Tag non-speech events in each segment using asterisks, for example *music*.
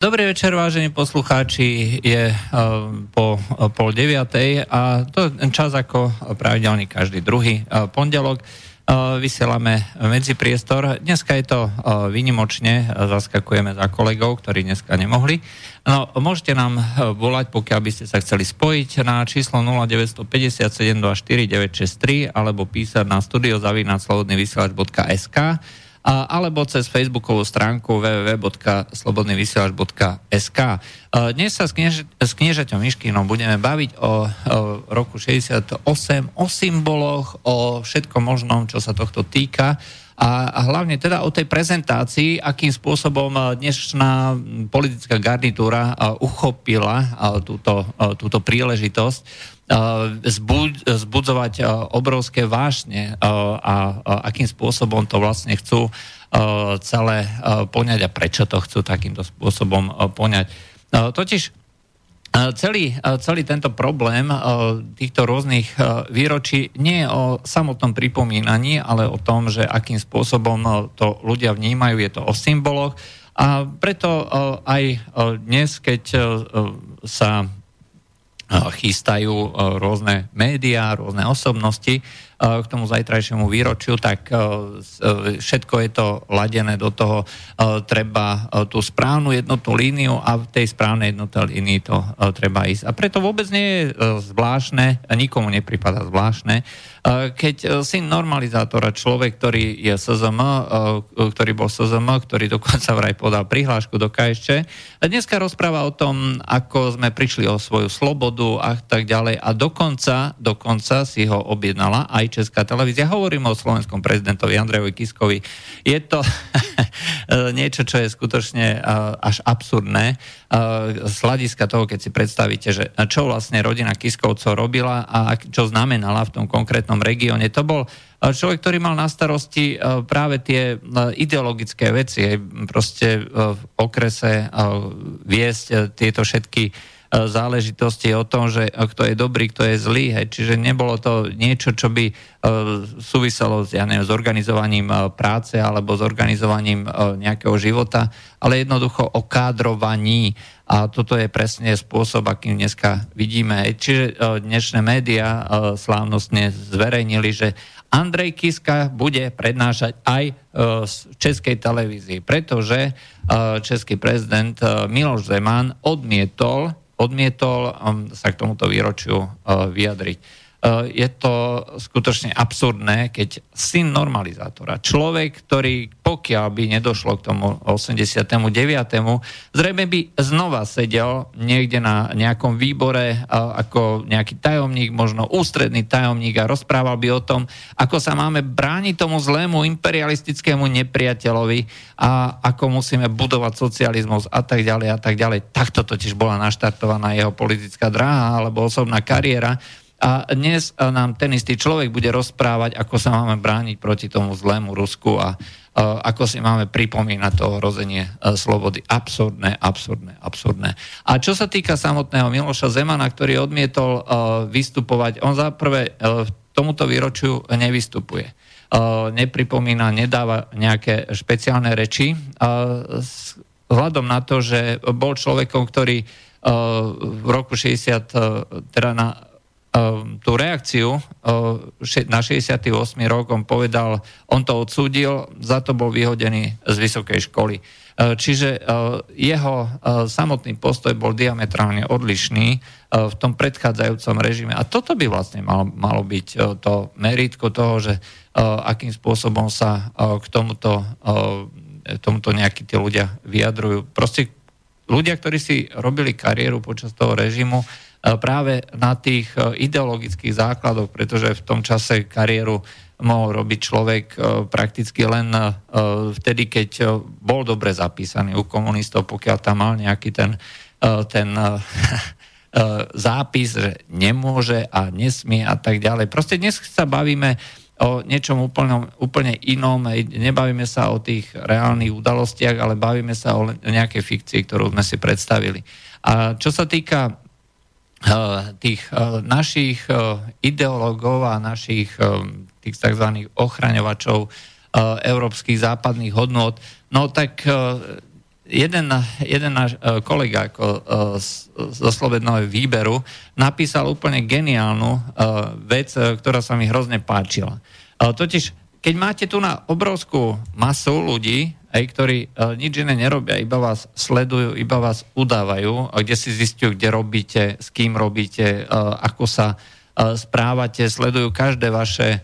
Dobrý večer, vážení poslucháči. Je uh, po uh, pol deviatej a to je čas ako pravidelný každý druhý uh, pondelok. Vysielame medzi priestor. Dneska je to vynimočne, uh, zaskakujeme za kolegov, ktorí dneska nemohli. No, môžete nám volať, pokiaľ by ste sa chceli spojiť na číslo 0957 963 alebo písať na studiozavinaslobodnyvysielač.sk alebo cez facebookovú stránku www.slobodnyvysielač.sk. Dnes sa s, kniež- s kniežaťom Miškinom budeme baviť o, roku 68, o symboloch, o všetkom možnom, čo sa tohto týka a, hlavne teda o tej prezentácii, akým spôsobom dnešná politická garnitúra uchopila túto, túto príležitosť zbudzovať obrovské vášne a akým spôsobom to vlastne chcú celé poňať a prečo to chcú takýmto spôsobom poňať. Totiž Celý, celý tento problém týchto rôznych výročí nie je o samotnom pripomínaní, ale o tom, že akým spôsobom to ľudia vnímajú, je to o symboloch. A preto aj dnes, keď sa chystajú e, rôzne médiá, rôzne osobnosti e, k tomu zajtrajšiemu výročiu, tak e, všetko je to ladené do toho, treba tú správnu jednotnú líniu a v tej správnej jednotnej línii to treba ísť. A preto vôbec nie je zvláštne, nikomu nepripada zvláštne, keď syn normalizátora, človek, ktorý je SZM, ktorý bol SZM, ktorý dokonca vraj podal prihlášku do KSČ, dneska rozpráva o tom, ako sme prišli o svoju slobodu a tak ďalej. A dokonca, dokonca si ho objednala aj Česká televízia. Hovorím o slovenskom prezidentovi Andrejovi Kiskovi. Je to *laughs* niečo, čo je skutočne až absurdné z hľadiska toho, keď si predstavíte, že čo vlastne rodina Kiskovcov robila a čo znamenala v tom konkrétnom regióne. To bol človek, ktorý mal na starosti práve tie ideologické veci, proste v okrese viesť tieto všetky záležitosti o tom, že kto je dobrý, kto je zlý. Hej. Čiže nebolo to niečo, čo by e, súviselo ja neviem, s organizovaním e, práce alebo s organizovaním nejakého života, ale jednoducho o kádrovaní. A toto je presne spôsob, akým dneska vidíme. Čiže dnešné médiá slávnostne zverejnili, že Andrej Kiska bude prednášať aj v českej televízii, pretože český prezident Miloš Zeman odmietol odmietol sa k tomuto výročiu uh, vyjadriť. Eh, je to skutočne absurdné, keď syn normalizátora, človek, ktorý pokiaľ by nedošlo k tomu 89. zrejme by znova sedel niekde na nejakom výbore eh, ako nejaký tajomník, možno ústredný tajomník a rozprával by o tom, ako sa máme brániť tomu zlému imperialistickému nepriateľovi a ako musíme budovať socializmus a tak ďalej a tak ďalej. Takto totiž bola naštartovaná jeho politická dráha alebo osobná kariéra a dnes e, nám ten istý človek bude rozprávať, ako sa máme brániť proti tomu zlému Rusku a e, ako si máme pripomínať to ohrozenie e, slobody. Absurdné, absurdné, absurdné. A čo sa týka samotného Miloša Zemana, ktorý odmietol vystupovať, on za prvé tomuto výročiu nevystupuje. Nepripomína, nedáva nejaké špeciálne reči. Vzhľadom na to, že bol človekom, ktorý v roku 60, teda na tú reakciu ehm, na 68. rok, on povedal, on to odsúdil, za to bol vyhodený z vysokej školy. Ehm, čiže jeho samotný postoj bol diametrálne odlišný v tom predchádzajúcom režime. A toto by vlastne malo, malo byť to meritko toho, že akým spôsobom sa k tomuto, tomuto nejakí tí ľudia vyjadrujú. Proste ľudia, ktorí si robili kariéru počas toho režimu, práve na tých e, ideologických základoch, pretože v tom čase kariéru mohol robiť človek e, prakticky len vtedy, keď bol dobre zapísaný u komunistov, pokiaľ tam mal nejaký ten, ten *laughs* zápis, že nemôže a nesmie a tak ďalej. Proste dnes sa bavíme o niečom úplne, úplne inom, nebavíme sa o tých reálnych udalostiach, ale bavíme sa o nejakej fikcii, ktorú sme si predstavili. A čo sa týka tých eh, našich eh, ideológov a našich tých tzv. ochraňovačov európskych západných hodnot, no tak jeden, jeden náš kolega ako zo Slobodného výberu napísal úplne geniálnu vec, ktorá sa mi hrozne páčila. Totiž, keď máte tu na obrovskú masu ľudí, aj ktorí uh, nič iné nerobia, iba vás sledujú, iba vás udávajú, kde si zistujú, kde robíte, s kým robíte, uh, ako sa uh, správate, sledujú každé vaše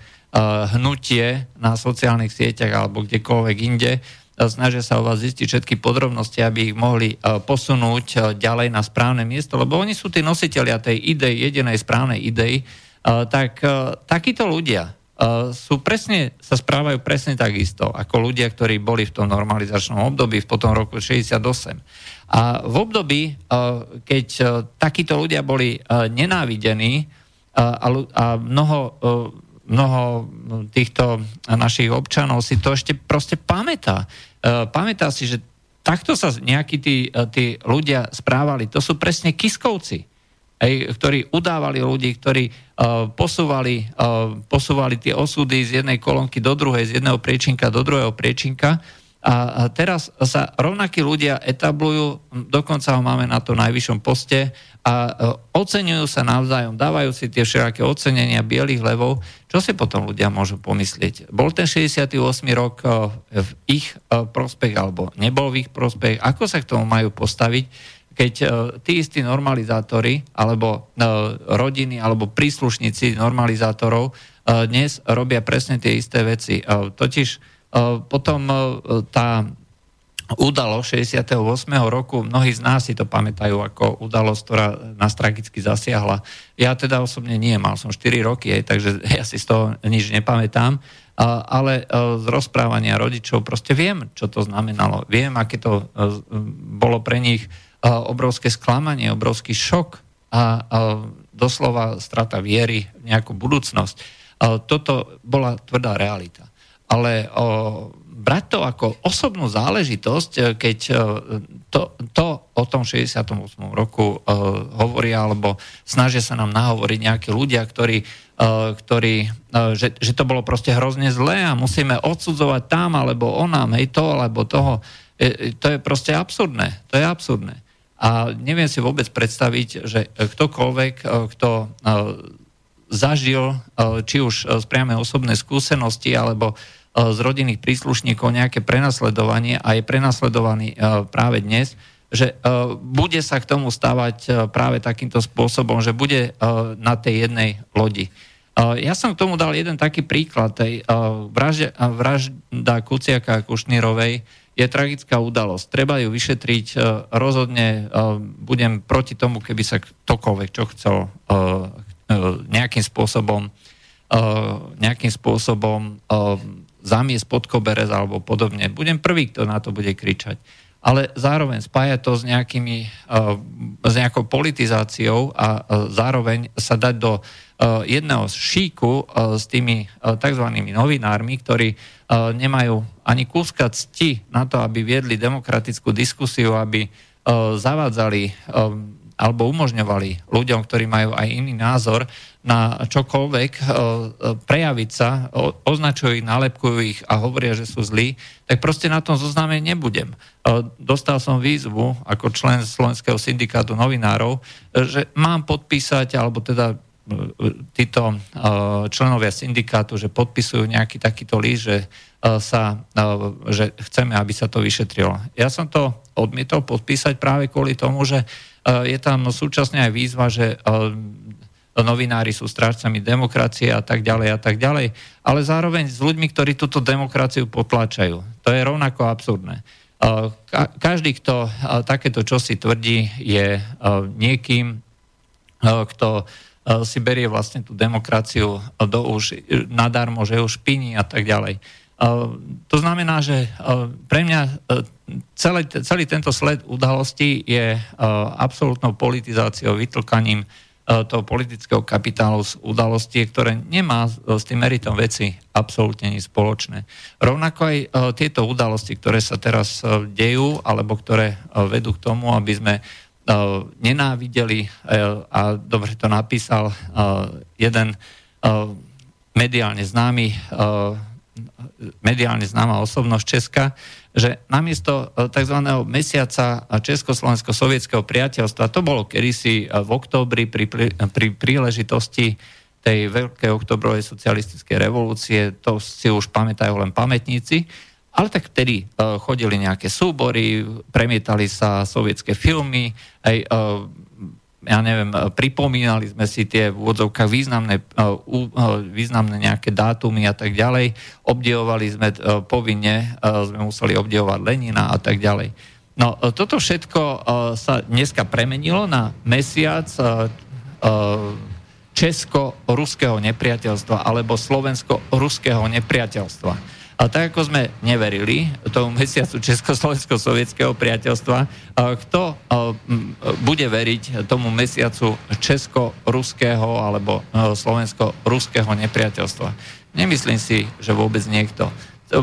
hnutie na sociálnych sieťach alebo kdekoľvek inde, snažia sa o vás zistiť všetky podrobnosti, aby ich mohli posunúť ďalej na správne miesto, lebo oni sú tí nositeľia tej idei, jedinej správnej idei, tak takíto ľudia, sú presne, sa správajú presne takisto ako ľudia, ktorí boli v tom normalizačnom období v potom roku 68. A v období, uh, keď uh, takíto ľudia boli nenávidení a, mnoho, mnoho týchto našich občanov si to ešte proste pamätá. Pamätá si, že takto sa nejakí tí, tí ľudia správali. To sú presne kiskovci Ej, ktorí udávali ľudí, ktorí uh, posúvali, uh, posúvali tie osudy z jednej kolónky do druhej, z jedného priečinka do druhého priečinka. A, a teraz sa rovnakí ľudia etablujú, dokonca ho máme na to najvyššom poste a uh, oceňujú sa navzájom, dávajú si tie všelaké ocenenia bielých levov. Čo si potom ľudia môžu pomyslieť? Bol ten 68. rok uh, v ich uh, prospech alebo nebol v ich prospech? Ako sa k tomu majú postaviť? Keď uh, tí istí normalizátori alebo uh, rodiny alebo príslušníci normalizátorov uh, dnes robia presne tie isté veci. Totiž potom tá udalo 68. roku, mnohí z nás si to pamätajú ako udalosť, ktorá nás tragicky zasiahla. Ja teda osobne nie, mal som 4 roky, aj, takže ja si z toho nič nepamätám, ale z rozprávania rodičov proste viem, čo to znamenalo. Viem, aké to bolo pre nich obrovské sklamanie, obrovský šok a, doslova strata viery v nejakú budúcnosť. Toto bola tvrdá realita. Ale brať to ako osobnú záležitosť, e, keď e, to, to o tom 68. roku uh, hovoria, alebo snažia sa nám nahovoriť nejakí ľudia, ktorí, ktorí že, že to bolo proste hrozne zlé a musíme odsudzovať tam, alebo onám, hej, to, alebo toho. E, to je proste absurdné. To je absurdné. A neviem si vôbec predstaviť, že ktokoľvek, e, kto e, zažil, e, či už z priamej osobnej skúsenosti, alebo z rodinných príslušníkov nejaké prenasledovanie a je prenasledovaný práve dnes, že bude sa k tomu stávať práve takýmto spôsobom, že bude na tej jednej lodi. Ja som k tomu dal jeden taký príklad. Vražda, vražda Kuciaka Kušnírovej je tragická udalosť. Treba ju vyšetriť. E, rozhodne e, budem proti tomu, keby sa ktokoľvek, čo chcel e, nejakým spôsobom nejakým spôsobom zamiesť pod koberec alebo podobne. Budem prvý, kto na to bude kričať. Ale zároveň spája to s, nejakými, s nejakou politizáciou a zároveň sa dať do jedného šíku s tými tzv. novinármi, ktorí nemajú ani kúska cti na to, aby viedli demokratickú diskusiu, aby zavádzali alebo umožňovali ľuďom, ktorí majú aj iný názor na čokoľvek, prejaviť sa, označujú ich, nálepkujú ich a hovoria, že sú zlí, tak proste na tom zozname nebudem. Dostal som výzvu ako člen Slovenského syndikátu novinárov, že mám podpísať, alebo teda títo členovia syndikátu, že podpisujú nejaký takýto líst, že E, sa, e, že chceme, aby sa to vyšetrilo. Ja som to odmietol podpísať práve kvôli tomu, že e, je tam súčasne aj výzva, že novinári sú strážcami demokracie a tak ďalej a tak ďalej, ale zároveň s ľuďmi, ktorí túto demokraciu potláčajú. To je rovnako absurdné. Každý, kto takéto čosi tvrdí, je niekým, kto si berie vlastne tú demokraciu do už nadarmo, že ju špiní a tak ďalej. To znamená, že pre mňa celý, celý tento sled udalostí je absolútnou politizáciou, vytlkaním toho politického kapitálu z udalostí, ktoré nemá s tým meritom veci absolútne nič spoločné. Rovnako aj tieto udalosti, ktoré sa teraz dejú, alebo ktoré vedú k tomu, aby sme nenávideli, a dobre to napísal jeden mediálne známy mediálne známa osobnosť Česka, že namiesto tzv. mesiaca Československo-sovietského priateľstva, to bolo kedysi v októbri pri, pri príležitosti tej veľkej oktobrovej socialistickej revolúcie, to si už pamätajú len pamätníci, ale tak vtedy uh, chodili nejaké súbory, premietali sa sovietské filmy, aj, uh, ja neviem, pripomínali sme si tie v úvodzovkách významné, uh, uh, významné nejaké dátumy a tak ďalej. Obdivovali sme uh, povinne, uh, sme museli obdivovať Lenina a tak ďalej. No, uh, toto všetko uh, sa dneska premenilo na mesiac uh, uh, česko-ruského nepriateľstva alebo slovensko-ruského nepriateľstva. A tak ako sme neverili tomu mesiacu Československo-sovietského priateľstva, kto bude veriť tomu mesiacu Česko-ruského alebo slovensko-ruského nepriateľstva? Nemyslím si, že vôbec niekto.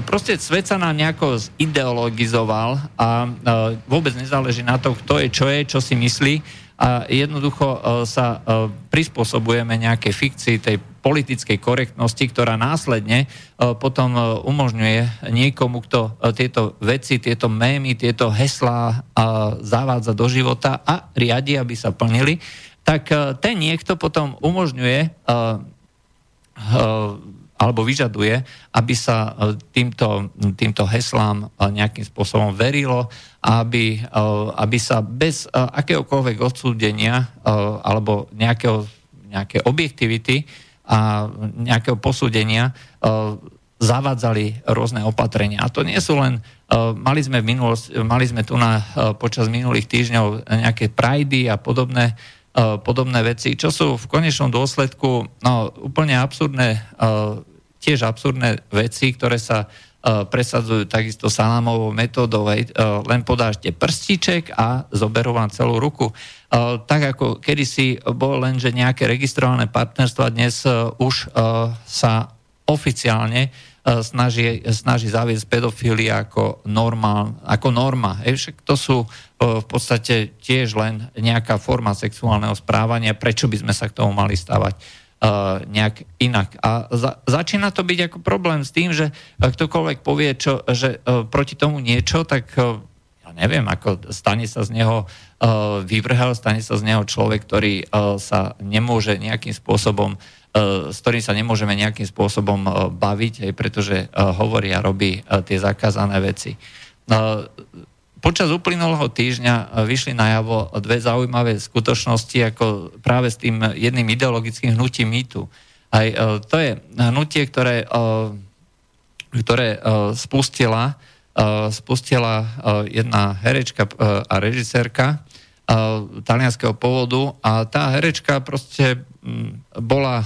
Proste svet sa nám nejako zideologizoval a vôbec nezáleží na to, kto je, čo je, čo si myslí a jednoducho sa prispôsobujeme nejakej fikcii tej politickej korektnosti, ktorá následne e, potom umožňuje niekomu, kto tieto veci, tieto mémy, tieto heslá zavádza do života a riadi, aby sa plnili, tak ten niekto potom umožňuje alebo vyžaduje, aby sa e, týmto, týmto heslám e, nejakým spôsobom verilo, aby, e, aby sa bez akéhokoľvek odsúdenia alebo nejakého, nejaké objektivity a nejakého posúdenia zavádzali rôzne opatrenia. A to nie sú len, mali sme, v mali sme tu na, počas minulých týždňov nejaké prajdy a podobné, podobné veci, čo sú v konečnom dôsledku no, úplne absurdné tiež absurdné veci, ktoré sa uh, presadzujú takisto salámovou metódou, uh, len podášte prstíček a zoberú vám celú ruku. Uh, tak ako kedysi bolo len, že nejaké registrované partnerstva dnes už sa oficiálne snaží, snaží zaviesť pedofília ako, normál, ako norma. Hej, však to sú v podstate tiež len nejaká forma sexuálneho správania, prečo by sme sa k tomu mali stavať Uh, nejak inak. A za, začína to byť ako problém s tým, že ktokoľvek povie, čo, že uh, proti tomu niečo, tak uh, ja neviem, ako stane sa z neho uh, vyvrhel, stane sa z neho človek, ktorý uh, sa nemôže nejakým spôsobom uh, s ktorým sa nemôžeme nejakým spôsobom uh, baviť, aj pretože uh, hovorí a robí uh, tie zakázané veci. Uh, Počas uplynulého týždňa e, vyšli najavo dve zaujímavé skutočnosti, ako práve s tým jedným ideologickým hnutím mýtu. Aj e, to je hnutie, ktoré, e, ktoré spustila, spustila jedna herečka a režisérka talianského pôvodu a tá herečka proste bola,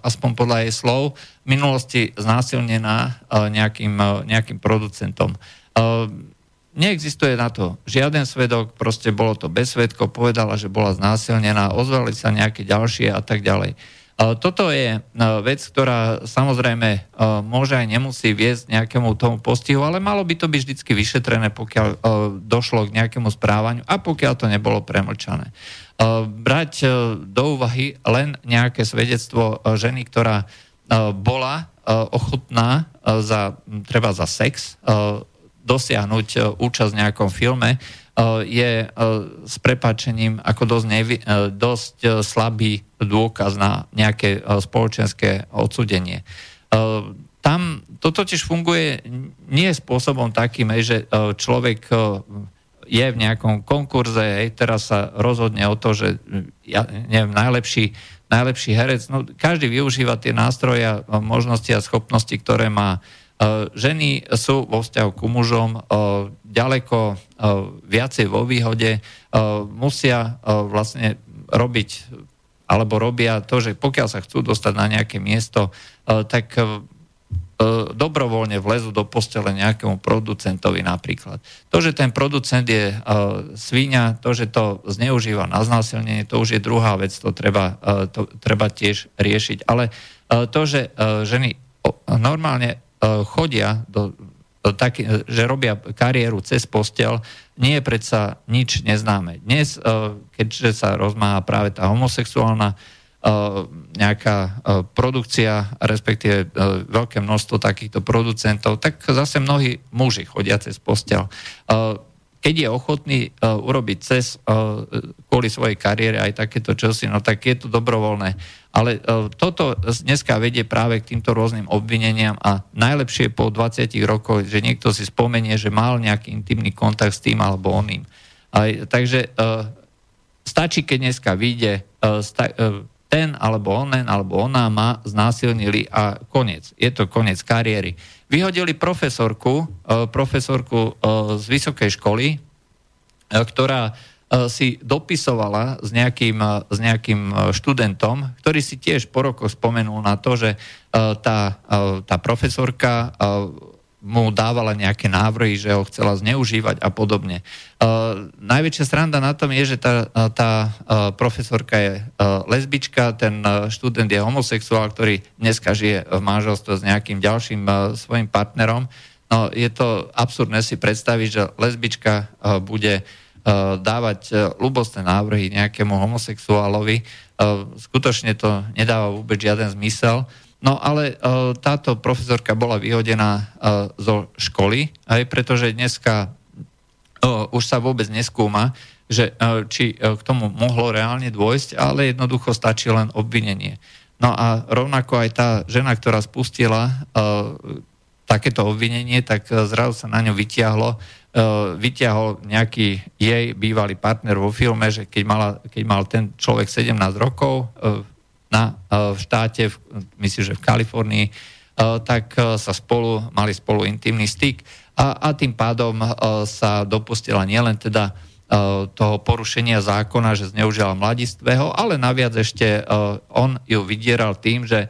aspoň podľa jej slov, v minulosti znásilnená nejakým, nejakým producentom neexistuje na to žiaden svedok, proste bolo to bez svedko, povedala, že bola znásilnená, ozvali sa nejaké ďalšie a tak ďalej. Toto je vec, ktorá samozrejme môže aj nemusí viesť nejakému tomu postihu, ale malo by to byť vždy vyšetrené, pokiaľ došlo k nejakému správaniu a pokiaľ to nebolo premlčané. Brať do úvahy len nejaké svedectvo ženy, ktorá bola ochotná za, treba za sex dosiahnuť e, účasť v nejakom filme, e, je e, s prepačením ako dosť, nevy, dosť slabý dôkaz na nejaké spoločenské odsudenie. Tam to totiž funguje nie spôsobom takým, že človek je v nejakom konkurze, teraz sa rozhodne o to, že ja neviem, najlepší, najlepší herec, no každý využíva tie nástroje možnosti a schopnosti, ktoré má Eh, ženy sú vo vzťahu ku mužom eh, ďaleko eh, viacej vo výhode, musia vlastne robiť alebo robia to, že pokiaľ sa chcú dostať na nejaké miesto, tak dobrovoľne vlezú do postele nejakému producentovi napríklad. To, že ten producent je svíňa, to, že to zneužíva na znásilnenie, to už je druhá vec, to treba, to treba tiež riešiť. Ale to, že ženy normálne E, chodia do, do taký, že robia kariéru cez postel, nie je predsa nič neznáme. Dnes, e, keďže sa rozmáha práve tá homosexuálna e, nejaká produkcia, respektíve veľké množstvo takýchto producentov, tak zase mnohí muži chodia cez postel keď je ochotný uh, urobiť cez uh, kvôli svojej kariére aj takéto čosi, no tak je to dobrovoľné. Ale uh, toto dneska vedie práve k týmto rôznym obvineniam a najlepšie po 20 rokoch, že niekto si spomenie, že mal nejaký intimný kontakt s tým alebo oným. Aj, takže uh, stačí, keď dneska vyjde uh, sta- uh, ten alebo onen alebo ona ma znásilnili a koniec. Je to koniec kariéry. Vyhodili profesorku, e, profesorku e, z vysokej školy, e, ktorá si dopisovala s nejakým, s nejakým študentom, ktorý si tiež po rokoch spomenul na to, že tá, tá profesorka mu dávala nejaké návrhy, že ho chcela zneužívať a podobne. Uh, najväčšia sranda na tom je, že tá, tá uh, profesorka je uh, lesbička, ten uh, študent je homosexuál, ktorý dneska žije v manželstve s nejakým ďalším uh, svojim partnerom. No, je to absurdné si predstaviť, že lesbička uh, bude uh, dávať uh, ľubostné návrhy nejakému homosexuálovi. Uh, skutočne to nedáva vôbec žiaden zmysel. No ale uh, táto profesorka bola vyhodená uh, zo školy, aj pretože dneska uh, už sa vôbec neskúma, že uh, či uh, k tomu mohlo reálne dôjsť, ale jednoducho stačí len obvinenie. No a rovnako aj tá žena, ktorá spustila uh, takéto obvinenie, tak uh, zrazu sa na ňu vytiahlo, uh, vytiahol nejaký jej bývalý partner vo filme, že keď, mala, keď mal ten človek 17 rokov, uh, na, e, v štáte, v, myslím, že v Kalifornii, e, tak e, sa spolu, mali spolu intimný styk a, a tým pádom sa dopustila nielen teda toho porušenia zákona, že zneužila mladistvého, ale naviac ešte on ju vydieral tým, že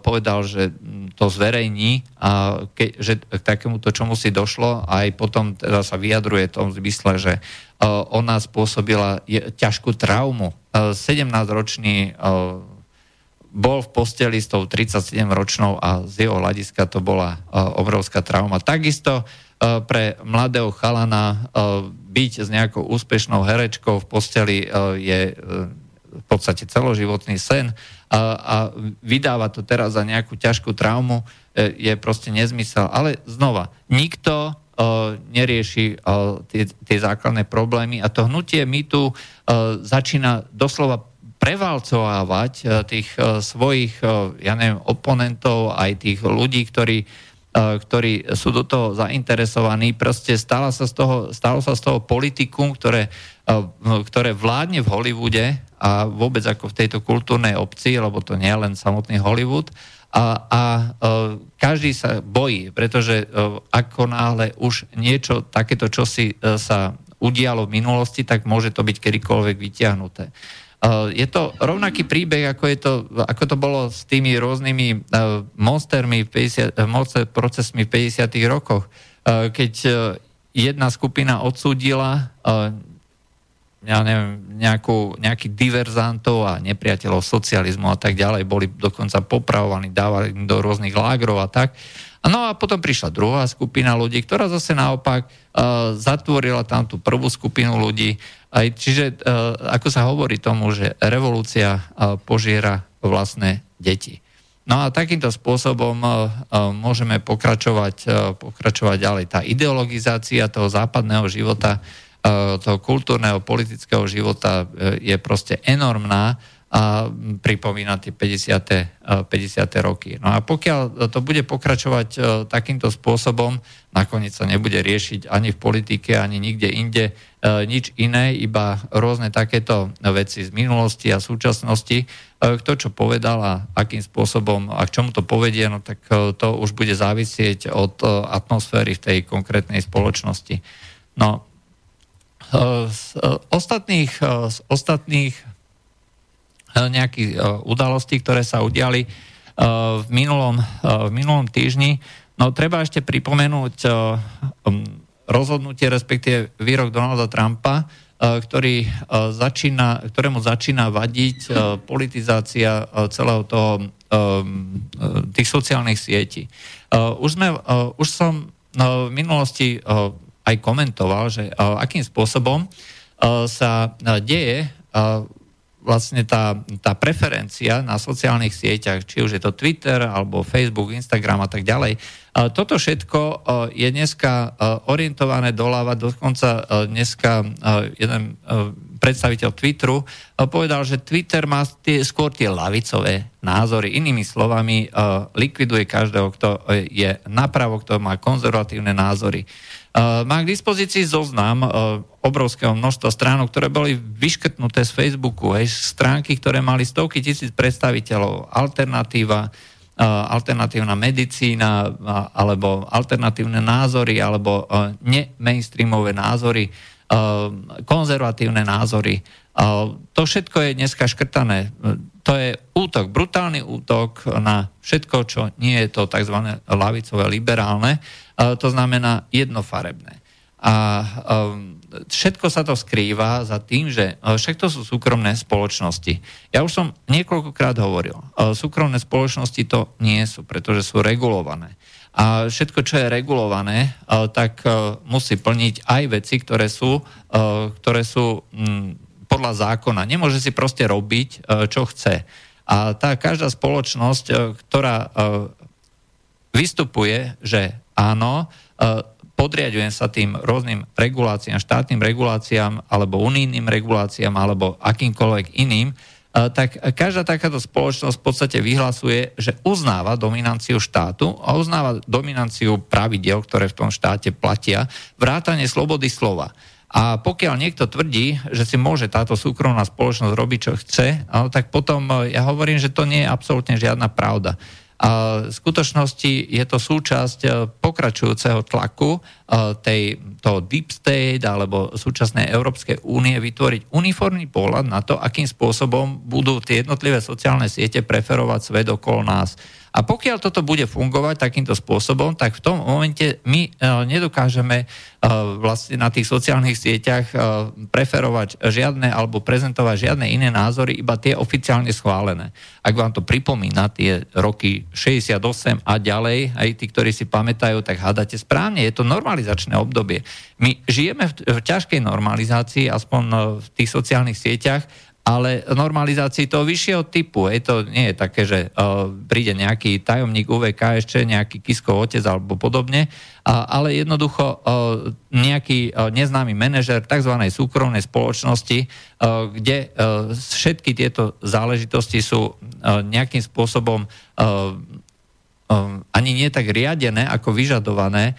povedal, že to zverejní a ke, že k takémuto čomu si došlo a aj potom teda sa vyjadruje v tom zmysle, že ona spôsobila ťažkú traumu. 17-ročný bol v posteli s tou 37-ročnou a z jeho hľadiska to bola uh, obrovská trauma. Takisto uh, pre mladého chalana uh, byť s nejakou úspešnou herečkou v posteli je v podstate celoživotný sen a, vydáva to teraz za nejakú ťažkú traumu je proste nezmysel. Ale znova, nikto nerieši tie, tie základné problémy a to hnutie my tu začína doslova prevalcovávať e, tých e, svojich, e, ja neviem, oponentov, aj tých ľudí, ktorí, ktorí sú do toho zainteresovaní. Proste stalo sa z toho, stalo sa z toho politikum, ktoré, ktoré vládne v Hollywoode a vôbec ako v tejto kultúrnej obci, lebo to nie je len samotný Hollywood, a, a každý sa bojí, pretože ako náhle už niečo takéto, čo si sa udialo v minulosti, tak môže to byť kedykoľvek vyťahnuté. Je to rovnaký príbeh, ako, je to, ako to bolo s tými rôznymi monstermi, 50, monster procesmi v 50. rokoch, keď jedna skupina odsúdila ja neviem, nejakú, nejakých diverzantov a nepriateľov socializmu a tak ďalej, boli dokonca popravovaní, dávali do rôznych lágrov a tak. No a potom prišla druhá skupina ľudí, ktorá zase naopak uh, zatvorila tam tú prvú skupinu ľudí. Aj, čiže, uh, ako sa hovorí tomu, že revolúcia uh, požiera vlastné deti. No a takýmto spôsobom uh, môžeme pokračovať, pokračovať ďalej. Tá ideologizácia toho západného života, toho kultúrneho, politického života je proste enormná pripomína tie 50. 50. roky. No a pokiaľ to bude pokračovať e, takýmto spôsobom, nakoniec sa nebude riešiť ani v politike, ani nikde inde e, nič iné, iba rôzne takéto veci z minulosti a súčasnosti. E, kto čo povedal a akým spôsobom a k čomu to povedie, no tak to už bude závisieť od atmosféry v tej konkrétnej spoločnosti. No, z ostatných, z ostatných nejakých e, udalostí, ktoré sa udiali e, v minulom, e, v minulom týždni. No treba ešte pripomenúť rozhodnutie, respektíve výrok Donalda Trumpa, ktorý začína, ktorému začína vadiť politizácia celého toho, tých sociálnych sietí. Už, sme, už som v minulosti aj komentoval, že akým spôsobom sa deje vlastne tá, tá preferencia na sociálnych sieťach, či už je to Twitter, alebo Facebook, Instagram a tak ďalej, toto všetko je dneska orientované doľava, dokonca dneska jeden predstaviteľ Twitteru, povedal, že Twitter má tie, skôr tie lavicové názory. Inými slovami, likviduje každého, kto je napravo, kto má konzervatívne názory. Má k dispozícii zoznam obrovského množstva stránok, ktoré boli vyškrtnuté z Facebooku, aj stránky, ktoré mali stovky tisíc predstaviteľov, alternatíva, alternatívna medicína, alebo alternatívne názory, alebo ne-mainstreamové názory, konzervatívne názory. To všetko je dneska škrtané. To je útok, brutálny útok na všetko, čo nie je to tzv. lavicové liberálne, to znamená jednofarebné. A všetko sa to skrýva za tým, že však to sú súkromné spoločnosti. Ja už som niekoľkokrát hovoril, súkromné spoločnosti to nie sú, pretože sú regulované. A všetko, čo je regulované, tak musí plniť aj veci, ktoré sú, ktoré sú podľa zákona. Nemôže si proste robiť, čo chce. A tá každá spoločnosť, ktorá vystupuje, že áno, podriadujem sa tým rôznym reguláciám, štátnym reguláciám, alebo unijným reguláciám, alebo akýmkoľvek iným, tak každá takáto spoločnosť v podstate vyhlasuje, že uznáva dominanciu štátu a uznáva dominanciu pravidel, ktoré v tom štáte platia, vrátanie slobody slova. A pokiaľ niekto tvrdí, že si môže táto súkromná spoločnosť robiť, čo chce, tak potom ja hovorím, že to nie je absolútne žiadna pravda. V skutočnosti je to súčasť e, pokračujúceho tlaku tej, toho deep state alebo súčasnej Európskej únie vytvoriť uniformný pohľad na to, akým spôsobom budú tie jednotlivé sociálne siete preferovať svet okolo nás. A pokiaľ toto bude fungovať takýmto spôsobom, tak v tom momente my e, nedokážeme e, vlastne na tých sociálnych sieťach e, preferovať žiadne alebo prezentovať žiadne iné názory, iba tie oficiálne schválené. Ak vám to pripomína tie roky 68 a ďalej, aj tí, ktorí si pamätajú, tak hádate správne. Je to normalizačné obdobie. My žijeme v, v ťažkej normalizácii, aspoň v tých sociálnych sieťach, ale normalizácii toho vyššieho typu. Je to nie je také, že uh, príde nejaký tajomník UVK ešte, nejaký Kiskov otec alebo podobne, uh, ale jednoducho uh, nejaký uh, neznámy manažer tzv. súkromnej spoločnosti, uh, kde uh, všetky tieto záležitosti sú uh, nejakým spôsobom uh, Um, ani nie tak riadené, ako vyžadované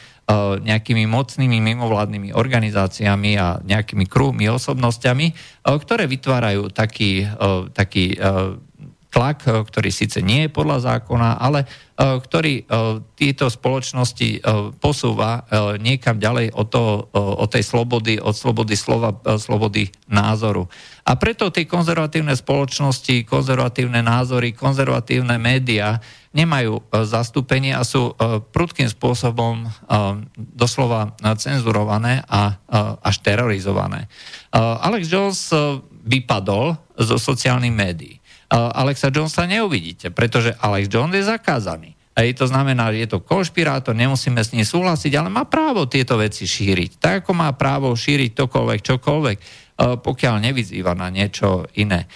nejakými mocnými mimovládnymi organizáciami a nejakými krúhmi osobnosťami, uh, ktoré vytvárajú taký, uh, taký tlak, ktorý síce nie je podľa zákona, ale ktorý tieto spoločnosti posúva niekam ďalej od, toho, od tej slobody, od slobody slova, slobody názoru. A preto tie konzervatívne spoločnosti, konzervatívne názory, konzervatívne médiá nemajú e, zastúpenie a sú e, prudkým spôsobom e, doslova cenzurované a až terorizované. Alex Jones vypadol zo sociálnych médií. Alexa Jonesa neuvidíte, pretože Alex Jones je zakázaný. Hej, to znamená, že je to konšpirátor, nemusíme s ním súhlasiť, ale má právo tieto veci šíriť. Tak ako má právo šíriť tokoľvek, čokoľvek, pokiaľ nevyzýva na niečo iné.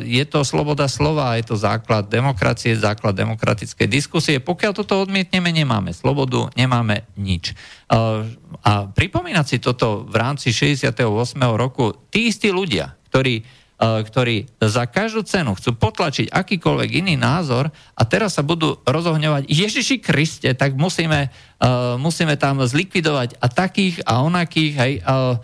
Je to sloboda slova, je to základ demokracie, základ demokratickej diskusie. Pokiaľ toto odmietneme, nemáme slobodu, nemáme nič. A pripomínať si toto v rámci 68. roku, tí istí ľudia, ktorí ktorí za každú cenu chcú potlačiť akýkoľvek iný názor a teraz sa budú rozohňovať Ježiši Kriste, tak musíme, uh, musíme tam zlikvidovať a takých a onakých, hej, uh,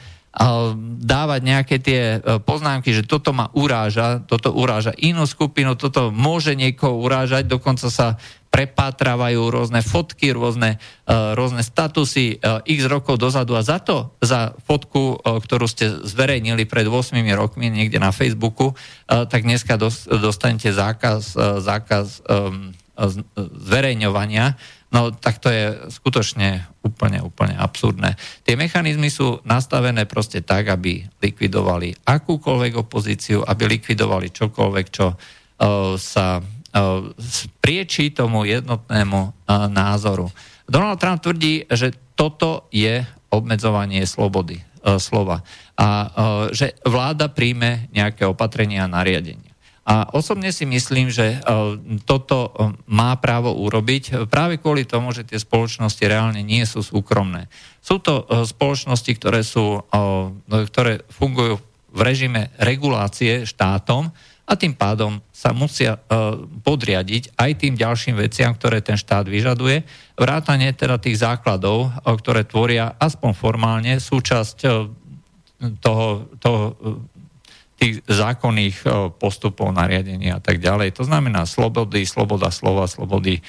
dávať nejaké tie e, poznámky, že toto ma uráža, toto uráža inú skupinu, toto môže niekoho urážať, dokonca sa prepátravajú rôzne fotky, rôzne, uh, rôzne statusy uh, x rokov dozadu a za to, za fotku, uh, ktorú ste zverejnili pred 8 rokmi niekde na Facebooku, tak dneska dos, dostanete zákaz, zákaz zverejňovania No tak to je skutočne úplne, úplne absurdné. Tie mechanizmy sú nastavené proste tak, aby likvidovali akúkoľvek opozíciu, aby likvidovali čokoľvek, čo uh, sa priečí tomu jednotnému uh, názoru. Donald Trump tvrdí, že toto je obmedzovanie slobody. slova. A že vláda príjme nejaké opatrenia a nariadenia. A osobne si myslím, že toto má právo urobiť práve kvôli tomu, že tie spoločnosti reálne nie sú súkromné. Sú to spoločnosti, ktoré, sú, ktoré fungujú v režime regulácie štátom, a tým pádom sa musia uh, podriadiť aj tým ďalším veciam, ktoré ten štát vyžaduje, vrátane teda tých základov, uh, ktoré tvoria aspoň formálne súčasť uh, toho, toho tých zákonných postupov, nariadení a tak ďalej. To znamená slobody, sloboda slova, slobody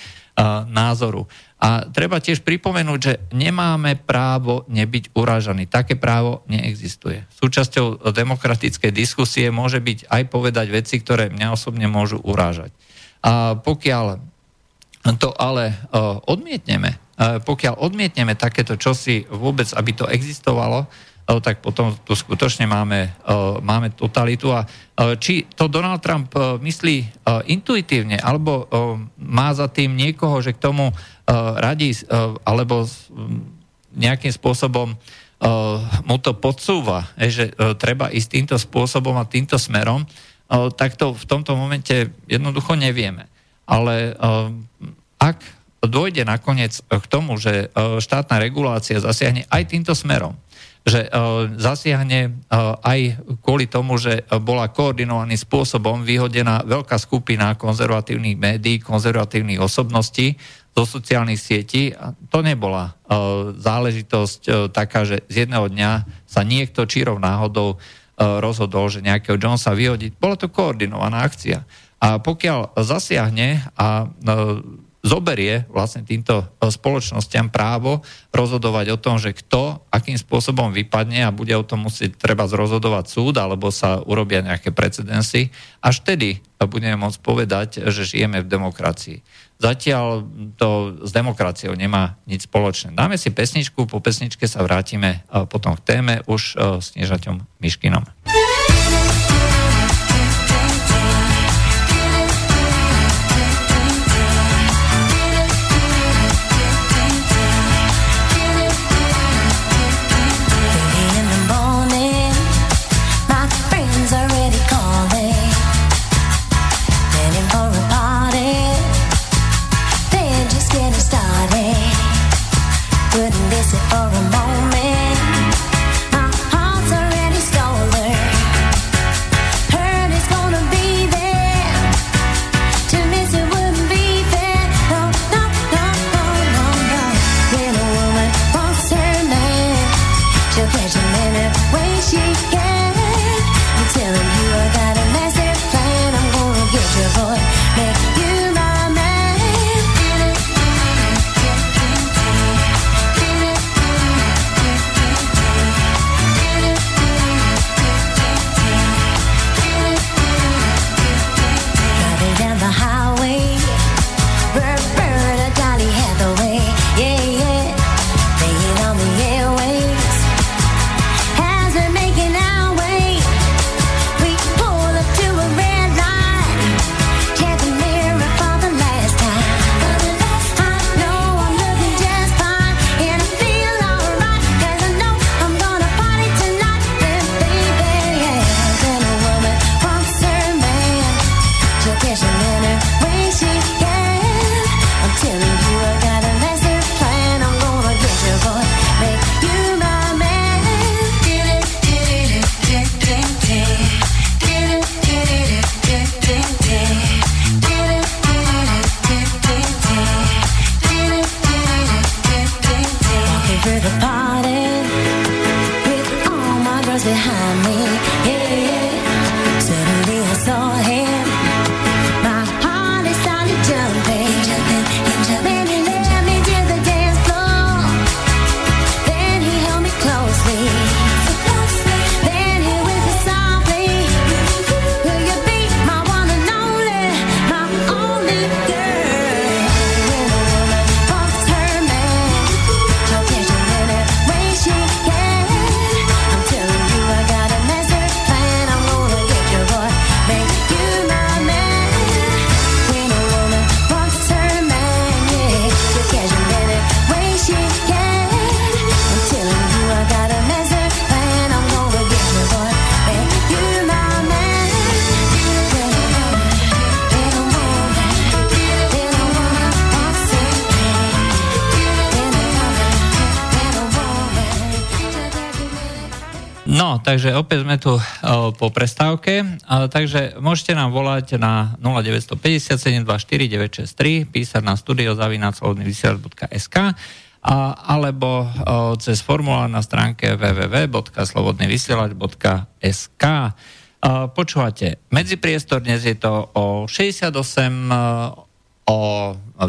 názoru. A treba tiež pripomenúť, že nemáme právo nebyť urážaný. Také právo neexistuje. Súčasťou demokratickej diskusie môže byť aj povedať veci, ktoré mňa osobne môžu urážať. A pokiaľ to ale odmietneme, pokiaľ odmietneme takéto čosi vôbec, aby to existovalo, tak potom tu skutočne máme, máme totalitu. A či to Donald Trump myslí intuitívne, alebo má za tým niekoho, že k tomu radí, alebo nejakým spôsobom mu to podsúva, že treba ísť týmto spôsobom a týmto smerom, tak to v tomto momente jednoducho nevieme. Ale ak dojde nakoniec k tomu, že štátna regulácia zasiahne aj týmto smerom, že uh, zasiahne uh, aj kvôli tomu, že bola koordinovaným spôsobom vyhodená veľká skupina konzervatívnych médií, konzervatívnych osobností zo sociálnych sietí. To nebola uh, záležitosť taká, že z jedného dňa sa niekto čírov náhodou rozhodol, že nejakého Jonesa vyhodiť. Bola to koordinovaná akcia. A pokiaľ zasiahne a zoberie vlastne týmto e, spoločnosťam právo rozhodovať o tom, že kto akým spôsobom vypadne a bude o tom musieť treba zrozhodovať súd alebo sa urobia nejaké precedensy. Až vtedy budeme môcť povedať, že žijeme v demokracii. Zatiaľ to s demokraciou nemá nič spoločné. Dáme si pesničku, po pesničke sa vrátime e, potom k téme už e, s Nežaťom Miškinom. Takže opäť sme tu po prestávke, takže môžete nám volať na 0957 24963, písať na studiozavinaclodnyvysielač.sk alebo cez formulár na stránke www.slobodnyvysielač.sk. Počúvate medzipriestor, dnes je to o 68 o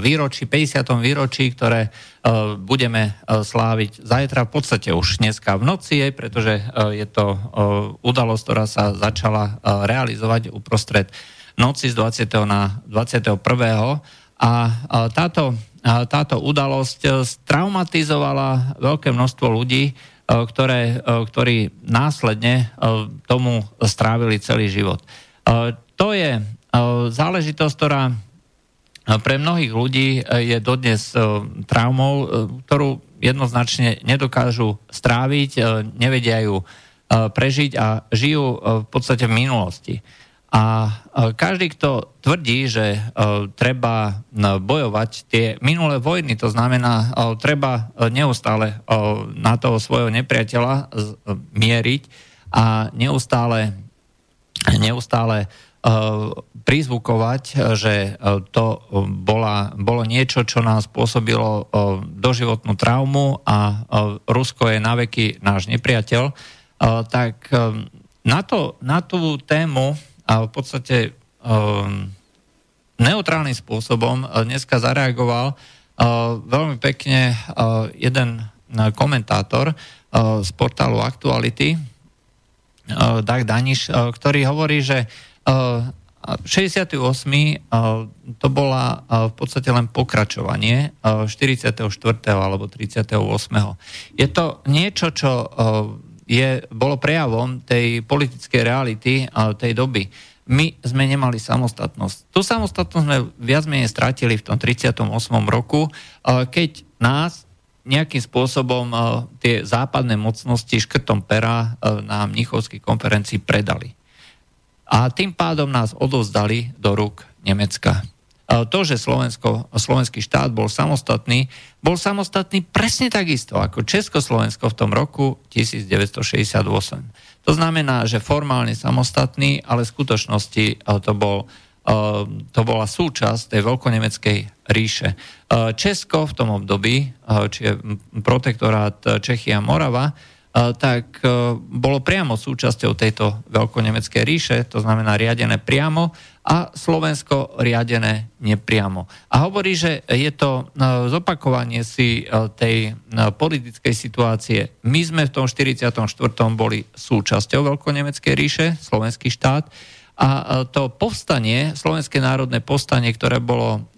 výročí, 50. výročí, ktoré uh, budeme uh, sláviť zajtra, v podstate už dneska v noci, pretože uh, je to udalosť, ktorá sa začala realizovať uprostred noci z 20. na 21. A táto, táto udalosť straumatizovala veľké množstvo ľudí, ktoré, ktorí následne tomu strávili celý život. To je záležitosť, ktorá pre mnohých ľudí e, je dodnes e, traumou, e, ktorú jednoznačne nedokážu stráviť, nevedia ju prežiť a žijú v podstate v minulosti. A každý, kto tvrdí, že treba bojovať tie minulé vojny, to znamená, treba neustále na toho svojho nepriateľa mieriť a neustále, neustále prizvukovať, že to bola, bolo niečo, čo nám spôsobilo doživotnú traumu a Rusko je naveky náš nepriateľ, tak na, to, na tú tému v podstate neutrálnym spôsobom dneska zareagoval veľmi pekne jeden komentátor z portálu Aktuality, Dag Daniš, ktorý hovorí, že 68. to bola v podstate len pokračovanie 44. alebo 38. Je to niečo, čo je, bolo prejavom tej politickej reality tej doby. My sme nemali samostatnosť. Tu samostatnosť sme viac menej stratili v tom 38. roku, keď nás nejakým spôsobom tie západné mocnosti škrtom pera na Mnichovskej konferencii predali a tým pádom nás odovzdali do rúk Nemecka. To, že Slovensko, slovenský štát bol samostatný, bol samostatný presne takisto ako Československo v tom roku 1968. To znamená, že formálne samostatný, ale v skutočnosti to, bol, to bola súčasť tej veľkonemeckej ríše. Česko v tom období, čiže protektorát Čechia Morava, tak e, bolo priamo súčasťou tejto veľkonemeckej ríše, to znamená riadené priamo a Slovensko riadené nepriamo. A hovorí, že je to e, zopakovanie si e, tej politickej situácie. My sme v tom 44. boli súčasťou veľkonemeckej ríše, slovenský štát, a to povstanie, slovenské národné povstanie, ktoré bolo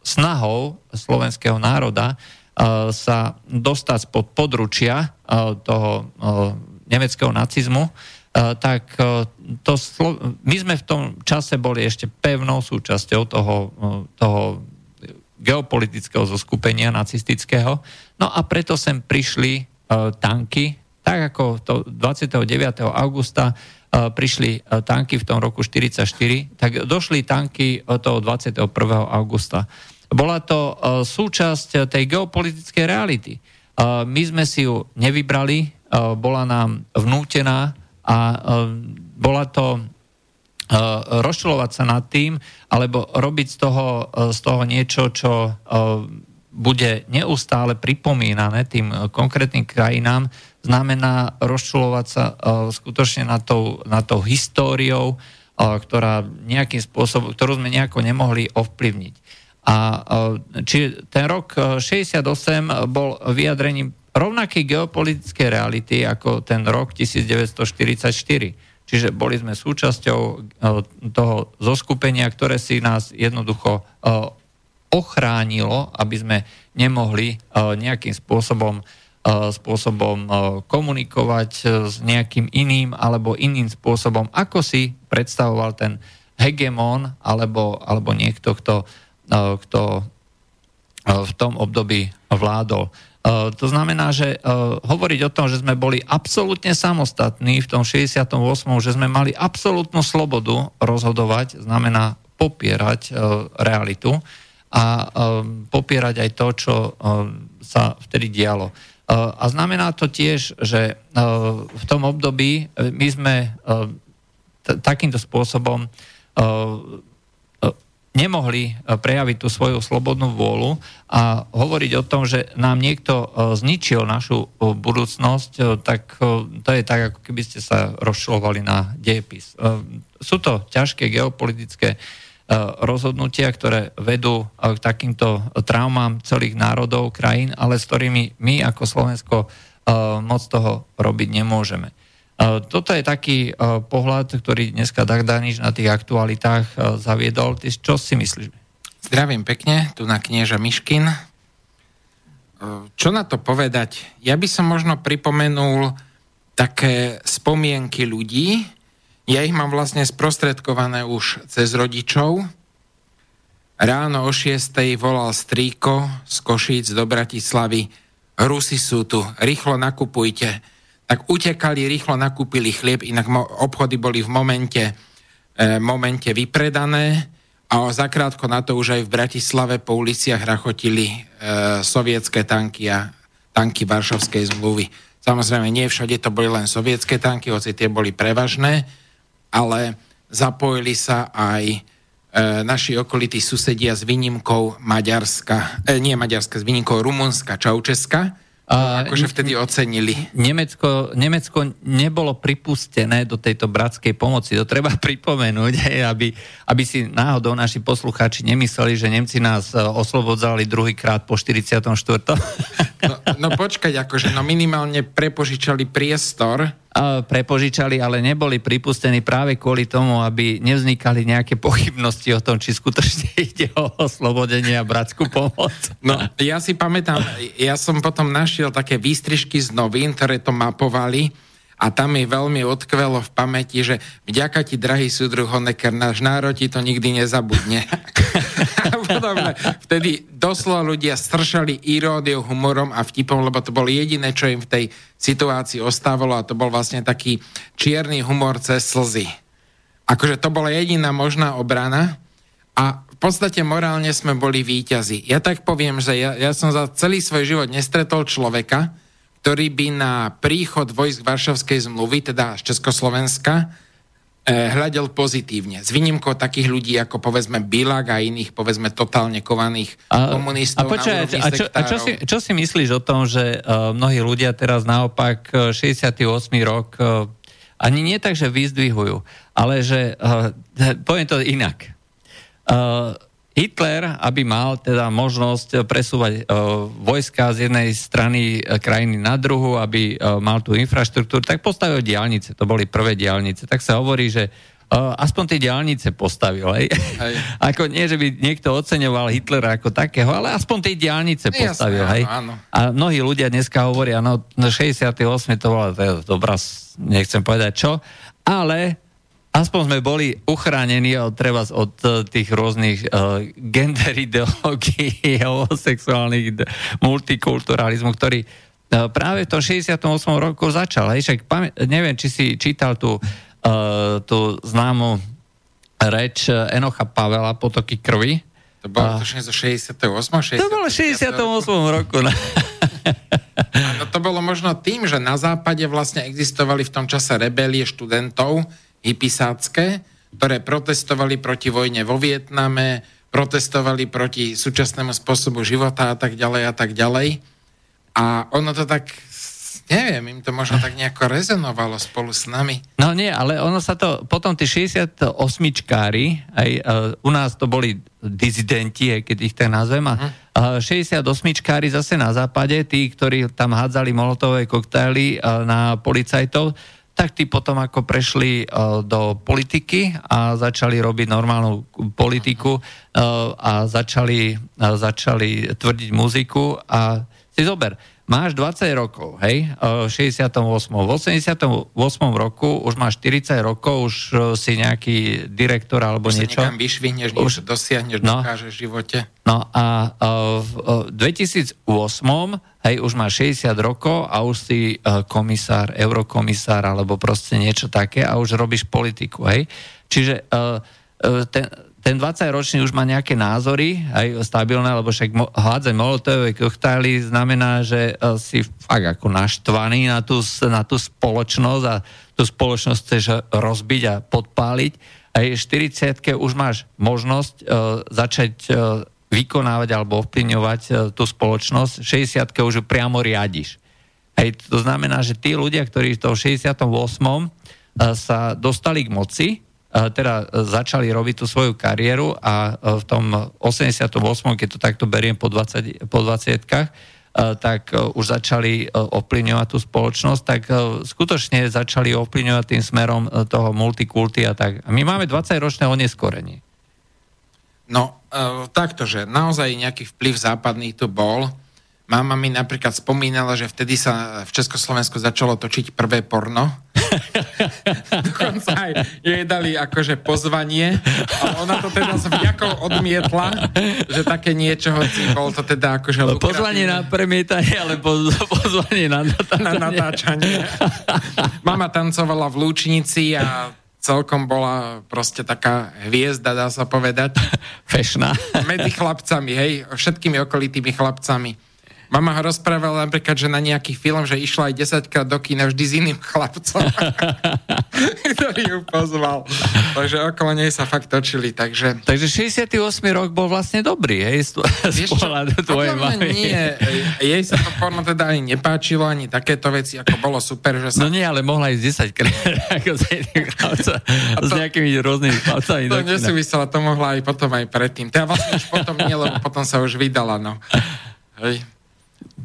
snahou slovenského národa, sa dostať pod područia toho nemeckého nacizmu, tak to, my sme v tom čase boli ešte pevnou súčasťou toho, toho geopolitického zoskupenia nacistického. No a preto sem prišli tanky, tak ako to 29. augusta prišli tanky v tom roku 1944, tak došli tanky toho 21. augusta. Bola to e, súčasť tej geopolitickej reality. E, my sme si ju nevybrali, e, bola nám vnútená a bola to rozčulovať sa nad tým, alebo robiť z toho, z toho niečo, čo bude neustále pripomínané tým konkrétnym krajinám, znamená rozčulovať sa skutočne na tou, na tou históriou, ktorá nejakým spôsobom, ktorú sme nejako nemohli ovplyvniť. A e, či ten rok 68 e, bol vyjadrením rovnakej geopolitickej reality ako ten rok 1944. Čiže boli sme súčasťou e, toho zoskupenia, ktoré si nás jednoducho ochránilo, aby sme nemohli nejakým spôsobom, spôsobom komunikovať s nejakým iným alebo iným spôsobom, ako si predstavoval ten hegemón alebo, alebo niekto, kto kto v tom období vládol. To znamená, že hovoriť o tom, že sme boli absolútne samostatní v tom 68., že sme mali absolútnu slobodu rozhodovať, znamená popierať realitu a popierať aj to, čo sa vtedy dialo. A znamená to tiež, že v tom období my sme takýmto spôsobom nemohli prejaviť tú svoju slobodnú vôľu a hovoriť o tom, že nám niekto zničil našu budúcnosť, tak to je tak, ako keby ste sa rozšlovali na dejepis. Sú to ťažké geopolitické rozhodnutia, ktoré vedú k takýmto traumám celých národov, krajín, ale s ktorými my ako Slovensko moc toho robiť nemôžeme. Toto je taký pohľad, ktorý dneska Dagdaniš na tých aktualitách zaviedol. Ty čo si myslíš? Zdravím pekne, tu na knieža Miškin. Čo na to povedať? Ja by som možno pripomenul také spomienky ľudí, ja ich mám vlastne sprostredkované už cez rodičov. Ráno o 6. volal strýko z Košíc do Bratislavy. Rusi sú tu, rýchlo nakupujte. Tak utekali, rýchlo nakúpili chlieb, inak obchody boli v momente, e, momente vypredané a zakrátko na to už aj v Bratislave po uliciach rachotili e, sovietské tanky a tanky Varšavskej zmluvy. Samozrejme, nie všade to boli len sovietské tanky, hoci tie boli prevažné, ale zapojili sa aj e, naši okolití susedia s výnimkou Maďarska, e, nie Maďarska, s výnimkou Rumunska, Čaučeska, a akože vtedy ocenili. Nemecko, Nemecko nebolo pripustené do tejto bratskej pomoci. To treba *laughs* pripomenúť, hej, aby, aby si náhodou naši poslucháči nemysleli, že Nemci nás e, oslobodzali druhýkrát po 44. No, no počkať, akože no minimálne prepožičali priestor prepožičali, ale neboli pripustení práve kvôli tomu, aby nevznikali nejaké pochybnosti o tom, či skutočne *laughs* ide o oslobodenie a bratskú pomoc. No, ja si pamätám, ja som potom našiel také výstrižky z novín, ktoré to mapovali a tam mi veľmi odkvelo v pamäti, že vďaka ti, drahý súdruh Honecker, náš národ ti to nikdy nezabudne. *laughs* *laughs* podobné. Vtedy doslova ľudia stršali iródiou, humorom a vtipom, lebo to bolo jediné, čo im v tej situácii ostávalo a to bol vlastne taký čierny humor cez slzy. Akože to bola jediná možná obrana a v podstate morálne sme boli výťazí. Ja tak poviem, že ja, ja som za celý svoj život nestretol človeka, ktorý by na príchod vojsk Varšavskej zmluvy, teda z Československa, hľadel pozitívne. S výnimkou takých ľudí ako povedzme Bilak a iných povedzme totálne kovaných a, komunistov. A, počuaj, a, čo, a čo, si, čo si myslíš o tom, že uh, mnohí ľudia teraz naopak 68. E, rok uh, ani nie tak, že vyzdvihujú, ale že, uh, poviem to inak. Uh, Hitler, aby mal teda možnosť presúvať uh, vojska z jednej strany uh, krajiny na druhu, aby uh, mal tú infraštruktúru, tak postavil diálnice. To boli prvé diálnice. Tak sa hovorí, že aspoň tie diálnice postavil. Hej? Hej. *laughs* ako nie, že by niekto oceňoval Hitlera ako takého, ale aspoň tie diálnice postavil. Jasne, hej? Áno, áno. A mnohí ľudia dneska hovoria, no 68. to bola dobrá, nechcem povedať čo, ale aspoň sme boli uchránení od, treba od uh, tých rôznych uh, gender ideológií, homosexuálnych multikulturalizmu, ktorý uh, práve v tom 68. roku začal. Hej, však pamä- neviem, či si čítal tú, uh, tú známu reč Enocha Pavela Potoky krvi. To bolo tušne zo 68. 68. To bolo 68. roku. No. *laughs* no to bolo možno tým, že na západe vlastne existovali v tom čase rebelie študentov, hypisácké, ktoré protestovali proti vojne vo Vietname, protestovali proti súčasnému spôsobu života a tak ďalej a tak ďalej. A ono to tak, neviem, im to možno tak nejako rezonovalo spolu s nami. No nie, ale ono sa to, potom tí 68-čkári, aj uh, u nás to boli dizidenti, keď ich tak nazvem, a uh, 68-čkári zase na západe, tí, ktorí tam hádzali molotové koktaily uh, na policajtov, tak tí potom ako prešli uh, do politiky a začali robiť normálnu politiku uh, a začali, uh, začali tvrdiť muziku a si zober, máš 20 rokov, hej, v 68. V 88. roku už máš 40 rokov, už si nejaký direktor alebo už niečo. Už sa vyšvihneš, už dosiahneš, no, dokážeš v živote. No a v 2008 hej, už máš 60 rokov a už si komisár, eurokomisár alebo proste niečo také a už robíš politiku, hej. Čiže ten, ten 20-ročný už má nejaké názory, aj stabilné, lebo však mo- hádzať molotové koktajly znamená, že uh, si fakt ako naštvaný na tú, na tú spoločnosť a tú spoločnosť chceš rozbiť a podpáliť. A je 40 už máš možnosť uh, začať uh, vykonávať alebo ovplyvňovať uh, tú spoločnosť. 60 už ju priamo riadiš. Hej, to znamená, že tí ľudia, ktorí v tom 68. sa dostali k moci, teda začali robiť tú svoju kariéru a v tom 88., keď to takto beriem po 20, po 20 tak už začali ovplyvňovať tú spoločnosť, tak skutočne začali ovplyvňovať tým smerom toho multikulty a tak. My máme 20-ročné oneskorenie. No, takto, že naozaj nejaký vplyv západný tu bol, Mama mi napríklad spomínala, že vtedy sa v Československu začalo točiť prvé porno. *laughs* Dokonca aj jej dali akože pozvanie, ale ona to teda s vďakou odmietla, že také niečo, hoci bol to teda akože... No, pozvanie na premietanie, ale pozvanie na natáčanie. Na natáčanie. Mama tancovala v Lúčnici a celkom bola proste taká hviezda, dá sa povedať. Fešná. Medzi chlapcami, hej, všetkými okolitými chlapcami. Mama ho rozprávala napríklad, že na nejaký film, že išla aj 10 krát do kina vždy s iným chlapcom, *laughs* ktorý ju pozval. Takže okolo nej sa fakt točili. Takže, takže 68. rok bol vlastne dobrý, hej? Z, z tvojej mamy. Nie, jej sa to porno teda ani nepáčilo, ani takéto veci, ako bolo super, že sa... No nie, ale mohla ísť 10 krát *laughs* ako z chlapca, to, s nejakými rôznymi chlapcami. To nesúvisela, to mohla aj potom aj predtým. Teda vlastne už potom nie, lebo potom sa už vydala, no. Hej.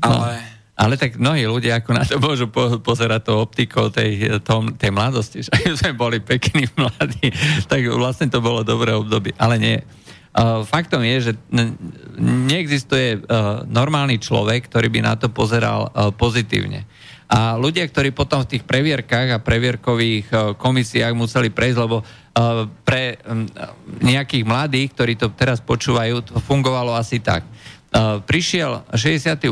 Ale... No. Ale tak mnohí ľudia ako na to môžu po, pozerať to optikou tej, tom, tej mladosti, *laughs* že sme boli pekní mladí, tak vlastne to bolo dobré obdobie. Ale nie. Uh, faktom je, že neexistuje uh, normálny človek, ktorý by na to pozeral uh, pozitívne. A ľudia, ktorí potom v tých previerkách a previerkových uh, komisiách museli prejsť, lebo uh, pre um, nejakých mladých, ktorí to teraz počúvajú, to fungovalo asi tak prišiel 68.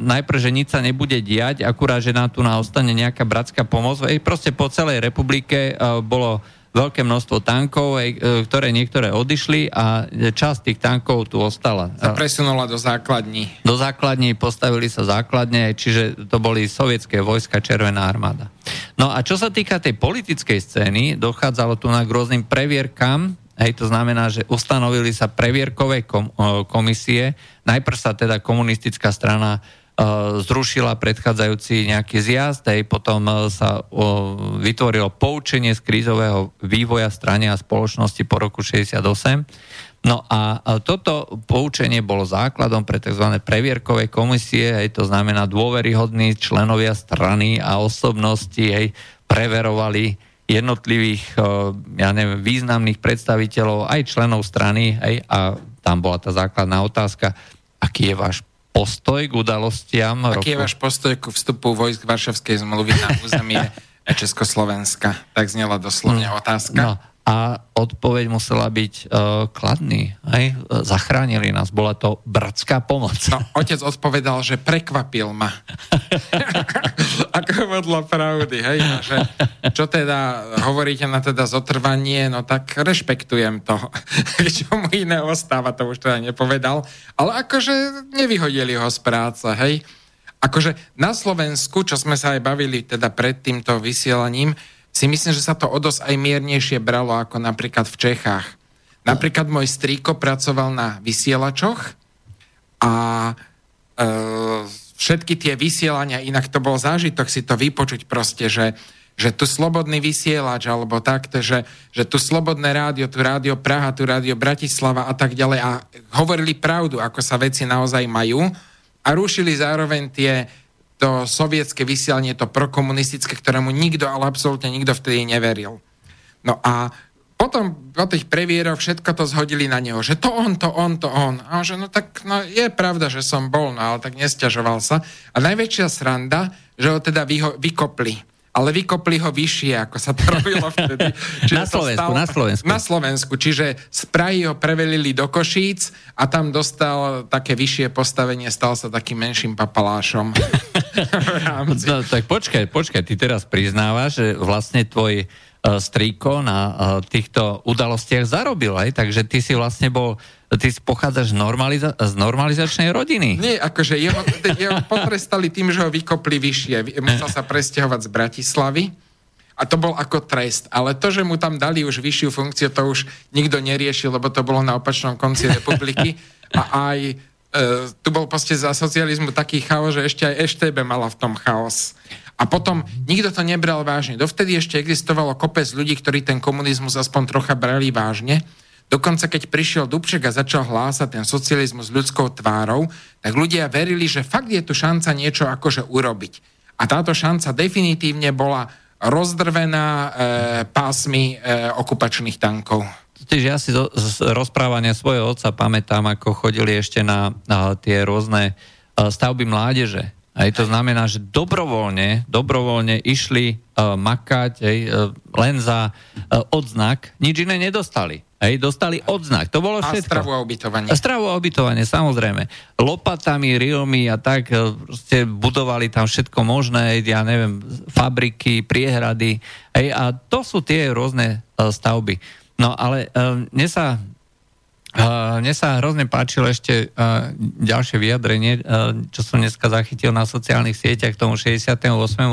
Najprv, že nič sa nebude diať, akurát, že nám tu ostane nejaká bratská pomoc. Ej, proste po celej republike bolo veľké množstvo tankov, e, ktoré niektoré odišli a časť tých tankov tu ostala. Sa presunula do základní. Do základní postavili sa základne, čiže to boli sovietské vojska, Červená armáda. No a čo sa týka tej politickej scény, dochádzalo tu na k rôznym previerkám, Hej, to znamená, že ustanovili sa previerkové kom, komisie. Najprv sa teda komunistická strana uh, zrušila predchádzajúci nejaký zjazd, hej, potom uh, sa vytvorilo poučenie z krízového vývoja strane a spoločnosti po roku 68. No a toto poučenie bolo základom pre tzv. previerkové komisie, hej, to znamená dôveryhodní členovia strany a osobnosti hej, preverovali jednotlivých, eh, ja neviem, významných predstaviteľov, aj členov strany, aj, a tam bola tá základná otázka, aký je váš postoj k udalostiam? Aký roku? je váš postoj k vstupu vojsk Varšavskej zmluvy na územie *laughs* Československa? Tak znela doslovne no, otázka. No, a odpoveď musela byť uh, kladný. Aj? Zachránili nás, bola to bratská pomoc. No, otec odpovedal, že prekvapil ma. *laughs* Ako podľa pravdy, hej? A že, čo teda hovoríte na teda zotrvanie, no tak rešpektujem to. *laughs* čo mu iné ostáva, to už teda nepovedal. Ale akože nevyhodili ho z práce, hej? Akože na Slovensku, čo sme sa aj bavili teda pred týmto vysielaním, si myslím, že sa to o dosť aj miernejšie bralo ako napríklad v Čechách. Napríklad môj strýko pracoval na vysielačoch a e, všetky tie vysielania, inak to bol zážitok si to vypočuť proste, že, že tu slobodný vysielač alebo takto, že, že tu slobodné rádio, tu rádio Praha, tu rádio Bratislava a tak ďalej a hovorili pravdu, ako sa veci naozaj majú a rušili zároveň tie to sovietské vysielanie, to prokomunistické, ktorému nikto, ale absolútne nikto vtedy neveril. No a potom po tých previeroch všetko to zhodili na neho, že to on, to on, to on. A že no tak no, je pravda, že som bol, no ale tak nestiažoval sa. A najväčšia sranda, že ho teda vyho- vykopli ale vykopli ho vyššie, ako sa to *laughs* robilo vtedy. Čiže na Slovensku, stal, na Slovensku. Na Slovensku, čiže z Prahy ho prevelili do Košíc a tam dostal také vyššie postavenie, stal sa takým menším papalášom. *laughs* no, tak počkaj, počkaj, ty teraz priznávaš, že vlastne tvoj strýko na týchto udalostiach zarobil, aj? takže ty si vlastne bol, ty pochádzaš normaliza- z normalizačnej rodiny. Nie, akože jeho, jeho potrestali tým, že ho vykopli vyššie. Musel sa presťahovať z Bratislavy a to bol ako trest. Ale to, že mu tam dali už vyššiu funkciu, to už nikto neriešil, lebo to bolo na opačnom konci republiky. A aj e, tu bol proste za socializmu taký chaos, že ešte aj Eštebe mala v tom chaos. A potom nikto to nebral vážne. Dovtedy ešte existovalo kopec ľudí, ktorí ten komunizmus aspoň trocha brali vážne. Dokonca keď prišiel Dubček a začal hlásať ten socializmus ľudskou tvárou, tak ľudia verili, že fakt je tu šanca niečo akože urobiť. A táto šanca definitívne bola rozdrvená e, pásmy e, okupačných tankov. Čiže ja si zo, z rozprávania svojho otca pamätám, ako chodili ešte na, na tie rôzne e, stavby mládeže. Aj to znamená, že dobrovoľne, dobrovoľne išli uh, makať aj, uh, len za uh, odznak, nič iné nedostali. Hej, dostali odznak. To bolo všetko. A stravu a ubytovanie. A stravu a ubytovanie, samozrejme. Lopatami, rilmi a tak ste budovali tam všetko možné, ja neviem, fabriky, priehrady. Hej, a to sú tie rôzne uh, stavby. No ale uh, mne sa mne sa hrozne páčilo ešte ďalšie vyjadrenie, čo som dneska zachytil na sociálnych sieťach k tomu 68.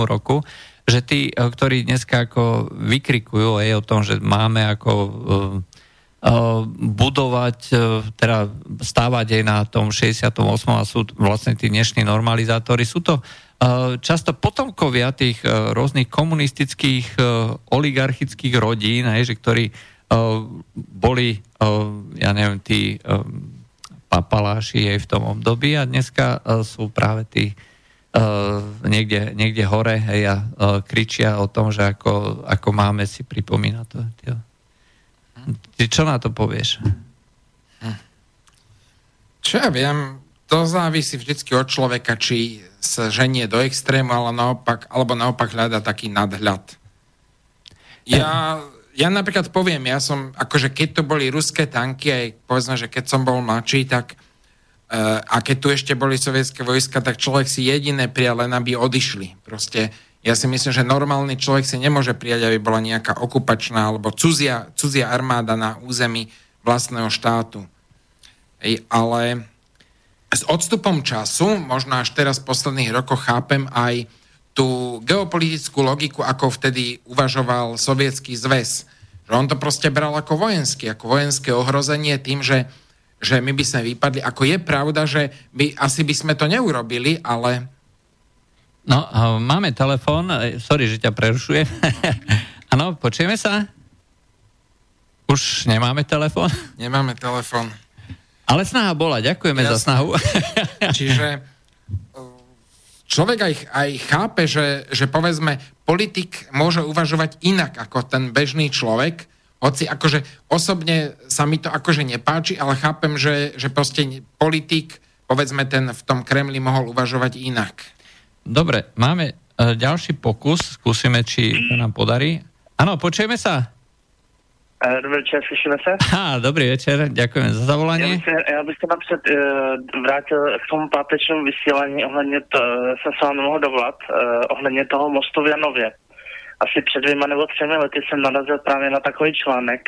roku, že tí, uh, ktorí dneska ako vykrikujú aj o tom, že máme ako uh, budovať, teda stávať aj na tom 68. a sú vlastne tí dnešní normalizátori. Sú to často potomkovia tých rôznych komunistických oligarchických rodín, že ktorí boli, ja neviem, tí papaláši aj v tom období a dneska sú práve tí niekde, niekde hore hej, a kričia o tom, že ako, ako máme si pripomínať to. Ty čo na to povieš? Čo ja viem, to závisí vždy od človeka, či sa ženie do extrému, ale naopak, alebo naopak hľada taký nadhľad. Ja, ja napríklad poviem, ja som, akože keď to boli ruské tanky, aj povedzme, že keď som bol mladší, tak uh, a keď tu ešte boli sovietské vojska, tak človek si jediné prijal, len aby odišli. Proste ja si myslím, že normálny človek si nemôže prijať, aby bola nejaká okupačná alebo cudzia, cudzia armáda na území vlastného štátu. Ej, ale s odstupom času, možno až teraz v posledných rokoch chápem aj tú geopolitickú logiku, ako vtedy uvažoval sovietský zväz. Že on to proste bral ako vojenský, ako vojenské ohrozenie tým, že, že my by sme vypadli. Ako je pravda, že by, asi by sme to neurobili, ale No, máme telefón, e, sorry, že ťa prerušujem. *laughs* Áno, počujeme sa? Už nemáme telefón? Nemáme telefón. Ale snaha bola, ďakujeme Jasne. za snahu. Čiže *laughs* človek aj, aj chápe, že, že povedzme, politik môže uvažovať inak ako ten bežný človek, hoci akože osobne sa mi to akože nepáči, ale chápem, že, že proste politik, povedzme ten v tom Kremli mohol uvažovať inak. Dobre, máme uh, ďalší pokus, skúsime, či sa nám podarí. Áno, počujeme sa? E, dobrý večer, slyšíme se? Ha, dobrý večer, ďakujem za zavolanie. Já bych, se, já bych se napřed uh, vrátil k tomu pátečnému vysílání ohledně to, jsem se vám nemohl dovolat, uh, ohledně toho mostu v Janově. Asi před dvěma nebo třemi lety jsem narazil právě na takový článek,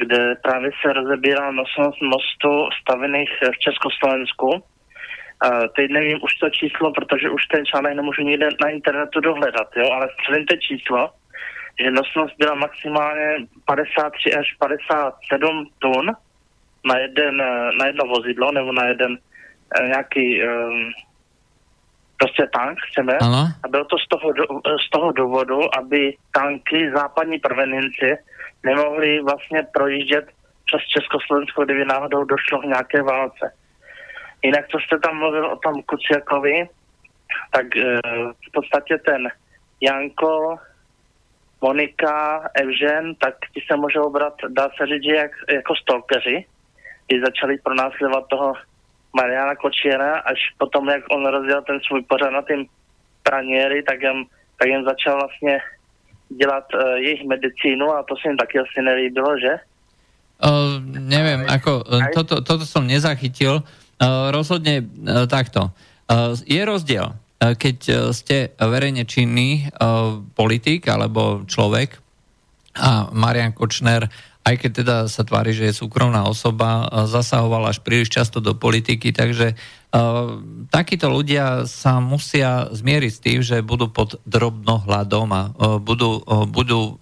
kde právě se rozebíral nosnost mostu stavených v Československu Uh, teď nevím už to číslo, protože už ten článek nemůžu nikde na internetu dohledat, jo, ale střelím číslo, že nosnost byla maximálně 53 až 57 tun na, jeden, eh, na jedno vozidlo nebo na jeden uh, nějaký um, prostě tank, chceme. Ano. A bylo to z toho, z toho důvodu, aby tanky západní prveninci nemohli vlastně projíždět přes Československo, kdyby náhodou došlo k nějaké válce. Jinak, co jste tam mluvil o tom Kuciakovi, tak e, v podstatě ten Janko, Monika, Evžen, tak ti se můžou brát, dá se říct, jak, jako stalkeři, kdy začali pronásledovat toho Mariana Kočiera, až potom, jak on rozdělal ten svůj pořad na tým praniery, tak jim, tak jim začal vlastně dělat uh, jejich medicínu a to se jim taky asi nelíbilo, že? Uh, neviem, ako, toto, toto som nezachytil. Eh, rozhodne eh, takto. Eh, je rozdiel, keď ste verejne činný politik alebo človek a Marian Kočner, aj keď teda sa tvári, že je súkromná osoba, zasahoval až príliš často do politiky, takže takíto ľudia sa musia zmieriť s tým, že budú pod drobnohľadom a budú, budú,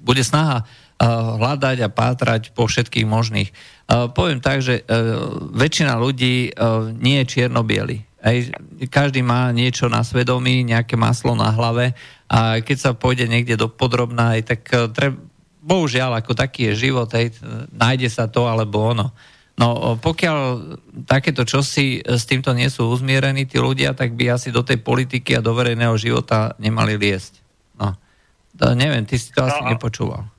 bude snaha hľadať a pátrať po všetkých možných. Poviem tak, že väčšina ľudí nie je čierno Aj, každý má niečo na svedomí, nejaké maslo na hlave a keď sa pôjde niekde do podrobná, tak e, treba, bohužiaľ, ako taký je život, hej, nájde sa to alebo ono. No pokiaľ takéto čosi e, s týmto nie sú uzmierení tí ľudia, tak by asi do tej politiky a do verejného života nemali liesť. No. To, neviem, ty si to asi no. nepočúval.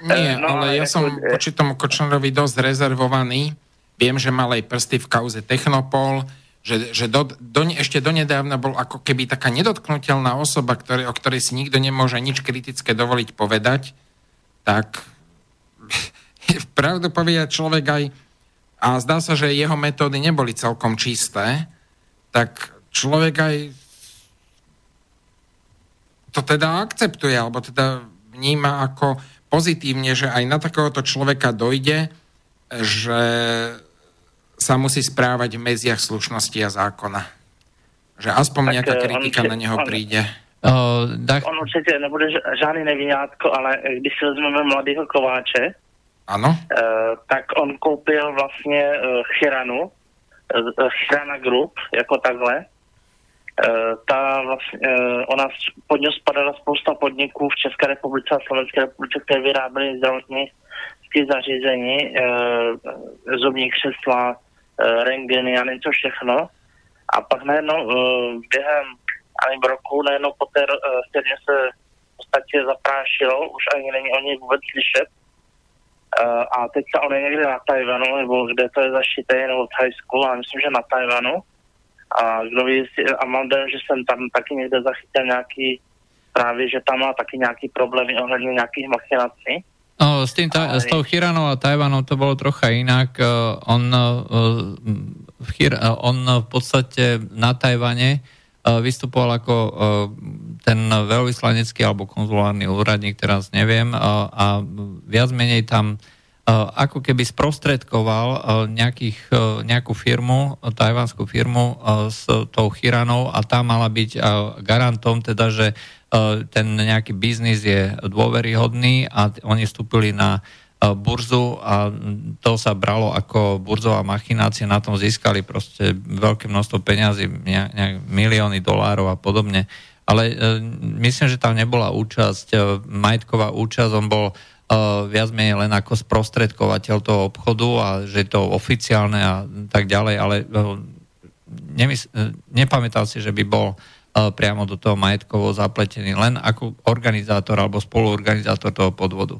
Nie, no, ale ja som voči tomu Kočnerovi dosť rezervovaný. Viem, že mal aj prsty v kauze Technopol, že, že do, do, ešte donedávna bol ako keby taká nedotknutelná osoba, ktorý, o ktorej si nikto nemôže nič kritické dovoliť povedať, tak *laughs* pravdu povedať človek aj, a zdá sa, že jeho metódy neboli celkom čisté, tak človek aj to teda akceptuje, alebo teda vníma ako pozitívne, že aj na takéhoto človeka dojde, že sa musí správať v medziach slušnosti a zákona. Že aspoň tak nejaká kritika na neho on, príde. Uh, tak... On určitě nebude žádný nevinátko, ale když si vezmeme mladého Kováče, ano. Uh, tak on koupil vlastně uh, Chiranu, uh, Chirana Group, jako takhle. Uh, ta vlastně, uh, ona pod něj spadala spousta podniků v České republice a Slovenské republice, které vyráběly zdravotnické zařízení, uh, zubní křesla, Eh, rengeny a něco všechno. A pak najednou eh, během ani roku, najednou po té eh, firmě se v podstatě zaprášilo, už ani není o něj vůbec slyšet. A teď se on je někde na Tajvanu, nebo kde to je zašité, nebo v Thajsku, a myslím, že na Tajvanu. A kdo ví, a mám den, že jsem tam taky někde zachytil nějaký právě, že tam má taky nějaký problémy ohledně nějakých machinací. No, s, tým, ta, s tou Chiranou a Tajvanom to bolo trocha inak. Uh, on, uh, on v podstate na Tajvane vystupoval ako ten veľvyslanecký alebo konzulárny úradník, teraz neviem, a viac menej tam ako keby sprostredkoval nejakých, nejakú firmu, tajvanskú firmu s tou Chiranou a tá mala byť garantom teda, že E, ten nejaký biznis je dôveryhodný a oni vstúpili na e, burzu a to sa bralo ako burzová machinácia, na tom získali proste veľké množstvo peňazí, nejak milióny dolárov a podobne. Ale e, myslím, že tam nebola účasť, majetková účasť, on bol viac menej len ako sprostredkovateľ toho obchodu a že je to oficiálne a tak ďalej, ale nemysl- nepamätal si, že by bol E, priamo do toho majetkovo zapletený, len ako organizátor alebo spoluorganizátor toho podvodu.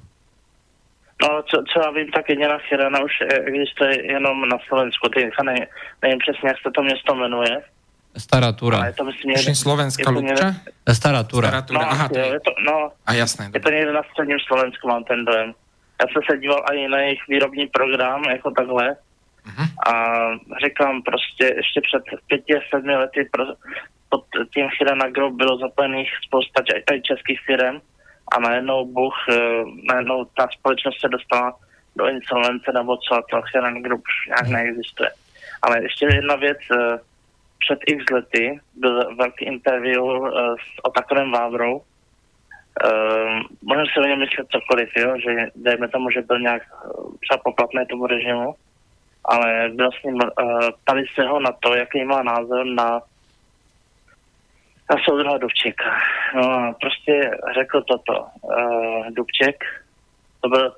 No, co, co já vím, tak jediná už existuje jenom na Slovensku. Ty, ne, nevím přesně, jak se to město jmenuje. Stará Túra. Ale to myslím, někde, Slovenská Lúča? Stará Túra. Stará Túra. No, Aha, to je, je to, no, a jasné. Je to někde na středním Slovensku, mám ten dojem. Já jsem se díval i na jejich výrobní program, jako takhle. Uh-huh. A říkám prostě ještě před pěti, sedmi lety pro, pod tím Chirana Group bylo zapojených spousta aj českých firm a najednou Bůh, eh, najednou ta společnost se dostala do insolvence nebo co a to Chirana Group už nějak neexistuje. Ale ještě jedna věc, eh, před x lety byl velký interview eh, s Otakorem Vávrou, Uh, můžeme si o něm myslet cokoliv, jo? že dejme tomu, že byl nějak třeba poplatný tomu režimu, ale ním, uh, ptali se ho na to, jaký má názor na na soudruha Dubčeka. No a prostě řekl toto. Uh, Dubček, to byl,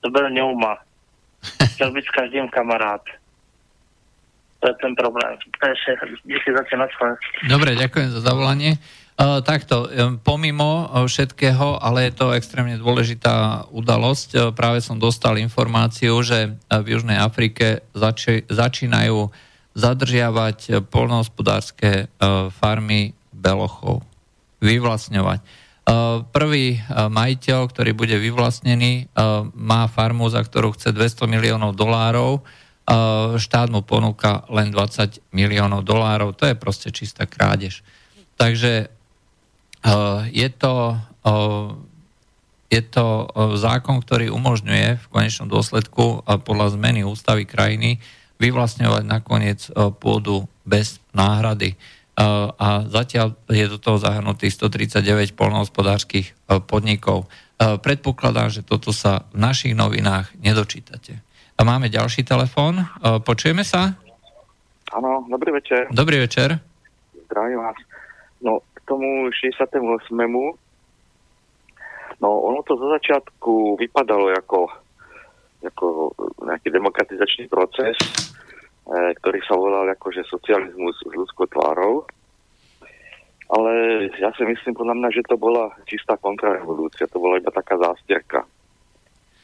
to byl Neuma. Chtěl být s každým kamarád. To je ten problém. Za tým Dobre, ďakujem za zavolanie. Uh, takto, pomimo všetkého, ale je to extrémne dôležitá udalosť. Uh, práve som dostal informáciu, že v Južnej Afrike zači- začínajú zadržiavať polnohospodárske farmy belochov. Vyvlastňovať. E, prvý e, majiteľ, ktorý bude vyvlastnený, e, má farmu, za ktorú chce 200 miliónov dolárov, štát mu ponúka len 20 miliónov dolárov. To je proste čistá krádež. Takže je to je to zákon, ktorý umožňuje v konečnom dôsledku podľa zmeny ústavy krajiny vyvlastňovať nakoniec pôdu bez náhrady. A zatiaľ je do toho zahrnutých 139 polnohospodárských podnikov. Predpokladám, že toto sa v našich novinách nedočítate. A máme ďalší telefón. Počujeme sa? Áno, dobrý večer. Dobrý večer. Zdravím vás. No, k tomu 68. No, ono to zo začiatku vypadalo ako, ako nejaký demokratizačný proces, e, ktorý sa volal akože socializmus s ľudskou tvárou. Ale ja si myslím podľa mňa, že to bola čistá kontrarevolúcia, to bola iba taká zástierka.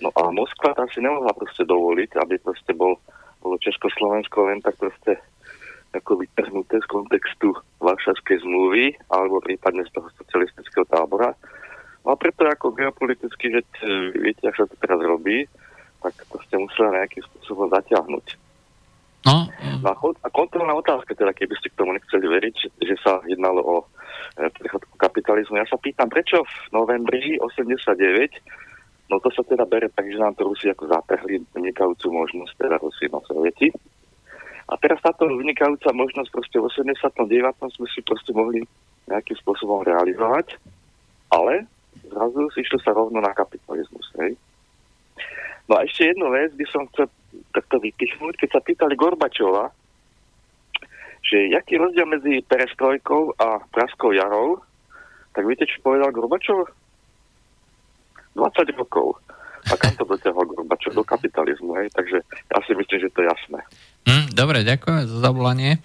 No a Moskva tam si nemohla proste dovoliť, aby proste bol, bolo Československo len tak proste ako vytrhnuté z kontextu Varšavskej zmluvy alebo prípadne z toho socialistického tábora. No a preto ako geopoliticky, že viete, ako sa to teraz robí, tak to ste museli nejakým spôsobom zatiahnuť. No. no a kontrolná otázka, teda keby ste k tomu nechceli veriť, že, že sa jednalo o e, prechod kapitalizmu. Ja sa pýtam, prečo v novembri 89, no to sa teda bere tak, že nám to Rusi ako zatrhli vynikajúcu možnosť, teda Rusi no Sovieti, a teraz táto vynikajúca možnosť proste v 89. sme si proste mohli nejakým spôsobom realizovať, ale zrazu si išlo sa rovno na kapitalizmus. Hej. No a ešte jednu vec by som chcel takto vypichnúť. Keď sa pýtali Gorbačova, že jaký rozdiel medzi perestrojkou a praskou jarou, tak viete, čo povedal Gorbačov? 20 rokov. A kam to dotiahol Gorbačov? Do kapitalizmu, hej? Takže ja si myslím, že to je jasné. Mm, dobre, ďakujem za zavolanie.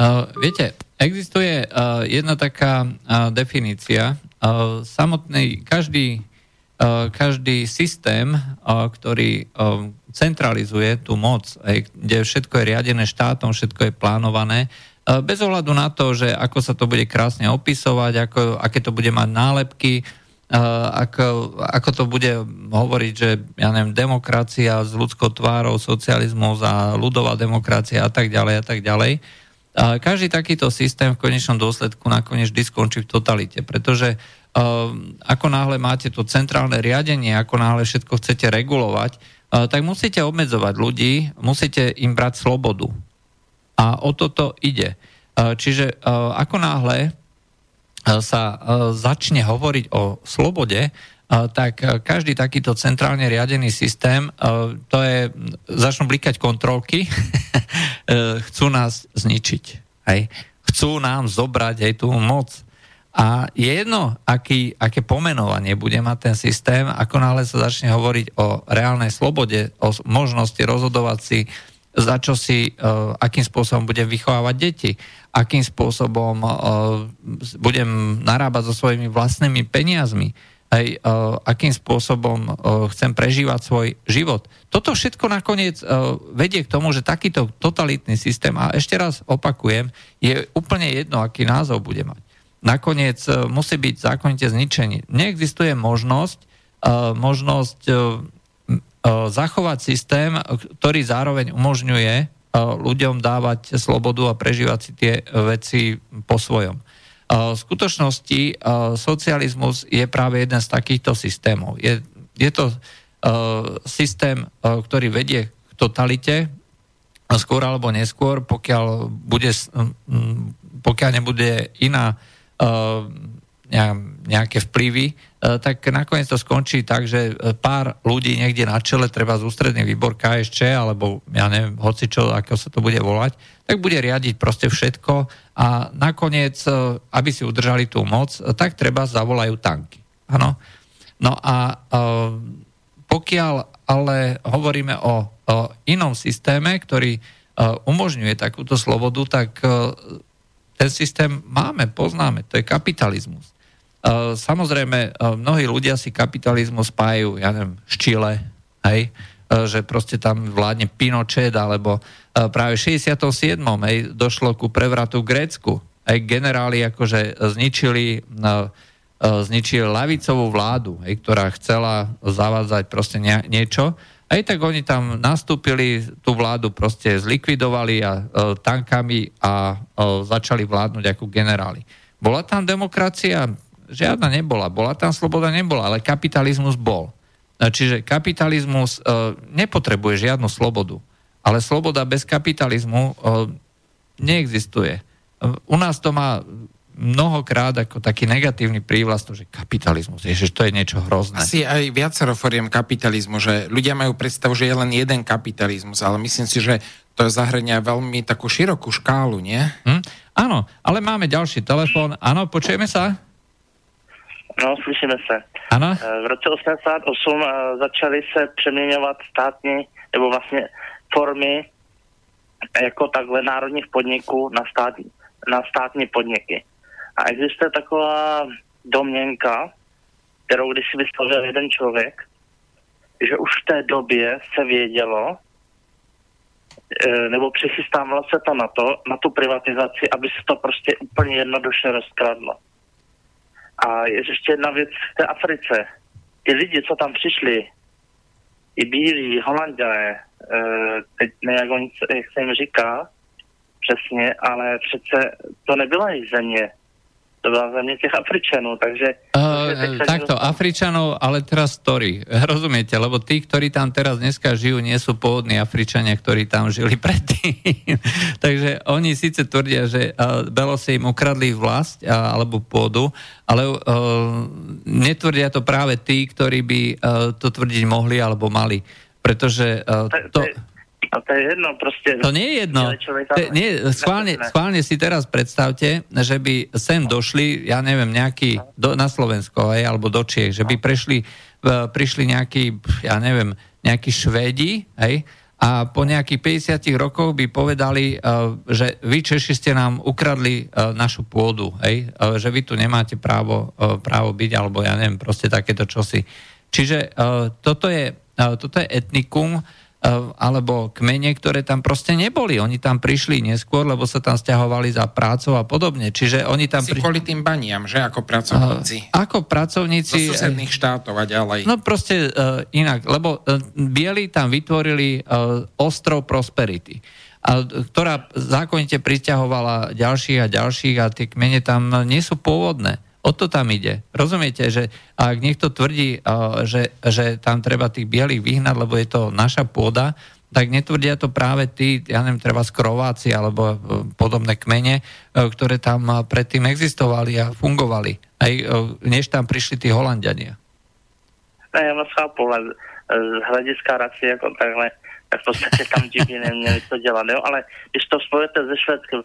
Uh, viete, existuje uh, jedna taká uh, definícia. Uh, samotný, každý, uh, každý systém, uh, ktorý uh, centralizuje tú moc, aj, kde všetko je riadené štátom, všetko je plánované, uh, bez ohľadu na to, že ako sa to bude krásne opisovať, ako, aké to bude mať nálepky, ako, ako to bude hovoriť, že ja neviem, demokracia s ľudskou tvárou, socializmus a ľudová demokracia a tak ďalej a tak ďalej. A každý takýto systém v konečnom dôsledku nakoniec vždy skončí v totalite, pretože uh, ako náhle máte to centrálne riadenie, ako náhle všetko chcete regulovať, tak musíte obmedzovať ľudí, musíte im brať slobodu. A o toto ide. Čiže ako náhle sa e, začne hovoriť o slobode, e, tak každý takýto centrálne riadený systém, e, to je, začnú blikať kontrolky, *laughs* chcú nás zničiť. Hej. Chcú nám zobrať aj tú moc. A je jedno, aký, aké pomenovanie bude mať ten systém, ako náhle sa začne hovoriť o reálnej slobode, o možnosti rozhodovať si za čo si, akým spôsobom budem vychovávať deti, akým spôsobom uh, budem narábať so svojimi vlastnými peniazmi, aj uh, akým spôsobom uh, chcem prežívať svoj život. Toto všetko nakoniec uh, vedie k tomu, že takýto totalitný systém, a ešte raz opakujem, je úplne jedno, aký názov bude mať. Nakoniec uh, musí byť zákonite zničený. Neexistuje možnosť, uh, možnosť uh, E, zachovať systém, ktorý zároveň umožňuje ľuďom dávať slobodu a prežívať si tie veci po svojom. E, v skutočnosti socializmus je práve jeden z takýchto systémov. Je, je to systém, ktorý vedie k totalite, skôr alebo neskôr, pokiaľ, bude, pokiaľ nebude iná nejaké vplyvy, tak nakoniec to skončí tak, že e, pár ľudí niekde na čele, treba z ústredný výbor KSČ, alebo ja neviem, hoci čo, ako sa to bude volať, tak bude riadiť proste všetko a nakoniec, e, aby si udržali tú moc, tak treba zavolajú tanky. Ano? No a pokiaľ ale hovoríme o inom systéme, ktorý umožňuje takúto slobodu, tak ten systém máme, poznáme, to je kapitalizmus. Eh, samozrejme, eh, mnohí ľudia si kapitalizmus spájajú, ja neviem, z Chile, hej, eh, že proste tam vládne Pinochet, alebo práve v 67. Hej, došlo ku prevratu v Grécku. Aj generáli akože zničili, zničili lavicovú vládu, hej, ktorá chcela zavádzať proste niečo. Aj tak oni tam nastúpili, tú vládu proste zlikvidovali a tankami a začali vládnuť ako generáli. Bola tam demokracia? Žiadna nebola. Bola tam sloboda, nebola, ale kapitalizmus bol. Čiže kapitalizmus nepotrebuje žiadnu slobodu. Ale sloboda bez kapitalizmu neexistuje. U nás to má mnohokrát ako taký negatívny prívlast, že kapitalizmus, že to je niečo hrozné. Asi aj viacero foriem kapitalizmu, že ľudia majú predstavu, že je len jeden kapitalizmus, ale myslím si, že to zahrania veľmi takú širokú škálu, nie? Hm? Áno, ale máme ďalší telefón. Áno, počujeme sa? No, slyšíme se. Ano? V roce 88 eh, začaly se přeměňovat státní, nebo vlastně formy jako takhle národních podniků na, stát, na státní podniky. A existuje taková domněnka, kterou když si vyslovil jeden člověk, že už v té době se vědělo, nebo přichystávalo se to na to, na tu privatizaci, aby se to prostě úplně jednoduše rozkradlo. A je ještě jedna věc v té Africe. Ty lidi, co tam přišli, i bílí, holanděné, e, teď nejak jak se jim říká přesně, ale přece to nebyla jejich země těch Afričanů, takže... Uh, takto, Afričanov, ale teraz story. *laughs* Rozumiete, lebo tí, ktorí tam teraz dneska žijú, nie sú pôvodní Afričania, ktorí tam žili *laughs* predtým. takže oni síce tvrdia, že uh, Belosi im ukradli vlast uh, alebo pôdu, ale uh, netvrdia to práve tí, ktorí by uh, to tvrdiť mohli alebo mali. Pretože uh, to... A to je jedno proste. To nie je jedno. To, nie, schválne, schválne si teraz predstavte, že by sem došli, ja neviem, nejaký do, na Slovensko, aj, alebo do Čiech, že by prešli, prišli nejakí, ja neviem, nejakí Švédi, hej, a po nejakých 50 rokoch by povedali, uh, že vy Češi ste nám ukradli uh, našu pôdu, hej, uh, že vy tu nemáte právo, právo byť, alebo ja neviem, proste takéto čosi. Čiže toto, je, toto je etnikum, alebo kmene, ktoré tam proste neboli. Oni tam prišli neskôr, lebo sa tam stiahovali za prácou a podobne. Čiže oni tam... Si pri... kvôli tým baniam, že ako pracovníci. Uh, ako pracovníci... Zo susedných štátov a ďalej. No proste uh, inak, lebo uh, bieli tam vytvorili uh, ostrov Prosperity a, ktorá zákonite pristahovala ďalších a ďalších a tie kmene tam nie sú pôvodné. O to tam ide. Rozumiete, že ak niekto tvrdí, že, že tam treba tých bielých vyhnať, lebo je to naša pôda, tak netvrdia to práve tí, ja neviem, treba skrováci alebo e, podobné kmene, e, ktoré tam predtým existovali a fungovali, aj než tam prišli tí Holandiania. Ja vás chápu, ale z hlediska rasy ako takhle tak v podstatě tam divně neměli co dělat. Jo? Ale když to spojete ze Švédsko,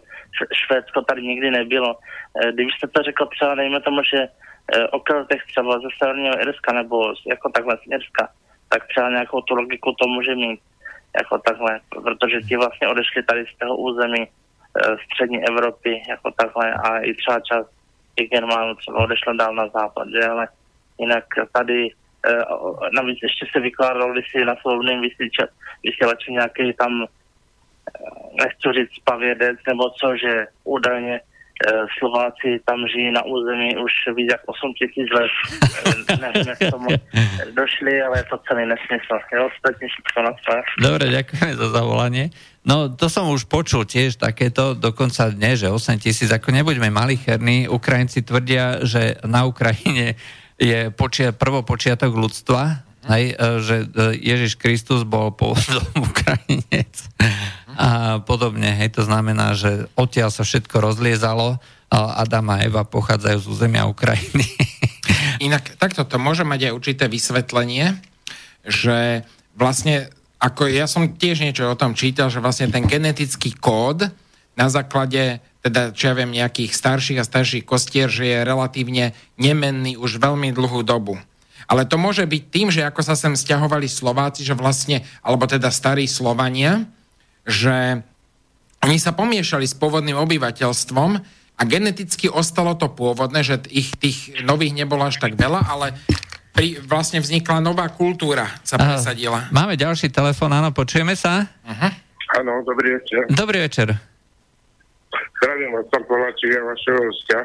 Švédsko tady nikdy nebylo. Eh, když jste to řekl třeba, dejme tomu, že eh, o Keltech třeba ze Severního Irska nebo jako takhle z Irska, tak třeba nějakou tu logiku to může mít jako takhle, protože ti vlastně odešli tady z toho území eh, střední Evropy jako takhle a i třeba čas těch Germánů třeba odešlo dál na západ, že? ale jinak tady navíc ještě se vykládalo si na slovném vysílači nějaký tam, eh, nechci říct pavědec, nebo co, že údajně eh, Slováci tam žijí na území už víc jak 8 tisíc let. Než jsme k tomu došli, ale je to celý nesmysl. Jo, ostatně všetko na Dobre, ďakujeme za zavolanie. No, to som už počul tiež takéto, dokonca dne, že 8 tisíc, ako nebuďme malicherní, Ukrajinci tvrdia, že na Ukrajine je počia, prvopočiatok ľudstva, hej, e, že e, Ježiš Kristus bol pôvodom *laughs* Ukrajinec a podobne. Hej, to znamená, že odtiaľ sa všetko rozliezalo a Adam a Eva pochádzajú z územia Ukrajiny. *laughs* Inak takto to môže mať aj určité vysvetlenie, že vlastne, ako ja som tiež niečo o tom čítal, že vlastne ten genetický kód na základe teda čo ja viem, nejakých starších a starších kostier, že je relatívne nemenný už veľmi dlhú dobu. Ale to môže byť tým, že ako sa sem stiahovali Slováci, že vlastne, alebo teda starí Slovania, že oni sa pomiešali s pôvodným obyvateľstvom a geneticky ostalo to pôvodné, že ich tých nových nebolo až tak veľa, ale pri, vlastne vznikla nová kultúra, sa presadila. Máme ďalší telefon, áno, počujeme sa? Uh-huh. Áno, dobrý večer. Dobrý večer. Zdravím vás, pán Kováčik, ja vašeho hostia.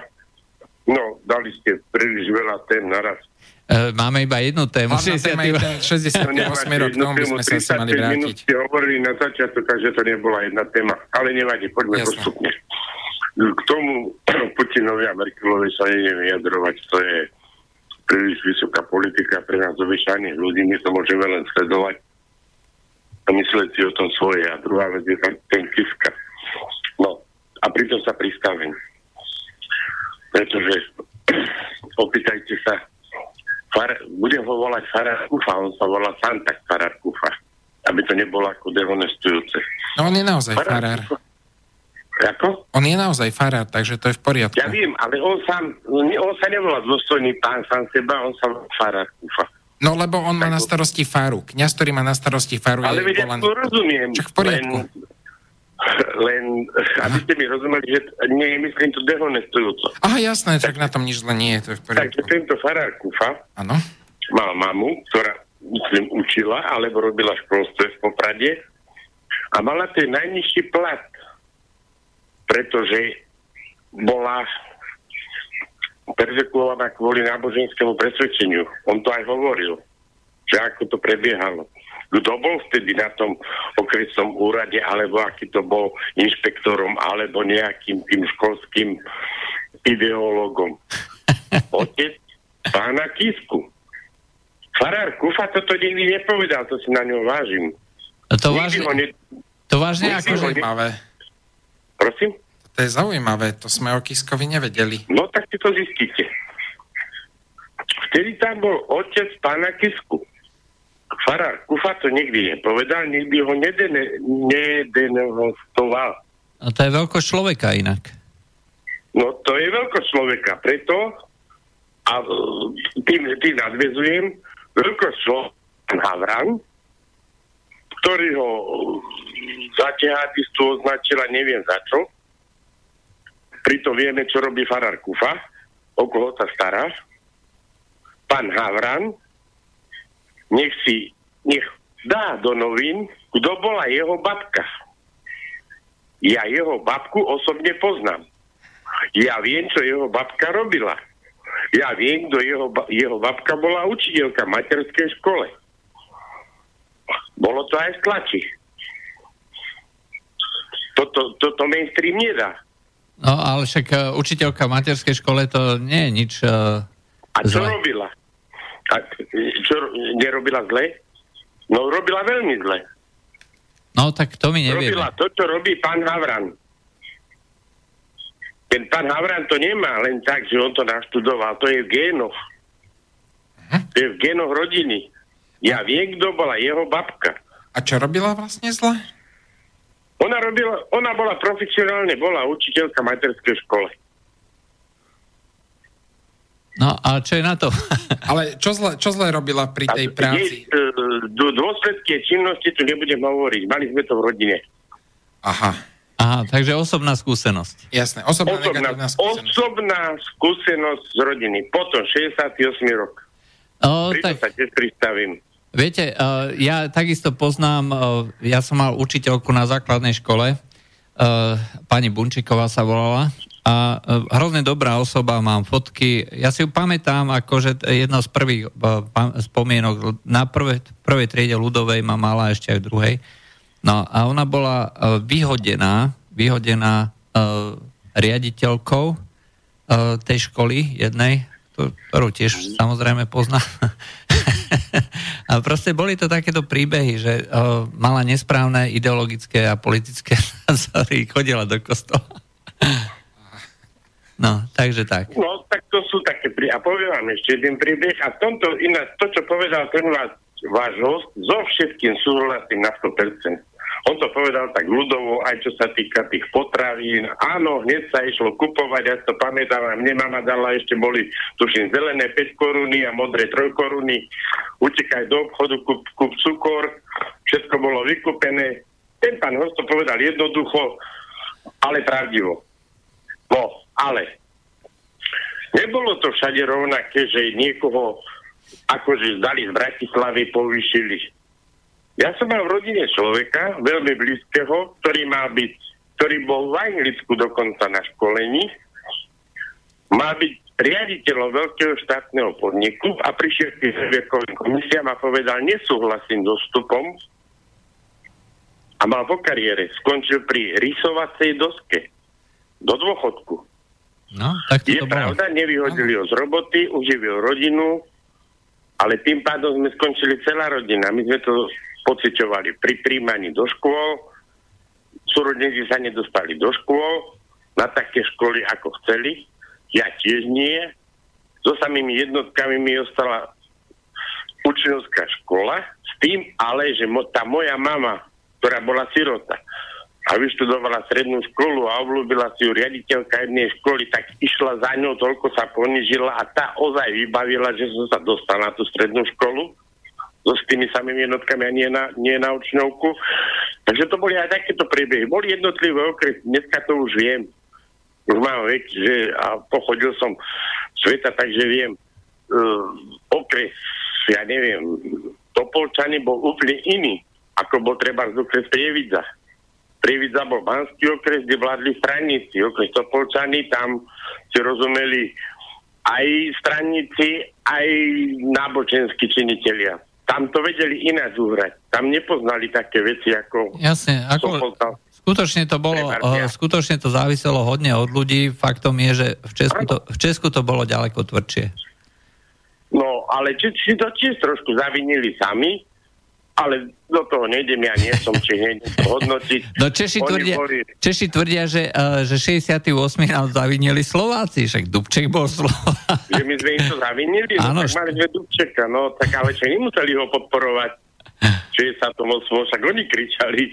No, dali ste príliš veľa tém naraz. Uh, máme iba jednu tému. Hlavná téma je ten 68 no, rok, tomu by sme sa asi mali vrátiť. ste hovorili na začiatku, že to nebola jedna téma. Ale nevadí, poďme Jasne. postupne. k tomu *clears throat* Putinovi a Merkelovi sa neviem vyjadrovať, to je príliš vysoká politika pre nás obyčajných ľudí, my to môžeme len sledovať a myslieť si o tom svoje. A druhá vec je tam ten Kiska. A pritom sa pristavím. Pretože *clears throat* opýtajte sa, far, budem ho volať Farar Kufa, on sa volá sám tak Farar Kufa, aby to nebolo ako dehonestujúce. No on je naozaj Farar. Ako? On je naozaj farár, takže to je v poriadku. Ja viem, ale on sám, on sa nevolá dôstojný pán sám seba, on sa volá Farar Kufa. No lebo on má na starosti faru. Kňaz, ktorý má na starosti faru, Ale je ja volaný... to rozumiem. Však v poriadku. Len, len aby ste mi rozumeli, že nie myslím to dehonestujúco. Aha, jasné, tak na tom nič zle nie je, to je v Takže tento farár Kufa Áno. mal mamu, ktorá myslím učila, alebo robila školstve v Poprade a mala ten najnižší plat, pretože bola perzekuovaná kvôli náboženskému presvedčeniu. On to aj hovoril, že ako to prebiehalo. Kto bol vtedy na tom okresnom úrade, alebo aký to bol inšpektorom, alebo nejakým tým školským ideológom. *laughs* Otec pána Kisku. Farár Kufa toto nikdy nepovedal, to si na ňom vážim. To Nikdy vážne, ne... to vážne Nikdy ako... Zaujímavé. Prosím? To je zaujímavé, to sme o Kiskovi nevedeli. No tak si to zistíte. Vtedy tam bol otec pána Kisku. Farár Kufa to nikdy nepovedal, nikdy ho nedene, nedenostoval. No to je veľkosť človeka inak. No to je veľkosť človeka, preto a e, tým, tým nadvezujem, veľkosť človeka Havran, ktorý ho e, za džihadistu označila neviem za čo. Pritom vieme, čo robí farár Kufa, o koho sa stará. Pán Havran, nech si, nech dá do novín, kto bola jeho babka. Ja jeho babku osobne poznám. Ja viem, čo jeho babka robila. Ja viem, kto jeho, jeho babka bola učiteľka v materskej škole. Bolo to aj v tlači. Toto, toto mainstream nedá. No ale však e, učiteľka v materskej škole to nie je nič... e, A čo Zle. robila? A čo ro- nerobila zle? No robila veľmi zle. No tak to my nevieme. Robila to, čo robí pán Havran. Ten pán Havran to nemá len tak, že on to naštudoval. To je v génoch. To je v génoch rodiny. Ja viem, kto bola jeho babka. A čo robila vlastne zle? Ona, robila, ona bola profesionálne, bola učiteľka v materskej škole. No a čo je na to? *laughs* Ale čo zle, čo zle robila pri tej práci? Je, e, dô- dôsledky činnosti tu nebudem hovoriť. Mali sme to v rodine. Aha, Aha, takže osobná skúsenosť. jasné. Osobná, Osobná, negatívna skúsenosť. osobná skúsenosť z rodiny. Potom 68 rok. O, tak, sa tiež pristavím. viete, uh, ja takisto poznám, uh, ja som mal učiteľku na základnej škole, uh, pani Bunčiková sa volala, a uh, hrozne dobrá osoba, mám fotky, ja si ju pamätám, akože jedno z prvých pa- spomienok na prvé, prvej triede ľudovej ma mala ešte aj v druhej. No a ona bola uh, vyhodená, vyhodená uh, riaditeľkou uh, tej školy jednej, to- ktorú tiež samozrejme pozná. *laughs* a proste boli to takéto príbehy, že uh, mala nesprávne ideologické a politické *laughs* názory, chodila do kostola. No, takže tak. No, tak to sú také prí... A poviem vám ešte jeden príbeh. A v tomto ináč, to, čo povedal ten váš, váš host, so všetkým súhlasím na 100%. On to povedal tak ľudovo, aj čo sa týka tých potravín. Áno, hneď sa išlo kupovať, ja to pamätám, a mne mama dala, ešte boli, tuším, zelené 5 koruny a modré 3 koruny. Utekaj do obchodu, kup, kup cukor, všetko bolo vykúpené. Ten pán host to povedal jednoducho, ale pravdivo. No, ale nebolo to všade rovnaké, že niekoho akože zdali z Bratislavy povýšili. Ja som mal v rodine človeka, veľmi blízkeho, ktorý mal byť, ktorý bol v Anglicku dokonca na školení, mal byť riaditeľom veľkého štátneho podniku a prišiel k výbekovým komisiám a povedal, nesúhlasím so vstupom a mal po kariére, skončil pri rysovacej doske. do dôchodku. No, tak to Je bolo. pravda, nevyhodili ho z roboty, uživil rodinu, ale tým pádom sme skončili celá rodina. My sme to pociťovali pri príjmaní do škôl, súrodníci sa nedostali do škôl, na také školy, ako chceli, ja tiež nie. So samými jednotkami mi ostala učňovská škola, s tým ale, že mo- tá moja mama, ktorá bola sirota, a vyštudovala strednú školu a obľúbila si ju riaditeľka jednej školy, tak išla za ňou, toľko sa ponižila a tá ozaj vybavila, že som sa dostal na tú strednú školu so s tými samými jednotkami a nie na, nie na učňovku. Takže to boli aj takéto príbehy. Boli jednotlivé okresy, dneska to už viem. Už mám vek, že a pochodil som sveta, takže viem. Uh, okres, ja neviem, Topolčany bol úplne iný, ako bol treba z okres Prievidza. Prievidza bol Banský okres, kde vládli straníci. Okres Topolčany, tam si rozumeli aj straníci, aj náboženskí činitelia. Tam to vedeli ináč uhrať. Tam nepoznali také veci, ako Jasne, ako, poznal. skutočne to bolo, uh, skutočne to záviselo hodne od ľudí. Faktom je, že v Česku to, v Česku to bolo ďaleko tvrdšie. No, ale či, si to tiež trošku zavinili sami, ale do toho nejdem, ja nie som či nejdem to hodnotiť. No Češi Oni tvrdia, boli- Češi tvrdia že, uh, že 68. nám zavinili Slováci, však Dubček bol Slovák. že my sme im to zavinili, no, Áno, tak mali sme Dubčeka, no tak ale čo nemuseli ho podporovať. Čiže sa to moc, však oni kričali.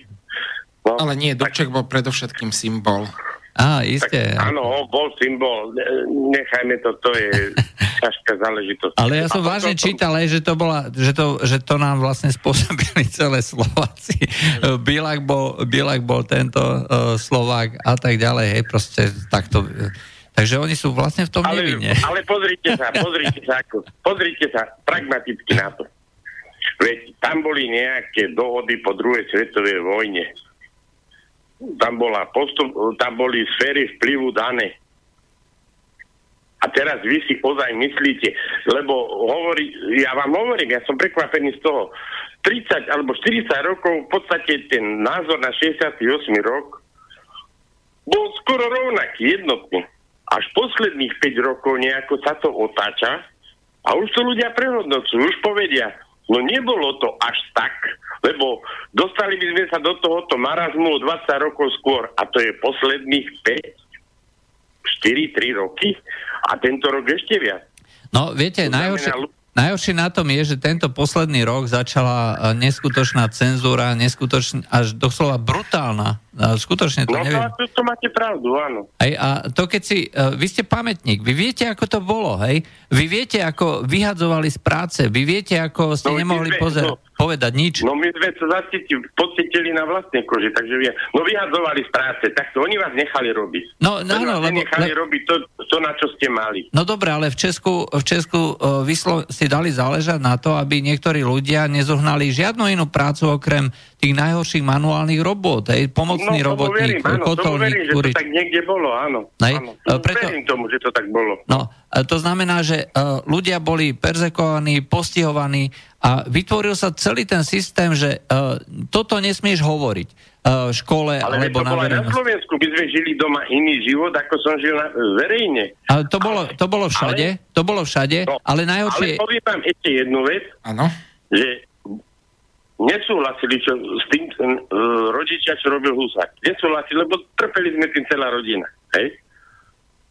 No, Ale nie, Dubček bol predovšetkým symbol. Á, tak, isté. áno, bol symbol. Ne- Nechajme to, to je *laughs* ťažká záležitosť. Ale ja som A vážne potom- čítal, aj, že to, bola, že, to, že to nám vlastne spôsobili *laughs* celé Slováci. Bilak bol, Bilak bol tento uh, Slovák a tak ďalej, hej, proste takto. Takže oni sú vlastne v tom ale, nevine. ale pozrite sa, pozrite sa, ako, pozrite sa pragmaticky na to. Veď tam boli nejaké dohody po druhej svetovej vojne. Tam, bola postup, tam boli sféry vplyvu dané. A teraz vy si ozaj myslíte, lebo hovorí, ja vám hovorím, ja som prekvapený z toho, 30 alebo 40 rokov v podstate ten názor na 68 rok bol skoro rovnaký, jednotný. Až posledných 5 rokov nejako sa to otáča a už to ľudia prehodnocujú, už povedia, no nebolo to až tak, lebo dostali by sme sa do tohoto marazmu o 20 rokov skôr a to je posledných 5, 4, 3 roky a tento rok ešte viac. No, viete, najhoršie, najhoršie na tom je, že tento posledný rok začala e, neskutočná cenzúra, neskutočná, až doslova brutálna. E, Skutočne to No neviem. to, to máte pravdu, áno. Hej, a to keď si, uh, vy ste pamätník, vy viete, ako to bolo, hej? Vy viete, ako vyhadzovali z práce, vy viete, ako ste No, nemohli sme- pozerať, no. povedať nič. No my sme sa zacítili, pocítili na vlastnej koži, takže vie, no vyhadzovali z práce, tak to oni vás nechali robiť. No, no, vás lebo- nechali le- robiť to, to, na čo ste mali. No dobre, ale v Česku, v Česku uh, vyslo- si dali záležať na to, aby niektorí ľudia nezohnali žiadnu inú prácu okrem tých najhorších manuálnych robot, hej? Pomocný no, tomu verím, robotník, áno, tomu kotolník, verím, že to kurič. tak niekde bolo, áno. Hej, áno. e, preto- Verím tomu, že to tak bolo. No, a to znamená, že uh, ľudia boli perzekovaní, postihovaní a vytvoril sa celý ten systém, že uh, toto nesmieš hovoriť uh, v škole Ale alebo to na bolo aj na verejnosti. Slovensku, by sme žili doma iný život, ako som žil na, verejne. Ale to bolo, to bolo všade, to bolo všade, No, ale najhoršie... Ale poviem vám ešte jednu vec, Áno. že nesúhlasili čo, s tým uh, rodičia, čo robil Husák. Nesúhlasili, lebo trpeli sme tým celá rodina. Hej?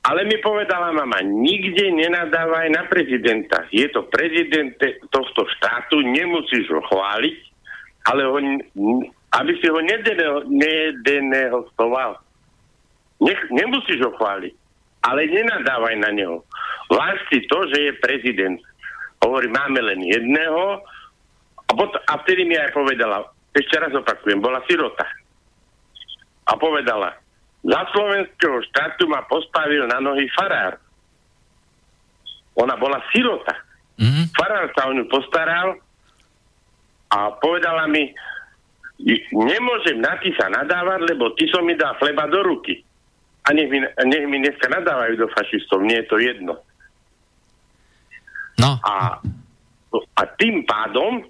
Ale mi povedala mama, nikde nenadávaj na prezidenta. Je to prezident tohto štátu, nemusíš ho chváliť, ale ho, aby si ho nedeneho- nedenehostoval. Nech, nemusíš ho chváliť, ale nenadávaj na neho. Si to, že je prezident. Hovorí, máme len jedného a, pot- a vtedy mi aj povedala, ešte raz opakujem, bola sirota. A povedala, za slovenského štátu ma postavil na nohy farár. Ona bola sirota. Mhm. Farár sa o ňu postaral a povedala mi, nemôžem na ty sa nadávať, lebo ty som mi dal chleba do ruky. A nech mi, nech mi dneska nadávajú do fašistov, mne je to jedno. No, A, a tým pádom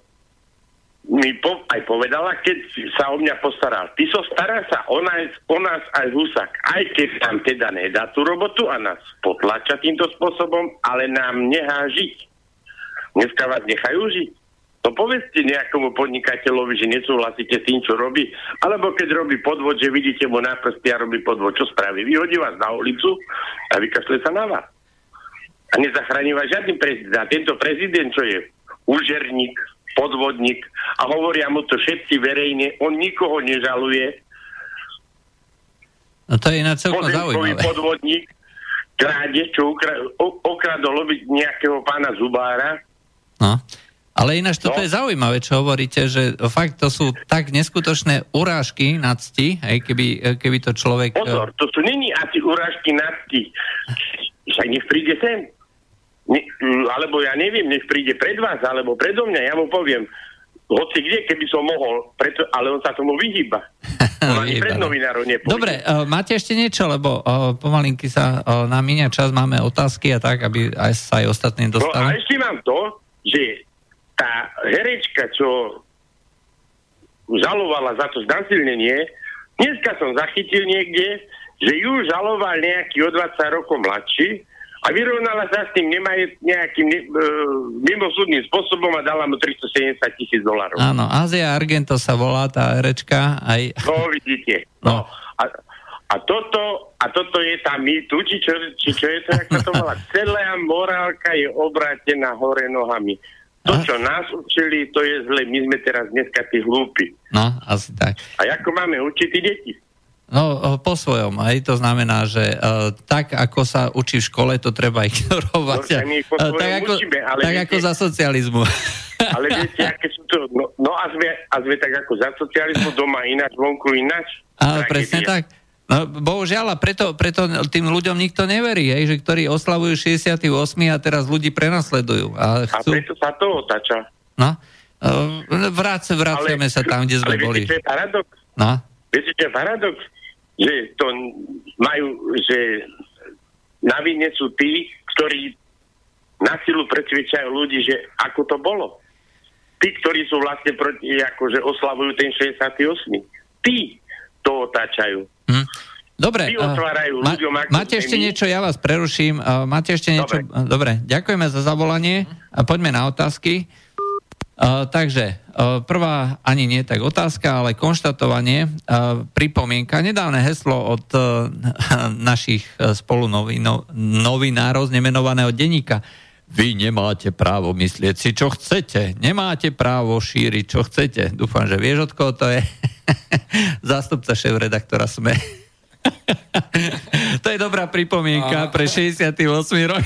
mi po, aj povedala, keď sa o mňa postaral. Ty so stará sa o nás, o nás aj Husák. Aj keď nám teda nedá tú robotu a nás potlača týmto spôsobom, ale nám nechá žiť. Dneska vás nechajú žiť. To povedzte nejakomu podnikateľovi, že nesúhlasíte s tým, čo robí. Alebo keď robí podvod, že vidíte mu na prsty a robí podvod, čo spraví? Vyhodí vás na ulicu a vykašle sa na vás. A nezachráni vás žiadny prezident. A tento prezident, čo je úžerník, podvodník a hovoria mu to všetci verejne, on nikoho nežaluje. No to je iná celkom zaujímavé. *laughs* podvodník, kráde, čo ukra- okradol nejakého pána Zubára. No. Ale ináč toto no. je zaujímavé, čo hovoríte, že fakt to sú tak neskutočné urážky na cti, hej, keby, keby to človek... Pozor, to sú není asi urážky na cti. Však nech príde sem. Ne, alebo ja neviem, nech príde pred vás, alebo predo mňa, ja mu poviem, hoci kde, keby som mohol, preto, ale on sa tomu vyhýba. *laughs* On ani pred novinárov nepôjde. Dobre, uh, máte ešte niečo, lebo uh, pomalinky sa uh, nám minia čas, máme otázky a tak, aby aj sa aj ostatní dostali. No a ešte mám to, že tá herečka, čo žalovala za to znasilnenie, dneska som zachytil niekde, že ju žaloval nejaký o 20 rokov mladší a vyrovnala sa s tým nemaj, nejakým ne, e, mimosúdnym spôsobom a dala mu 370 tisíc dolarov. Áno, Ázia Argento sa volá tá herečka. Aj... No, vidíte. No. A, a, toto, a toto je tá mýtu, či čo, či čo je to, jak sa to volá. *laughs* Celá morálka je obrátená hore nohami. To, čo nás učili, to je zle. My sme teraz dneska tí hlúpi. No, asi tak. A ako máme učiť deti? No, po svojom. Aj to znamená, že uh, tak, ako sa učí v škole, to treba ignorovať. No, uh, tak ako, učíme, ale tak viete, ako za socializmu. *laughs* Ale viete, aké sú to... No, no a, sme, a sme tak ako za socializmu doma ináč, vonku ináč. Áno, presne tak. No, bohužiaľ, a preto, preto tým ľuďom nikto neverí, hej, že ktorí oslavujú 68 a teraz ľudí prenasledujú. A, chcú... a preto sa to otáča. No, uh, vrác, vraciame sa tam, kde sme ale boli. Viete, paradox? No? Viete, paradox? Že to majú, že na vine sú tí, ktorí na silu presvedčajú ľudí, že ako to bolo. Tí, ktorí sú vlastne proti, akože oslavujú ten 68. Tí to otáčajú. Hm. Dobre, uh, ma, máte ešte niečo, ja vás preruším, uh, máte ešte niečo, dobre. dobre, ďakujeme za zavolanie a poďme na otázky. Uh, takže, prvá ani nie tak otázka, ale konštatovanie, uh, pripomienka, nedávne heslo od uh, *laughs* našich spolu novinárov z nemenovaného denníka. Vy nemáte právo myslieť si, čo chcete. Nemáte právo šíriť, čo chcete. Dúfam, že vieš, od koho to je. *laughs* zástupca šéf-redaktora SME. *laughs* to je dobrá pripomienka pre 68 rok.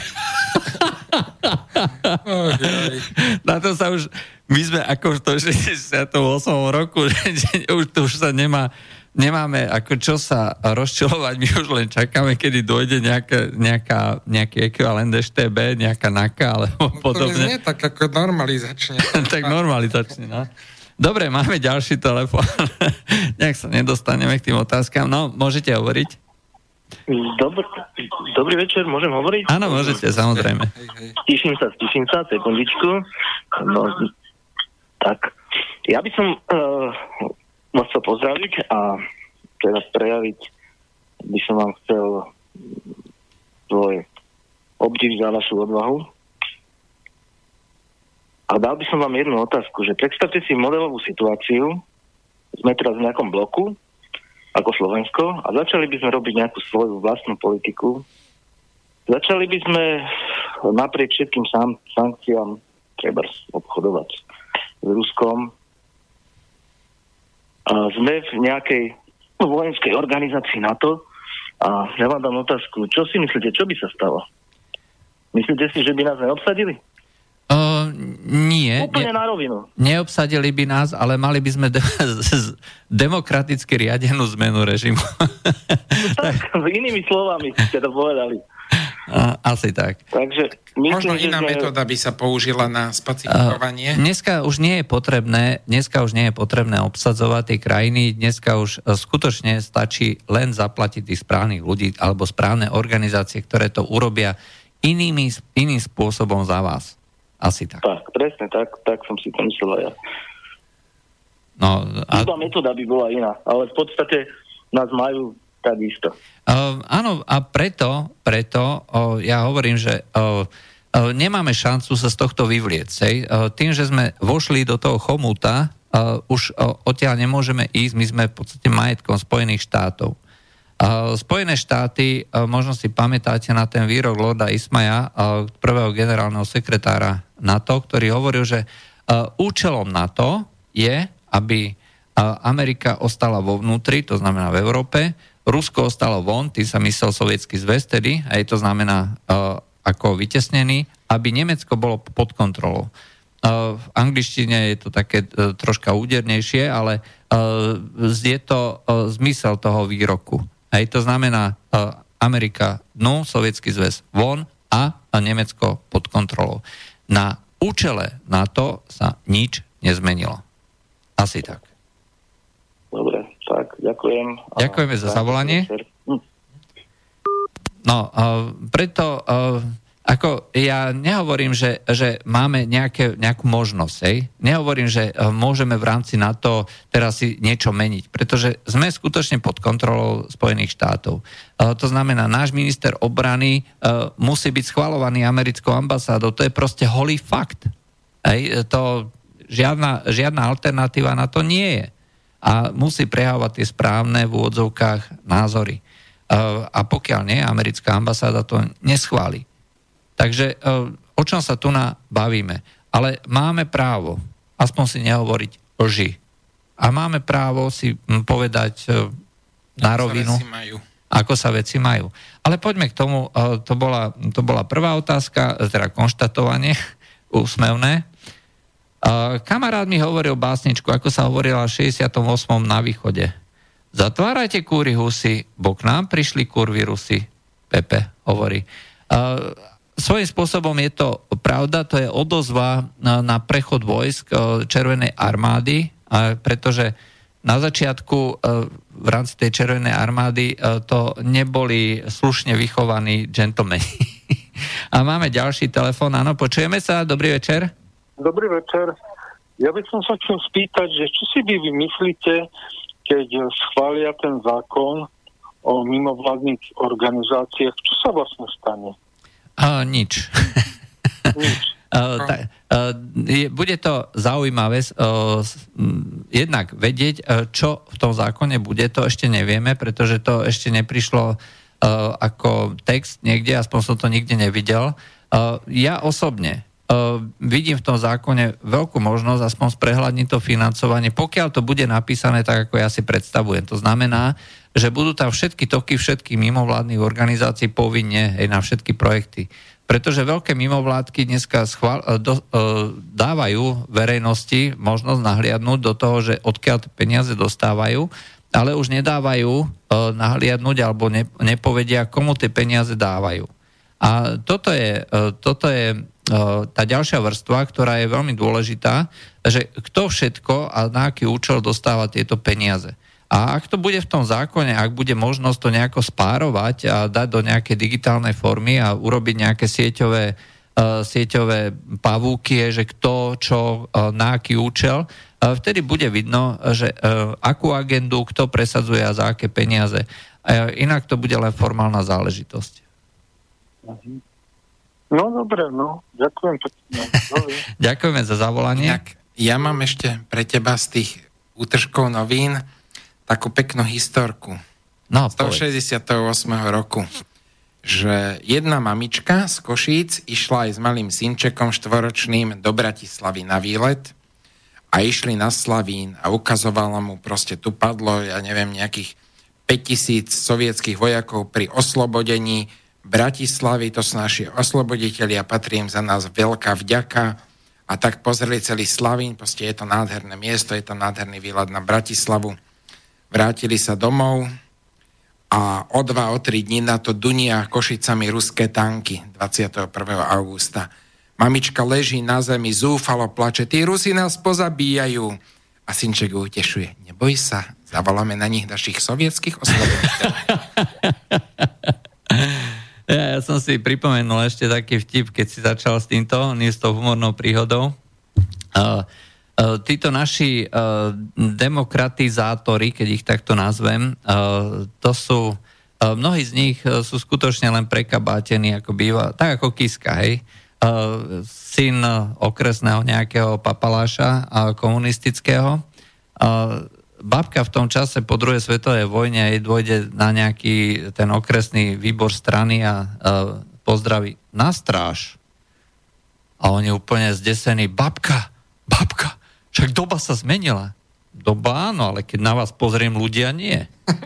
Na to sa už, my sme ako v 68 roku, *laughs* že, už to už sa nemá, nemáme ako čo sa rozčilovať, my už len čakáme, kedy dojde nejaká, nejaká, nejaký ekvivalent STB, nejaká NAKA alebo podobne. To nie tak ako normalizačne. *laughs* tak normalizačne, no. Dobre, máme ďalší telefon. *laughs* Nejak sa nedostaneme k tým otázkam. No, môžete hovoriť? Dobrý, dobrý večer, môžem hovoriť? Áno, môžete, samozrejme. Stíšim sa, stíšim sa, sekundičku. No, tak, ja by som uh, vás chcel pozdraviť a teraz prejaviť by som vám chcel svoj obdiv za vašu odvahu. A dal by som vám jednu otázku, že predstavte si modelovú situáciu, sme teraz v nejakom bloku, ako Slovensko, a začali by sme robiť nejakú svoju vlastnú politiku. Začali by sme napriek všetkým sankciám treba obchodovať s Ruskom. A sme v nejakej vojenskej organizácii NATO a ja vám dám otázku, čo si myslíte, čo by sa stalo? Myslíte si, že by nás neobsadili? Uh, nie. Úplne ne, na rovinu. Neobsadili by nás, ale mali by sme de- *laughs* demokraticky riadenú zmenu režimu. *laughs* tak, inými slovami ste to povedali. Asi tak. Takže myslím, Možno iná sme... metóda by sa použila na spacifikovanie. Dneska už nie je potrebné, dneska už nie je potrebné obsadzovať tie krajiny, dneska už uh, skutočne stačí len zaplatiť tých správnych ľudí alebo správne organizácie, ktoré to urobia inými, iným spôsobom za vás. Asi tak. Tak, presne tak, tak som si to myslel ja. No, a... Iba metóda by bola iná, ale v podstate nás majú takisto. Uh, áno, a preto, preto uh, ja hovorím, že uh, uh, nemáme šancu sa z tohto vyvlieť. Uh, tým, že sme vošli do toho chomúta, uh, už uh, odtiaľ nemôžeme ísť, my sme v podstate majetkom Spojených štátov. Spojené štáty, možno si pamätáte na ten výrok Lorda Ismaja, prvého generálneho sekretára NATO, ktorý hovoril, že účelom NATO je, aby Amerika ostala vo vnútri, to znamená v Európe, Rusko ostalo von, tým sa myslel sovietský zväz tedy, aj to znamená uh, ako vytesnený, aby Nemecko bolo pod kontrolou. Uh, v angličtine je to také uh, troška údernejšie, ale uh, je to uh, zmysel toho výroku. Aj to znamená uh, Amerika dnu, sovietský zväz von a, a Nemecko pod kontrolou. Na účele NATO sa nič nezmenilo. Asi tak. Dobre, ďakujem. Ďakujeme za zavolanie. No, uh, preto ako ja nehovorím, že, že máme nejaké, nejakú možnosť. Hej? Nehovorím, že uh, môžeme v rámci NATO teraz si niečo meniť, pretože sme skutočne pod kontrolou Spojených štátov. Uh, to znamená, náš minister obrany uh, musí byť schvalovaný americkou ambasádou. To je proste holý fakt. Hej? To žiadna, žiadna alternatíva na to nie je a musí prejavovať tie správne v úvodzovkách názory. E, a pokiaľ nie, americká ambasáda to neschváli. Takže e, o čom sa tu na bavíme? Ale máme právo, aspoň si nehovoriť lži. A máme právo si povedať e, na rovinu, ako sa veci majú. Ale poďme k tomu, to bola, to bola prvá otázka, teda konštatovanie *laughs* úsmevné. Kamarát mi hovoril básničku, ako sa hovorila v 68. na východe. Zatvárajte kúry husy, bo k nám prišli kurvy rusy. Pepe hovorí. Svojím spôsobom je to pravda, to je odozva na prechod vojsk Červenej armády, pretože na začiatku v rámci tej Červenej armády to neboli slušne vychovaní džentlmeni. *laughs* A máme ďalší telefón. Áno, počujeme sa. Dobrý večer. Dobrý večer. Ja by som sa chcel spýtať, že čo si vy vymyslíte, keď schvália ten zákon o mimovládnych organizáciách, čo sa vlastne stane? Uh, nič. nič. *laughs* Uh, ta, uh, je, bude to zaujímavé uh, jednak vedieť, uh, čo v tom zákone bude, to ešte nevieme, pretože to ešte neprišlo uh, ako text niekde, aspoň som to nikde nevidel. Uh, ja osobne vidím v tom zákone veľkú možnosť aspoň sprehľadniť to financovanie, pokiaľ to bude napísané tak, ako ja si predstavujem. To znamená, že budú tam všetky toky všetkých mimovládnych organizácií povinne aj na všetky projekty. Pretože veľké mimovládky dneska schvál, e, do, uh, dávajú verejnosti možnosť nahliadnúť do toho, že odkiaľ peniaze dostávajú, ale už nedávajú nahliadnúť alebo ne, nepovedia, komu tie peniaze dávajú. A toto je, toto je Eh, tá ďalšia vrstva, ktorá je veľmi dôležitá, že kto všetko a na aký účel dostáva tieto peniaze. A ak to bude v tom zákone, ak bude možnosť to nejako spárovať a dať do nejakej digitálnej formy a urobiť nejaké sieťové, uh, sieťové pavúky, že kto, čo, uh, na aký účel, uh, vtedy bude vidno, že uh, akú agendu, kto presadzuje a za aké peniaze. Uh, inak to bude len formálna záležitosť. Uh-huh. No dobre, no. Ďakujem pekne. *laughs* Ďakujeme za zavolanie. Tak, ja mám ešte pre teba z tých útržkov novín takú peknú historku. No, 168. roku že jedna mamička z Košíc išla aj s malým synčekom štvoročným do Bratislavy na výlet a išli na Slavín a ukazovala mu, proste tu padlo, ja neviem, nejakých 5000 sovietských vojakov pri oslobodení Bratislavy, to sú naši osloboditeľi a patrí im za nás veľká vďaka a tak pozreli celý Slavín, proste je to nádherné miesto, je to nádherný výhľad na Bratislavu. Vrátili sa domov a o dva, o tri dní na to dunia Košicami ruské tanky 21. augusta. Mamička leží na zemi, zúfalo plače, tí Rusi nás pozabíjajú. A synček ju utešuje, neboj sa, zavoláme na nich našich sovietských osloboditeľov. *laughs* Ja, ja som si pripomenul ešte taký vtip, keď si začal s týmto, nie s tou humornou príhodou. Uh, títo naši demokratizátori, keď ich takto nazvem, to sú, mnohí z nich sú skutočne len prekabátení, ako býva, tak ako Kiska, hej, syn okresného nejakého papaláša komunistického, babka v tom čase po druhej svetovej vojne jej dôjde na nejaký ten okresný výbor strany a pozdraví na stráž. A oni úplne zdesení, babka, babka, však doba sa zmenila. Doba áno, ale keď na vás pozriem, ľudia nie. *laughs*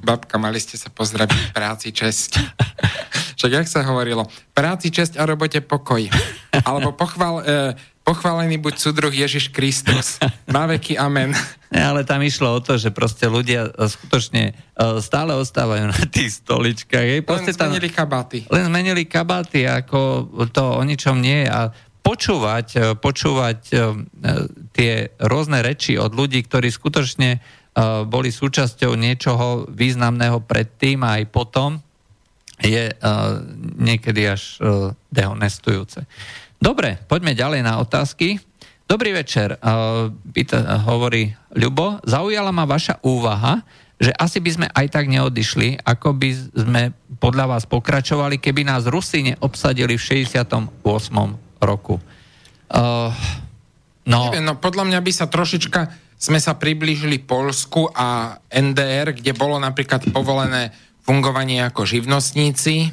Babka, mali ste sa pozdraviť práci česť. *laughs* Však jak sa hovorilo, práci česť a robote pokoj. Alebo pochval, e, Pochválený buď súdruh Ježiš Kristus. *laughs* Na veky amen. Ale tam išlo o to, že proste ľudia e, skutočne e, stále ostávajú na tých stoličkách. Len zmenili kabáty. Len zmenili kabáty, ako to o ničom nie je. A počúvať, e, počúvať tie rôzne reči od ľudí, ktorí skutočne boli súčasťou niečoho významného predtým a aj potom, je niekedy až dehonestujúce. Dobre, poďme ďalej na otázky. Dobrý večer, uh, pýta, hovorí Ľubo. Zaujala ma vaša úvaha, že asi by sme aj tak neodišli, ako by sme podľa vás pokračovali, keby nás Rusi neobsadili v 68. roku. Uh, no... Neviem, no podľa mňa by sa trošička sme sa priblížili Polsku a NDR, kde bolo napríklad povolené fungovanie ako živnostníci,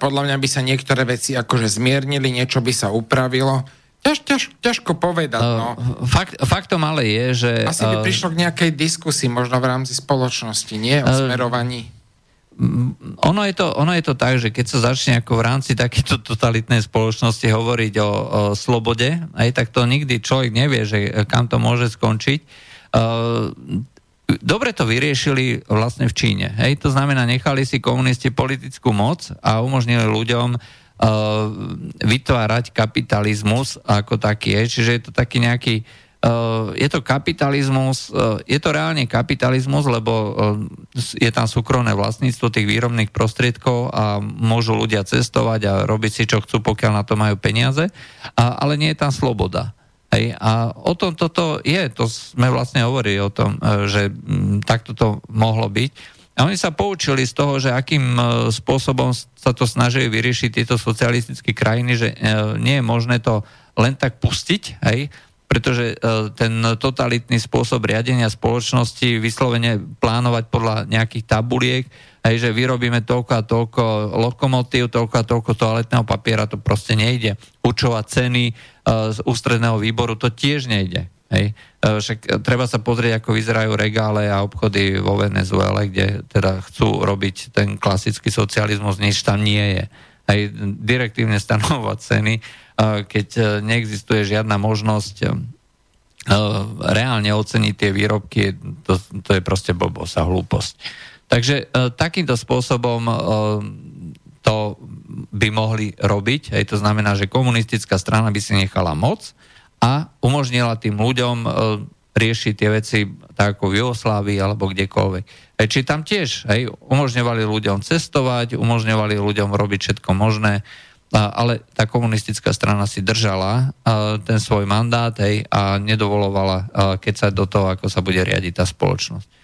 podľa mňa by sa niektoré veci akože zmiernili, niečo by sa upravilo. Ťaž, ťaž, ťažko povedať. No. Fakt, faktom ale je, že... Asi by prišlo k nejakej diskusii možno v rámci spoločnosti, nie? O smerovaní. Ono je, to, ono je to tak, že keď sa začne ako v rámci takéto totalitnej spoločnosti hovoriť o, o slobode, aj tak to nikdy človek nevie, že kam to môže skončiť. Uh, dobre to vyriešili vlastne v Číne. Hej? To znamená, nechali si komunisti politickú moc a umožnili ľuďom uh, vytvárať kapitalizmus ako taký. Hej? Čiže je to taký nejaký Uh, je to kapitalizmus, uh, je to reálne kapitalizmus, lebo uh, je tam súkromné vlastníctvo tých výrobných prostriedkov a môžu ľudia cestovať a robiť si, čo chcú, pokiaľ na to majú peniaze, a, ale nie je tam sloboda. Hej, a o tom toto je, to sme vlastne hovorili o tom, e, že m, takto to mohlo byť. A oni sa poučili z toho, že akým e, spôsobom sa to snažili vyriešiť tieto socialistické krajiny, že e, nie je možné to len tak pustiť, hej, pretože ten totalitný spôsob riadenia spoločnosti vyslovene plánovať podľa nejakých tabuliek, hej, že vyrobíme toľko a toľko lokomotív, toľko a toľko toaletného papiera, to proste nejde. Učovať ceny, z ústredného výboru, to tiež nejde. Hej. E, však treba sa pozrieť, ako vyzerajú regále a obchody vo Venezuele, kde teda chcú robiť ten klasický socializmus, nič tam nie je. Hej. Direktívne stanovať ceny, e, keď e, neexistuje žiadna možnosť reálne oceniť tie výrobky, to, to je proste blbosť a hlúposť. Takže takýmto spôsobom to by mohli robiť. Hej, to znamená, že komunistická strana by si nechala moc a umožnila tým ľuďom e, riešiť tie veci tak ako v Jugoslávii alebo kdekoľvek. Hej, či tam tiež hej, umožňovali ľuďom cestovať, umožňovali ľuďom robiť všetko možné, ale tá komunistická strana si držala e, ten svoj mandát hej, a nedovolovala e, keď sa do toho, ako sa bude riadiť tá spoločnosť.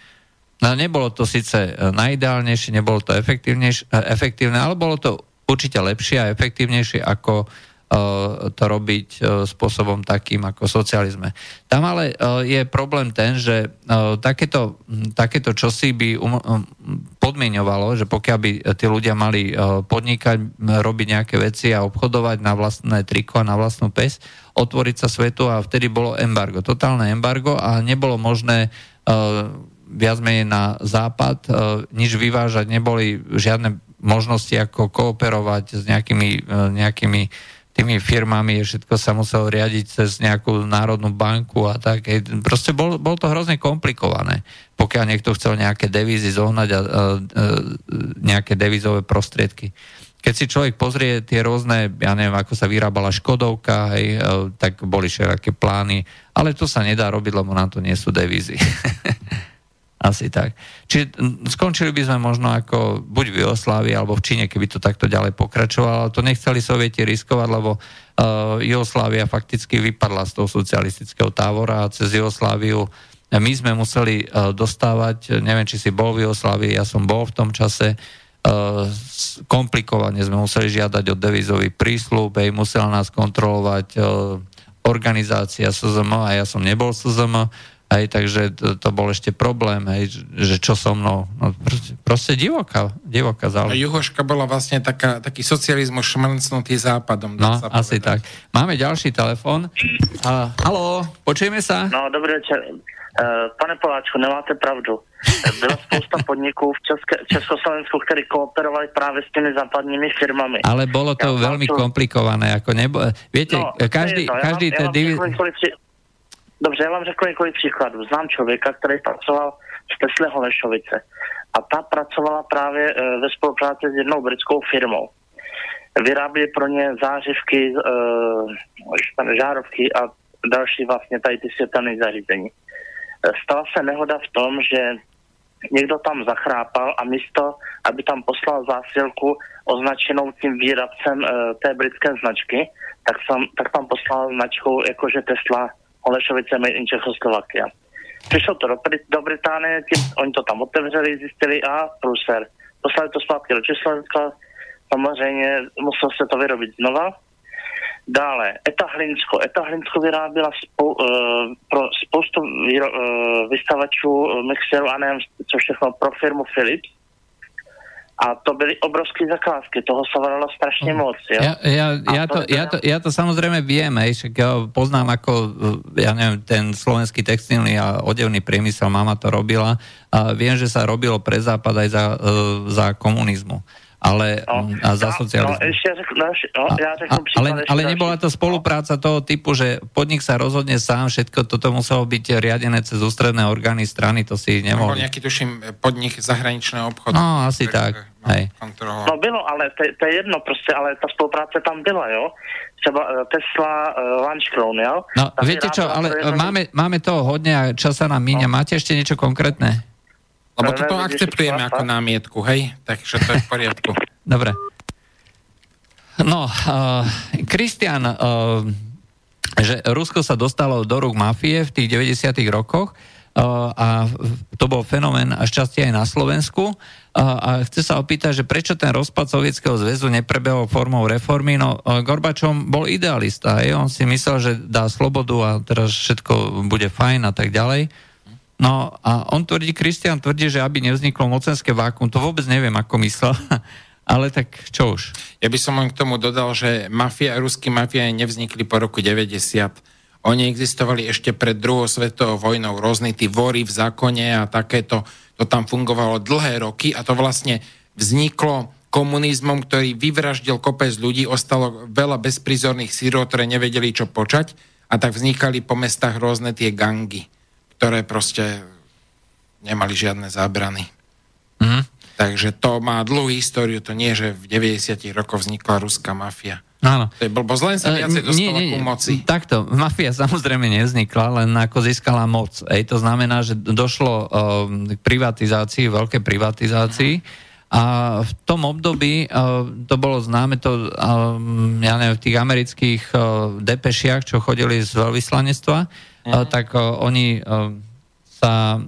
No, nebolo to síce e, najideálnejšie, nebolo to e, efektívne, ale bolo to určite lepšie a efektívnejšie ako uh, to robiť spôsobom takým ako socializme. Tam ale je problém ten, že takéto, takéto čosi by um, um, podmienovalo, že pokiaľ by tí ľudia mali podnikať, robiť nejaké veci a obchodovať na vlastné triko a na vlastnú pes, otvoriť sa svetu a vtedy bolo embargo, totálne embargo a nebolo možné viac menej na západ, e, nič vyvážať, neboli žiadne možnosti ako kooperovať s nejakými, e, nejakými tými firmami, všetko sa muselo riadiť cez nejakú národnú banku a tak. Proste bol, bol to hrozne komplikované. Pokiaľ niekto chcel nejaké devízy zohnať a, a, a nejaké devizové prostriedky. Keď si človek pozrie tie rôzne, ja neviem, ako sa vyrábala Škodovka, hej, e, tak boli všelijaké plány, ale to sa nedá robiť, lebo na to nie sú devízy. *laughs* Asi tak. Čiže skončili by sme možno ako buď v Jugoslávii alebo v Číne, keby to takto ďalej pokračovalo. To nechceli sovieti riskovať, lebo Jugoslávia fakticky vypadla z toho socialistického tábora a cez Jugosláviu my sme museli dostávať, neviem, či si bol v Jugoslávii, ja som bol v tom čase, komplikovane sme museli žiadať o devizový prísľub, musela nás kontrolovať organizácia SZM a ja som nebol SZM, aj, takže to, to bol ešte problém, hej, že čo so mnou. No, proste, proste divoká, divoká záležitosť. Juhoška bola vlastne taká, taký socializmus šmrncnutý západom. No, asi tak. Máme ďalší telefon. Uh, halo, počujeme sa? No, dobrý večer. Uh, pane Poláčku, nemáte pravdu. Byla spousta podniků v České, Československu, ktorí kooperovali práve s tými západnými firmami. Ale bolo to ja veľmi to... komplikované. Ako nebo... Viete, no, každý, to, každý ja vám, ja vám Dobře, já vám řeknu několik příkladů. Znám člověka, který pracoval v Tesle Holešovice a ta pracovala právě e, ve spolupráci s jednou britskou firmou. Vyráběli pro ně zářivky, e, žárovky a další vlastně tady ty světelné zařízení. E, stala se nehoda v tom, že někdo tam zachrápal a místo, aby tam poslal zásilku označenou tím výrabcem e, té britské značky, tak, sam, tak tam poslal značku jakože Tesla Holešovice Made in Čechoslovakia. Přišlo to do, do Británie, tím, oni to tam otevřeli, zjistili a pruser. Poslali to zpátky do Československa, samozřejmě musel se to vyrobit znova. Dále, Eta Hlinsko. Eta Hlinsko vyráběla spou, uh, pro spoustu výro, uh, vystavačů mixerů a nevím, co všechno, pro firmu Philips a to byly obrovské zakázky, toho sa varalo strašne mhm. moc. Jo? Ja, ja, ja, to, ja, to, ja to samozrejme viem, aj, však ja poznám ako, ja neviem, ten slovenský textilný a odevný priemysel, mama to robila a viem, že sa robilo pre západ aj za, e, za komunizmu ale no, a za socializmu. No, ešte, no, no, ja a, ale, ale nebola to spolupráca toho typu, že podnik sa rozhodne sám, všetko toto muselo byť riadené cez ústredné orgány strany, to si nemohli. Bol nejaký, tuším, podnik zahraničného obchodu. No, asi tak. No, hej. No bylo, ale to, to je jedno prostě, ale ta spolupráce tam byla, jo. Třeba e, Tesla, uh, Lunch Crown, jo. No, tam viete čo, ale máme, máme toho hodne a čas sa nám míňa. No. Máte ešte niečo konkrétne? Lebo toto akceptujeme ako námietku, hej? Takže to je v poriadku. *laughs* Dobre. No, Kristian, uh, uh, že Rusko sa dostalo do rúk mafie v tých 90. rokoch uh, a to bol fenomén až časti aj na Slovensku. Uh, a chce sa opýtať, že prečo ten rozpad Sovietskeho zväzu neprebehol formou reformy. No, uh, Gorbačom bol idealista. Hej? On si myslel, že dá slobodu a teraz všetko bude fajn a tak ďalej. No a on tvrdí, Kristian tvrdí, že aby nevzniklo mocenské vákum, to vôbec neviem, ako myslel, *laughs* ale tak čo už. Ja by som len k tomu dodal, že mafia, ruskí mafia nevznikli po roku 90. Oni existovali ešte pred druhou svetovou vojnou, rôzny tí vory v zákone a takéto, to tam fungovalo dlhé roky a to vlastne vzniklo komunizmom, ktorý vyvraždil kopec ľudí, ostalo veľa bezprizorných sírov, ktoré nevedeli, čo počať. A tak vznikali po mestách rôzne tie gangy ktoré proste nemali žiadne zábrany. Mm. Takže to má dlhú históriu, to nie, že v 90 rokoch vznikla ruská mafia. Áno. To je blbosť, len sa e, viacej dostala nie, nie, ku moci. Takto, mafia samozrejme nevznikla, len ako získala moc. Ej, to znamená, že došlo uh, k privatizácii, veľké privatizácii a v tom období uh, to bolo známe to, uh, ja neviem, v tých amerických uh, depešiach, čo chodili z veľvyslanectva, uh-huh. tak oni sa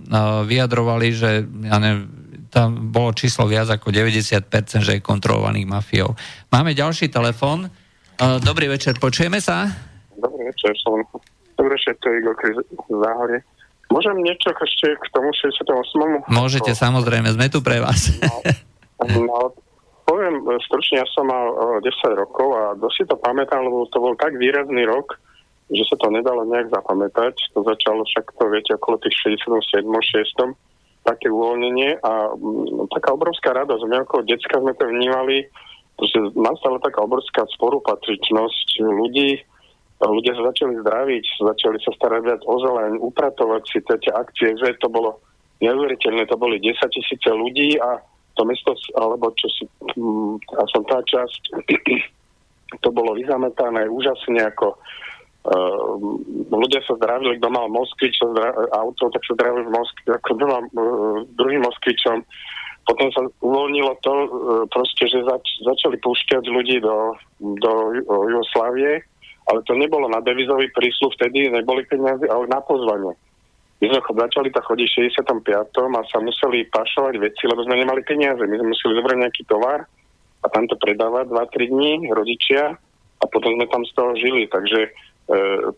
vyjadrovali, že ja neviem, tam bolo číslo viac ako 90%, že je kontrolovaných mafiou. Máme ďalší telefon. Dobrý večer, počujeme sa? Dobrý večer, som Dobrý večer, to je Igor Záhorie. Môžem niečo ešte k tomu 68. Môžete, to... samozrejme, sme tu pre vás. No, no, poviem stručne, ja som mal 10 rokov a dosť si to pamätám, lebo to bol tak výrazný rok, že sa to nedalo nejak zapamätať. To začalo však, to viete, okolo tých 67. 6. také uvoľnenie a m, mm, taká obrovská radosť. My ako decka sme to vnímali, že nastala taká obrovská sporupatričnosť ľudí, ľudia sa začali zdraviť, začali sa starať viac o zeleň, upratovať si tie akcie, že to bolo neuveriteľné, to boli 10 tisíce ľudí a to mesto, alebo čo si, a som tá časť, *clears throat* to bolo vyzametané úžasne ako Uh, ľudia sa zdravili, kto mal Moskvič, auto, tak sa zdravili v Moskvi, ako kto uh, druhým Moskvičom. Potom sa uvoľnilo to, uh, proste, že zač- začali púšťať ľudí do, do uh, Jugoslávie ale to nebolo na devizový prísluh, vtedy neboli peniaze, ale na pozvanie. My sme začali tak chodiť v 65. a sa museli pašovať veci, lebo sme nemali peniaze. My sme museli zobrať nejaký tovar a tam to predávať 2-3 dní rodičia a potom sme tam z toho žili. Takže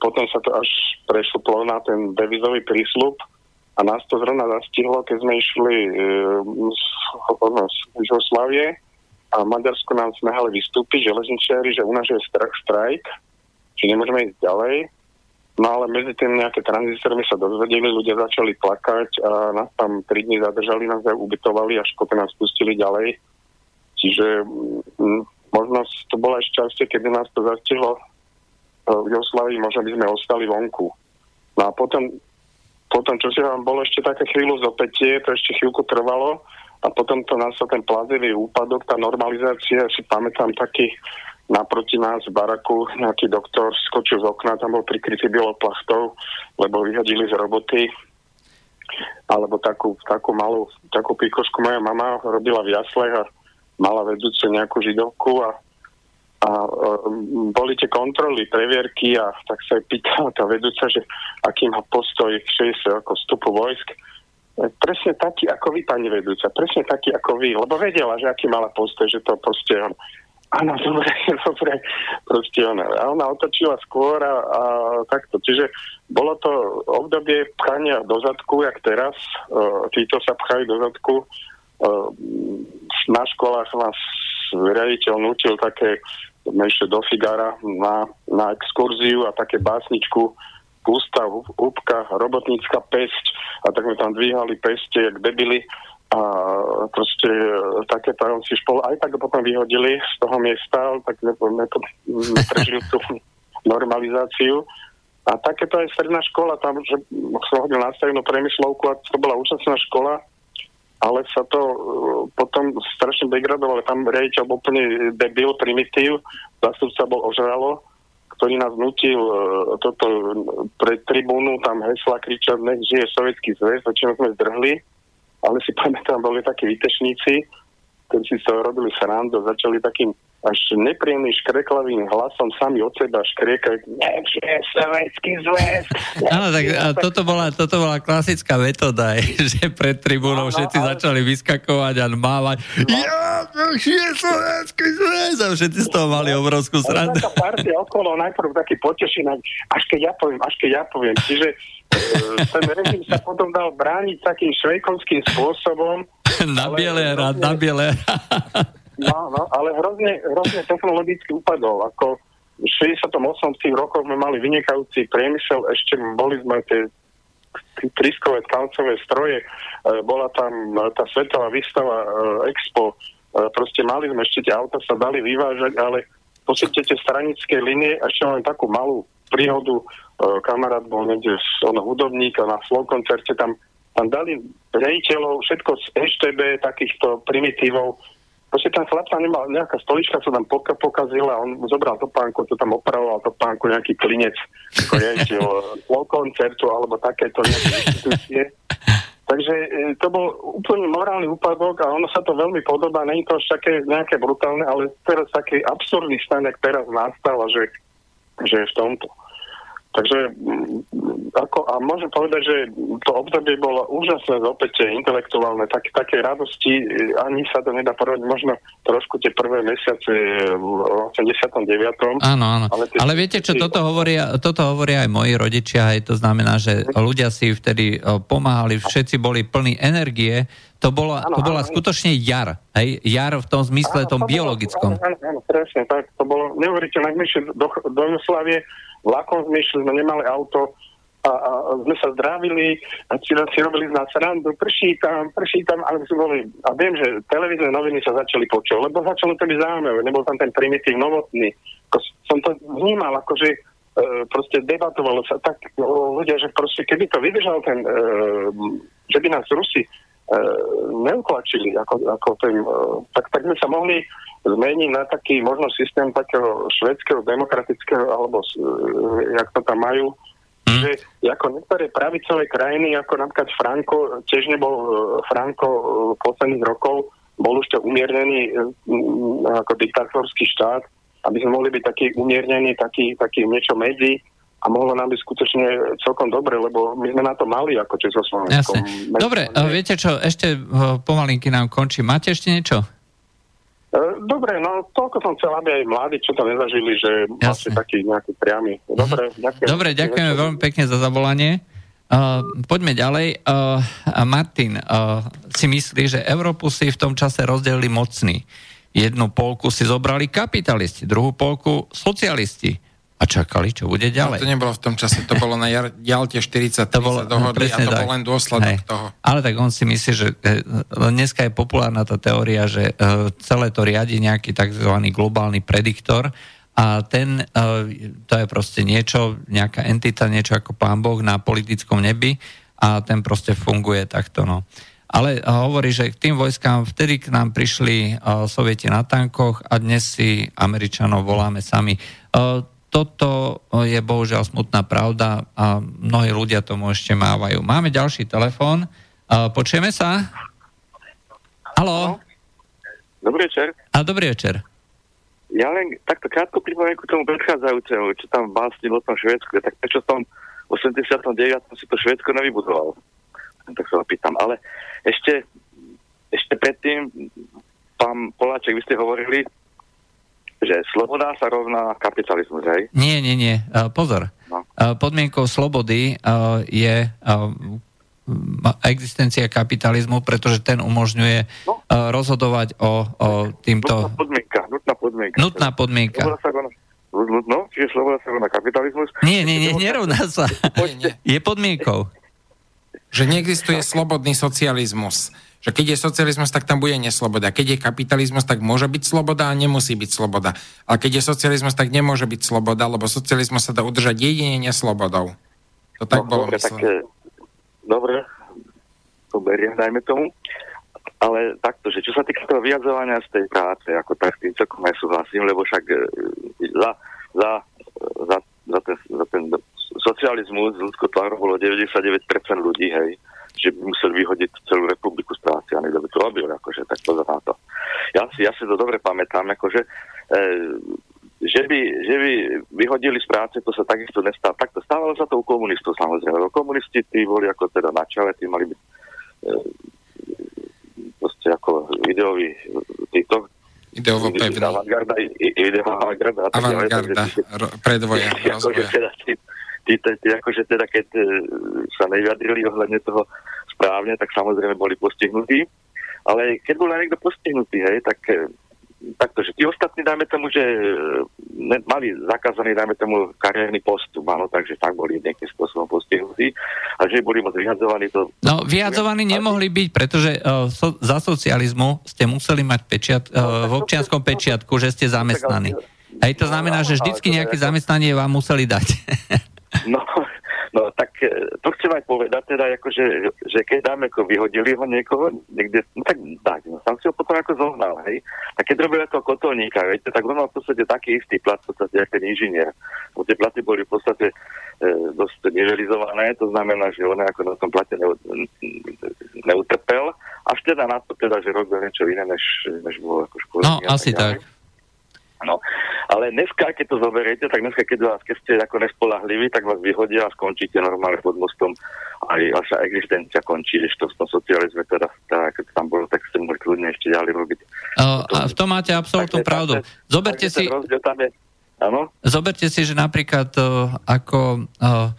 potom sa to až prešuplo na ten devizový prísľub a nás to zrovna zastihlo, keď sme išli e, z, Jugoslavie a v Maďarsku nám smehali vystúpiť železničiari, že u nás je strajk, že nemôžeme ísť ďalej No ale medzi tým nejaké tranzistormi sa dozvedeli, ľudia začali plakať a nás tam 3 dní zadržali, nás aj ubytovali, až potom nás pustili ďalej. Čiže m, možno to bola ešte šťastie, kedy nás to zastihlo v Jugoslavii, možno by sme ostali vonku. No a potom, potom, čo si vám bolo ešte také chvíľu zopätie, to ešte chvíľku trvalo a potom to nás sa ten plazivý úpadok, tá normalizácia, si pamätám taký naproti nás v baraku nejaký doktor skočil z okna, tam bol prikrytý bielou plachtou, lebo vyhodili z roboty alebo takú, takú malú takú pikošku moja mama robila v jaslech a mala vedúce nejakú židovku a, a um, boli tie kontroly, previerky a tak sa pýtala *laughs* tá vedúca, že aký má postoj 60 ako vstupu vojsk. Presne taký ako vy, pani vedúca, presne taký ako vy, lebo vedela, že aký mala postoj, že to proste Áno, *laughs* dobre, dobre. Proste ona. A ona otočila skôr a, a takto. Čiže bolo to obdobie pchania do zadku, jak teraz. Uh, títo sa pchajú do zadku. Uh, na školách nás riaditeľ nutil také, sme išli do Figara na, na exkurziu a také básničku ústav, úpka, robotnícka pesť. A tak sme tam dvíhali peste, jak debili a proste e, takéto si špol aj tak potom vyhodili z toho miesta, tak neprežili tú *laughs* normalizáciu. A takéto aj stredná škola, tam, že som hodil nastavenú premyslovku a to bola účastná škola, ale sa to uh, potom strašne degradovalo. Tam riaditeľ bol úplne debil, primitív, zastupca bol ožralo, ktorý nás nutil uh, toto pre tribúnu, tam hesla kričať, nech žije sovietský zväz, o sme zdrhli. Ale si pamätám, boli takí výtešníci, ktorí si toho robili srandu, začali takým až nepríjemným škreklavým hlasom sami od seba škriekať Nech je sovetský zväz. Áno, tak a toto, bola, toto bola klasická metóda, *laughs* že pred tribúnou no, všetci ale... začali vyskakovať a mávať no. ja, je sovetský zväz a všetci z toho mali obrovskú srandu. Taká partia okolo najprv taký potešený, až keď ja poviem, až keď ja poviem. Čiže e, ten režim sa potom dal brániť takým švejkovským spôsobom. *laughs* na biele rád, na biele No, no, ale hrozne, hrozne technologicky upadol. Ako v 68. rokoch sme mali vynikajúci priemysel, ešte boli sme tie triskové tkalcové stroje, e, bola tam e, tá svetová výstava e, Expo, proste mali sme ešte tie auta sa dali vyvážať, ale posledte tie stranické linie, ešte len takú malú príhodu, kamarát bol niekde on hudobník a na slow koncerte tam, tam dali rejiteľov, všetko z EŠTB, takýchto primitívov, Proste ten chlap tam nemal, nejaká stolička sa tam poka, pokazila, on zobral topánku, to tam opravoval topánku, nejaký klinec, ako riaditeľ koncertu alebo takéto nejaké inštitúcie. Takže e, to bol úplne morálny úpadok a ono sa to veľmi podobá, není to až také nejaké brutálne, ale teraz taký absurdný stan, jak teraz nastal a že, že v tomto. Takže ako, a môžem povedať, že to obdobie bolo úžasné zopätie intelektuálne, tak, také radosti, ani sa to nedá porovať, možno trošku tie prvé mesiace v 89. Áno, áno. Ale, ale viete čo, toto hovoria, toto hovoria aj moji rodičia, aj to znamená, že ľudia si vtedy pomáhali, všetci boli plní energie, to bola, ano, to bola ano, skutočne jar, hej? Jar v tom zmysle, ano, tom to biologickom. Áno, áno, presne, tak, to bolo neuveriteľné, do, do Jugoslavie vlakom sme išli, sme nemali auto a, a sme sa zdravili a si, si robili z nás srandu, prší tam, prší tam, ale sme boli, a viem, že televízne noviny sa začali počuť, lebo začalo to byť zaujímavé, nebol tam ten primitív novotný. Som to vnímal, akože e, proste debatovalo sa tak o, ľudia, že proste keby to vydržal ten, e, že by nás Rusi neutlačili, ako, ako ten, e, tak, tak by sa mohli zmeniť na taký možno systém takého švedského, demokratického, alebo uh, jak to tam majú, mm. že ako niektoré pravicové krajiny, ako napríklad Franko, tiež nebol Franko posledných rokov, bol už to umiernený ako diktátorský štát aby sme mohli byť taký umiernení, taký, taký niečo medzi a mohlo nám byť skutočne celkom dobre, lebo my sme na to mali ako Československo. Jasne. Dobre, uh, viete čo, ešte uh, pomalinky nám končí. Máte ešte niečo? Uh, Dobre, no toľko som chcel, aby aj mladí, čo to nezažili, že máte taký nejaký priamy. Dobre, ďakujem. Dobre, ďakujeme veľmi pekne za zavolanie. Uh, poďme ďalej. Uh, Martin uh, si myslí, že Európu si v tom čase rozdelili mocní. Jednu polku si zobrali kapitalisti, druhú polku socialisti a čakali, čo bude ďalej. No, to nebolo v tom čase, to bolo na Jalte 40, to bolo, dohodli a to tak. bol len dôsledok Hej. toho. Ale tak on si myslí, že e, dneska je populárna tá teória, že e, celé to riadi nejaký tzv. globálny prediktor a ten, to je proste niečo, nejaká entita, niečo ako pán Boh na politickom nebi a ten proste funguje takto. No. Ale hovorí, že k tým vojskám vtedy k nám prišli Sovieti na tankoch a dnes si Američanov voláme sami toto je bohužiaľ smutná pravda a mnohí ľudia tomu ešte mávajú. Máme ďalší telefón. Počujeme sa? Haló? Dobrý večer. A dobrý večer. Ja len takto krátko pripomienku tomu predchádzajúcemu, čo tam básnil o tom Švedsku, tak prečo v tom 89. si to Švedsko nevybudoval? Tak sa opýtam. Ale ešte, ešte predtým, pán Poláček, vy ste hovorili, že sloboda sa rovná kapitalizmus, hej? Nie, nie, nie. Uh, pozor. No. Uh, podmienkou slobody uh, je existencia kapitalizmu, pretože ten umožňuje no. rozhodovať o, o týmto... Nutná podmienka. Nutná podmienka. Nutná podmienka. no, čiže sloboda sa rovná kapitalizmus. Nie, nie, nie, nerovná sa. je podmienkou. Že neexistuje slobodný socializmus že keď je socializmus, tak tam bude nesloboda. Keď je kapitalizmus, tak môže byť sloboda a nemusí byť sloboda. Ale keď je socializmus, tak nemôže byť sloboda, lebo socializmus sa dá udržať jedine neslobodou. To tak no, bolo dobre, tak, dobre, to beriem, dajme tomu. Ale takto, že čo sa týka toho vyjadzovania z tej práce, ako tak tým celkom aj súhlasím, lebo však e, za, za, za, za, ten, za ten socializmus ľudsko tváru bolo 99% ľudí, hej že by museli vyhodiť celú republiku z práce a niekto by to robil, akože tak pozor na to. Ja si, ja si to dobre pamätám, akože e, že by, že by vyhodili z práce, to sa takisto nestalo. to stávalo sa to u komunistov samozrejme, lebo komunisti tí boli ako teda na čele, tí mali byť e, proste ako ideoví títo Ideovo pevný. Avantgarda, ideová avantgarda. Avantgarda, predvoja, *laughs* rozvoja. Teda, tí, tí, akože teda keď e, sa nevyjadrili ohľadne toho správne, tak samozrejme boli postihnutí. Ale keď bol niekto postihnutý, hej, tak e, takto, že tí ostatní, dajme tomu, že e, ne, mali zakázaný, dajme tomu, kariérny postup, áno, takže tak boli nejakým spôsobom postihnutí a že boli moc vyhadzovaní. To... No, vyhadzovaní nemohli byť, pretože uh, so, za socializmu ste museli mať pečiat, uh, v občianskom pečiatku, že ste zamestnaní. Hej, to znamená, že vždycky nejaké zamestnanie vám museli dať. *laughs* No, no tak e, to chcem aj povedať teda, ako, že, keď dáme, ako vyhodili ho niekoho niekde, no tak tak, no, tam si ho potom ako zohnal, hej. A keď robil ako kotolníka, viete, tak on mal v podstate taký istý plat, v podstate, ako ten inžinier. Bo tie platy boli v podstate e, dosť nivelizované, to znamená, že on ako na tom plate ne, neutrpel, až teda na to teda, že robil niečo iné, než, než bol ako školník. No, asi tak. tak. No, ale dneska, keď to zoberiete, tak dneska, keď vás, keď ste ako nespolahliví, tak vás vyhodia a skončíte normálne pod mostom. Aj vaša existencia končí, ešte v tom socializme, teda, keď tam bolo, tak ste mohli kľudne ešte ďalej robiť. Uh, a v tom máte absolútnu pravdu. Zoberte si... Tam je, áno? Zoberte si, že napríklad uh, ako uh,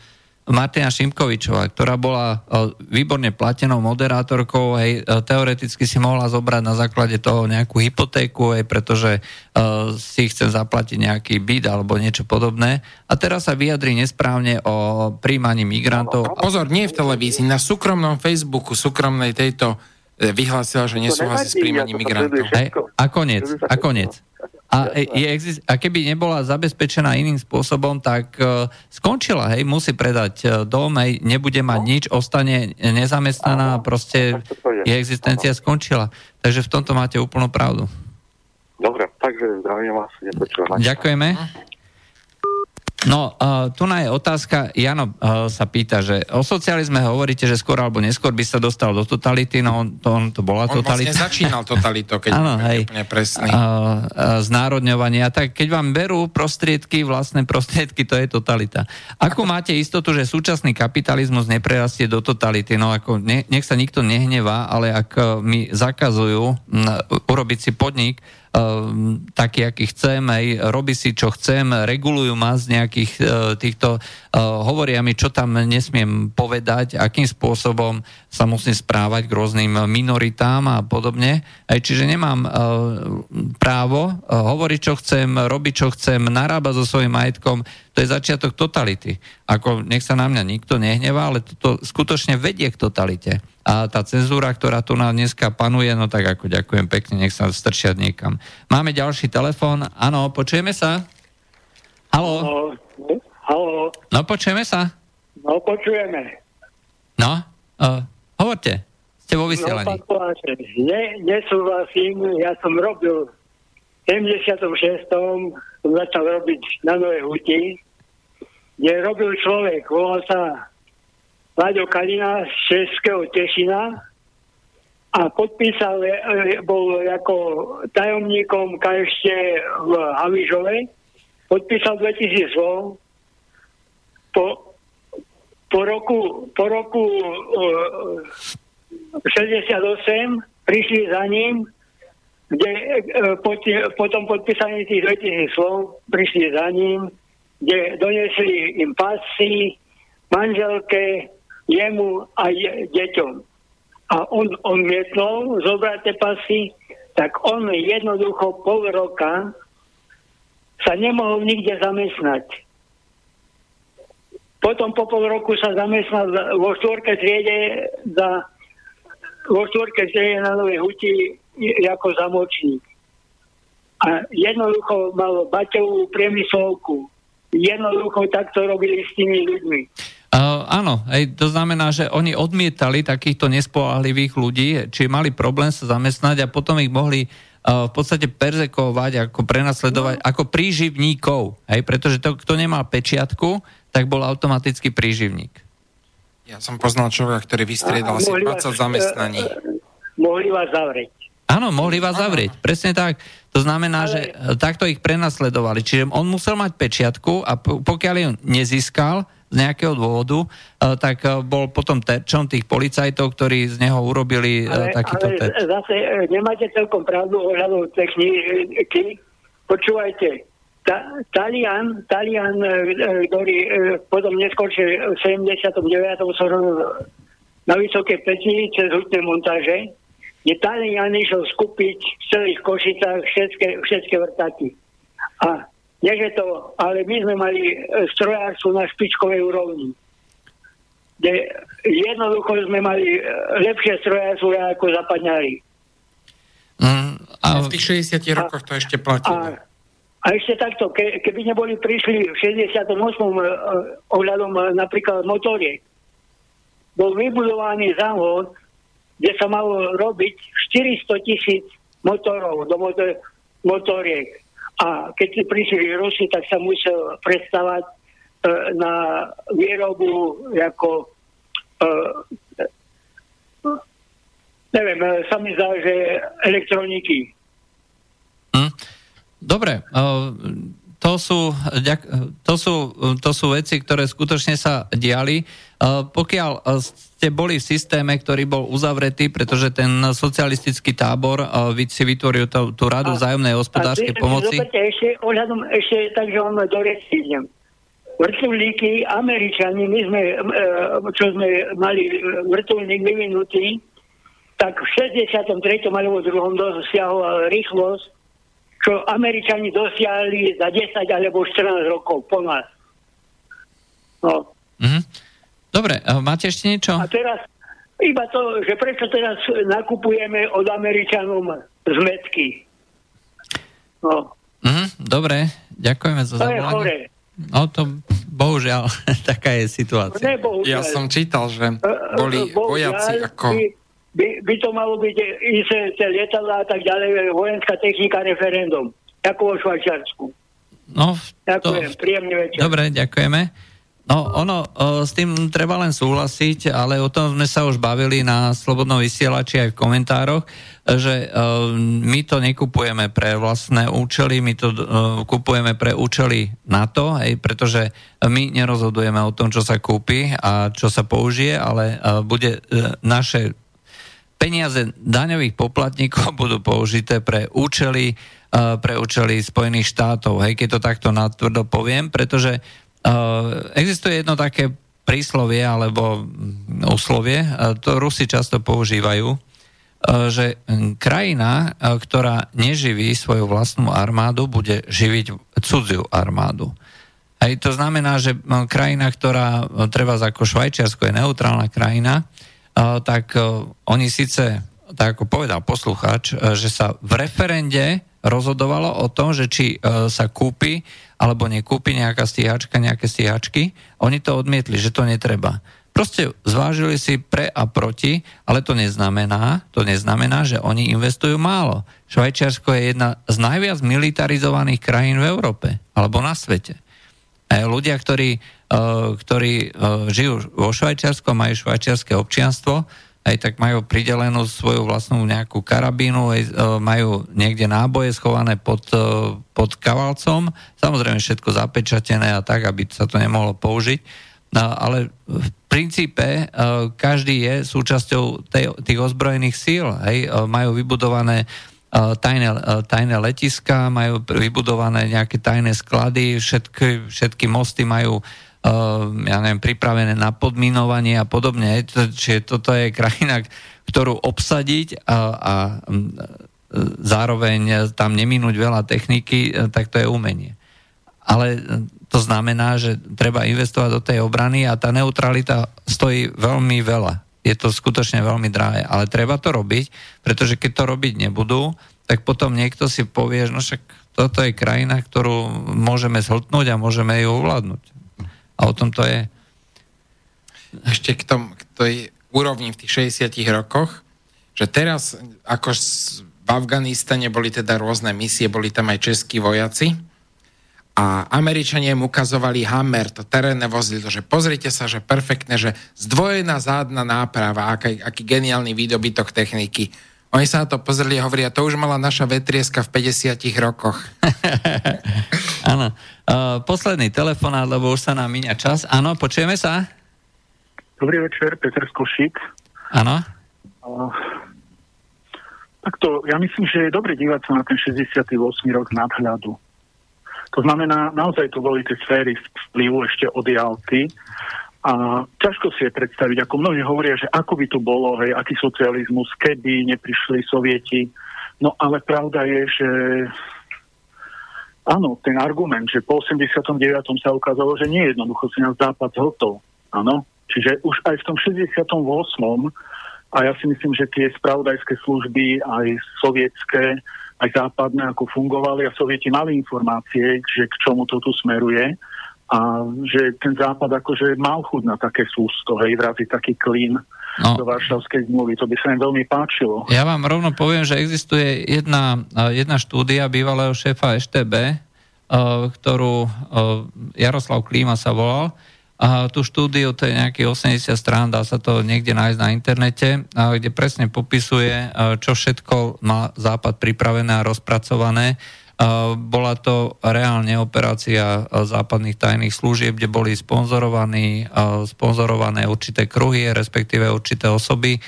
Martina Šimkovičová, ktorá bola e, výborne platenou moderátorkou, hej, e, teoreticky si mohla zobrať na základe toho nejakú hypotéku, hej, pretože uh, si chce zaplatiť nejaký byt alebo niečo podobné. A teraz sa vyjadri nesprávne o príjmaní migrantov. Pozor, nie v televízii, na súkromnom Facebooku, súkromnej tejto vyhlásila, že nesúhlasí s príjmaním migrantov. Hej, a konec, a konec. A, je, a keby nebola zabezpečená iným spôsobom, tak uh, skončila, hej, musí predať uh, dom, hej, nebude mať no. nič, ostane nezamestnaná, proste je existencia skončila. Takže v tomto máte úplnú pravdu. Dobre, takže zdravím vás. Ďakujeme. No, uh, tu je otázka, Jano uh, sa pýta, že o socializme hovoríte, že skôr alebo neskôr by sa dostal do totality, no on to, on to bola on totalita. On vlastne začínal totalito, keď *laughs* ano, hej, úplne presný. Uh, uh, znárodňovania, tak keď vám berú prostriedky, vlastné prostriedky, to je totalita. Ako, ako máte istotu, že súčasný kapitalizmus neprerastie do totality? No ako, ne, nech sa nikto nehnevá, ale ak mi zakazujú m, urobiť si podnik, Ehm, taký, aký chcem, aj robí si, čo chcem, regulujú ma z nejakých uh, týchto, uh, hovoria mi, čo tam nesmiem povedať, akým spôsobom sa musím správať k rôznym minoritám a podobne. Aj, čiže nemám uh, právo uh, hovoriť, čo chcem, robiť, čo chcem, narábať so svojím majetkom, to je začiatok totality. Ako nech sa na mňa nikto nehnevá, ale toto skutočne vedie k totalite a tá cenzúra, ktorá tu na dneska panuje, no tak ako ďakujem pekne, nech sa strčia niekam. Máme ďalší telefón. Áno, počujeme sa? Haló? Haló? No, počujeme sa? No, počujeme. No, uh, hovorte. Ste vo vysielaní. No, pán ne, nesúhlasím, ja som robil v 76. som začal robiť na Nové Huti, kde robil človek, volal sa Láďo Kalina z Českého Tešina a podpísal, e, bol ako tajomníkom KŠT v Havižove, podpísal 2000 slov. Po, po roku, po roku uh, 68 prišli za ním, kde uh, po, po tom podpísaní tých 2000 slov prišli za ním, kde donesli im pasy, manželke, jemu a deťom. A on, on mietol zobrať tie pasy, tak on jednoducho pol roka sa nemohol nikde zamestnať. Potom po pol roku sa zamestnal vo štvorke triede za vo štvorke triede na Novej Huti ako zamočník. A jednoducho mal baťovú priemyslovku. Jednoducho takto robili s tými ľuďmi. Uh, áno, aj to znamená, že oni odmietali takýchto nespoľahlivých ľudí, či mali problém sa zamestnať a potom ich mohli uh, v podstate perzekovať, ako prenasledovať, no. ako príživníkov. Hej? Pretože to, kto nemal pečiatku, tak bol automaticky príživník. Ja som poznal človeka, ktorý vystriedal asi 20 zamestnaní. Uh, mohli vás zavrieť. Áno, mohli vás zavrieť, presne tak. To znamená, Ale... že takto ich prenasledovali. Čiže on musel mať pečiatku a pokiaľ ju nezískal, z nejakého dôvodu, uh, tak uh, bol potom terčom tých policajtov, ktorí z neho urobili uh, takýto ale terč. zase nemáte celkom pravdu ohľadom techniky. Počúvajte, ta, Talian, Talian, ktorý potom neskôršie v 79. som na vysoké peti cez hutné montáže, kde Talian išiel skúpiť v celých Košicách všetky, všetky vrtaky. A nie, že to, ale my sme mali e, strojárstvo na špičkovej úrovni. Kde jednoducho sme mali e, lepšie strojárstvo ako zapadňári. Mm, a v tých 60 rokoch to ešte platilo. A, a ešte takto, ke, keby neboli prišli v 68. E, ohľadom napríklad motoriek, bol vybudovaný závod, kde sa malo robiť 400 tisíc motorov do motor, motoriek a keď prišli Rusi, tak sa musel predstavať e, na výrobu ako e, neviem, e, sa mi zdá, že elektroniky. Hm. Dobre, e, to sú, to, sú, to sú veci, ktoré skutočne sa diali. Pokiaľ ste boli v systéme, ktorý bol uzavretý, pretože ten socialistický tábor si vytvoril tú, tú radu vzájomnej hospodárskej pomoci. ešte, ohľadom, ešte tak, že vám dorečím. Vrtulníky, Američani, my sme, čo sme mali vrtulník vyvinutý, tak v 63. alebo 2. dosiahol rýchlosť čo Američani dosiahli za 10 alebo 14 rokov po nás. No. Mm-hmm. Dobre, máte ešte niečo? A teraz iba to, že prečo teraz nakupujeme od Američanom zmetky. No. Mm-hmm. Dobre, ďakujeme za zavolanie. No to bohužiaľ, *laughs* taká je situácia. Ne, bohužiaľ. Ja som čítal, že boli vojaci ako by, to malo byť ísť lietadla a tak ďalej, vojenská technika referendum, ako vo Švajčiarsku. No, Ďakujem, to... príjemný večer. Dobre, ďakujeme. No, ono, o, s tým treba len súhlasiť, ale o tom sme sa už bavili na Slobodnom vysielači aj v komentároch, že o, my to nekupujeme pre vlastné účely, my to o, kupujeme pre účely NATO, hej, pretože my nerozhodujeme o tom, čo sa kúpi a čo sa použije, ale o, bude o, e, naše peniaze daňových poplatníkov budú použité pre účely, pre účely Spojených štátov, hej, keď to takto natvrdo poviem, pretože Uh, existuje jedno také príslovie alebo úslovie, uh, to Rusi často používajú, uh, že krajina, ktorá neživí svoju vlastnú armádu, bude živiť cudziu armádu. Aj to znamená, že krajina, ktorá treba ako Švajčiarsko je neutrálna krajina, tak oni síce, tak ako povedal poslucháč, že sa v referende rozhodovalo o tom, že či sa kúpi alebo nekúpi nejaká stíhačka, nejaké stíhačky. Oni to odmietli, že to netreba. Proste zvážili si pre a proti, ale to neznamená, to neznamená, že oni investujú málo. Švajčiarsko je jedna z najviac militarizovaných krajín v Európe alebo na svete. A ľudia, ktorí, uh, ktorí uh, žijú vo Švajčiarsku, majú švajčiarske občianstvo, aj tak majú pridelenú svoju vlastnú nejakú karabínu, aj, e, majú niekde náboje schované pod, e, pod kavalcom, samozrejme všetko zapečatené a tak, aby sa to nemohlo použiť, no, ale v princípe e, každý je súčasťou tej, tých ozbrojených síl, hej, majú vybudované tajné, tajné letiska, majú vybudované nejaké tajné sklady, všetky, všetky mosty majú Ehm, ja neviem, pripravené na podminovanie a podobne. Čiže toto je krajina, ktorú obsadiť a, a zároveň tam neminúť veľa techniky, tak to je umenie. Ale to znamená, že treba investovať do tej obrany a tá neutralita stojí veľmi veľa. Je to skutočne veľmi drahé, ale treba to robiť, pretože keď to robiť nebudú, tak potom niekto si povie, no však toto je krajina, ktorú môžeme zhltnúť a môžeme ju ovládnuť. A o tom to je. Ešte k, tom, k tej úrovni v tých 60 rokoch, že teraz, ako v Afganistane boli teda rôzne misie, boli tam aj českí vojaci a Američania im ukazovali Hammer, to terénne vozidlo, že pozrite sa, že perfektne, že zdvojená zádna náprava, aký, aký geniálny výdobytok techniky. Oni sa na to pozreli a hovoria, to už mala naša vetrieska v 50 rokoch. *laughs* Áno. Uh, posledný telefonát, lebo už sa nám míňa čas. Áno, počujeme sa? Dobrý večer, Peter Skošík. Áno. Uh, takto, ja myslím, že je dobre dívať sa na ten 68. rok nadhľadu. To znamená, naozaj to boli tie sféry vplyvu ešte od Jalty a ťažko si je predstaviť, ako mnohí hovoria, že ako by to bolo, hej, aký socializmus, keby neprišli sovieti. No ale pravda je, že áno, ten argument, že po 89. sa ukázalo, že nie je jednoducho si nás západ zhotol. Áno, čiže už aj v tom 68. a ja si myslím, že tie spravodajské služby, aj sovietské, aj západné, ako fungovali a sovieti mali informácie, že k čomu to tu smeruje a že ten západ akože mal chuť na také sústo, hej, vraziť taký klín no. do Varšavskej zmluvy. To by sa im veľmi páčilo. Ja vám rovno poviem, že existuje jedna, jedna štúdia bývalého šéfa EŠTB, ktorú Jaroslav Klíma sa volal, a tú štúdiu, to je nejakých 80 strán, dá sa to niekde nájsť na internete, kde presne popisuje, čo všetko má Západ pripravené a rozpracované. Bola to reálne operácia západných tajných služieb, kde boli sponzorovaní, sponzorované určité kruhy, respektíve určité osoby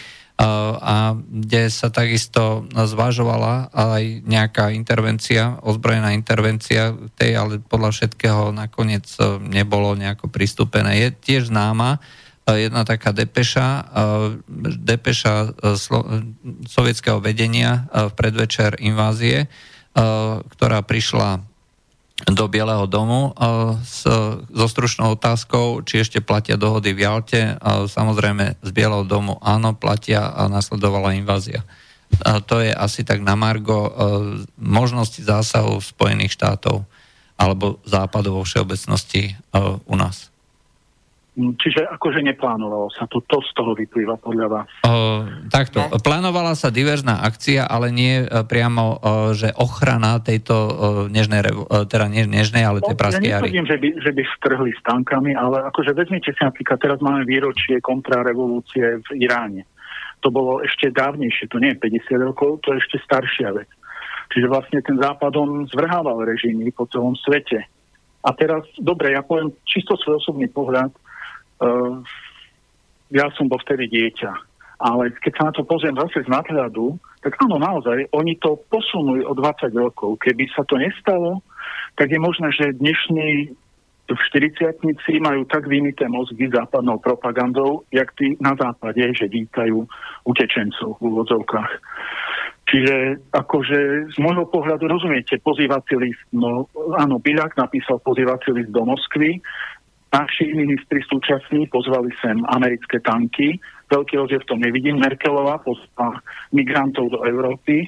a kde sa takisto zvažovala aj nejaká intervencia, ozbrojená intervencia tej, ale podľa všetkého nakoniec e, nebolo nejako pristúpené. Je tiež známa e, jedna taká depeša, e, depeša sovietského vedenia v predvečer invázie, ktorá prišla do Bieleho domu eh, s, so stručnou otázkou, či ešte platia dohody v Jalte. Samozrejme z Bieleho domu áno, platia a nasledovala invázia. A to je asi tak na margo možnosti zásahov Spojených štátov alebo západu vo všeobecnosti u nás. Mm, čiže akože neplánovalo sa to, to z toho vyplýva podľa vás. O, takto, no. plánovala sa diverzná akcia, ale nie e, priamo, o, že ochrana tejto o, nežnej, revo, teda nie nežnej, ale tej no, praskej ja netvrdím, že by, že by strhli s tankami, ale akože vezmite si napríklad, teraz máme výročie kontrarevolúcie v Iráne. To bolo ešte dávnejšie, to nie je 50 rokov, to je ešte staršia vec. Čiže vlastne ten západ on zvrhával režimy po celom svete. A teraz, dobre, ja poviem čisto svoj osobný pohľad, ja som bol vtedy dieťa. Ale keď sa na to pozriem zase z nadhľadu, tak áno, naozaj, oni to posunuli o 20 rokov. Keby sa to nestalo, tak je možné, že dnešní v 40 majú tak vymité mozgy západnou propagandou, jak tí na západe, že vítajú utečencov v úvodzovkách. Čiže akože z môjho pohľadu rozumiete, pozývací list, no áno, Biľak napísal pozývací list do Moskvy, Naši ministri súčasní pozvali sem americké tanky. Veľký rozdiel v tom nevidím. Merkelová pozvala migrantov do Európy.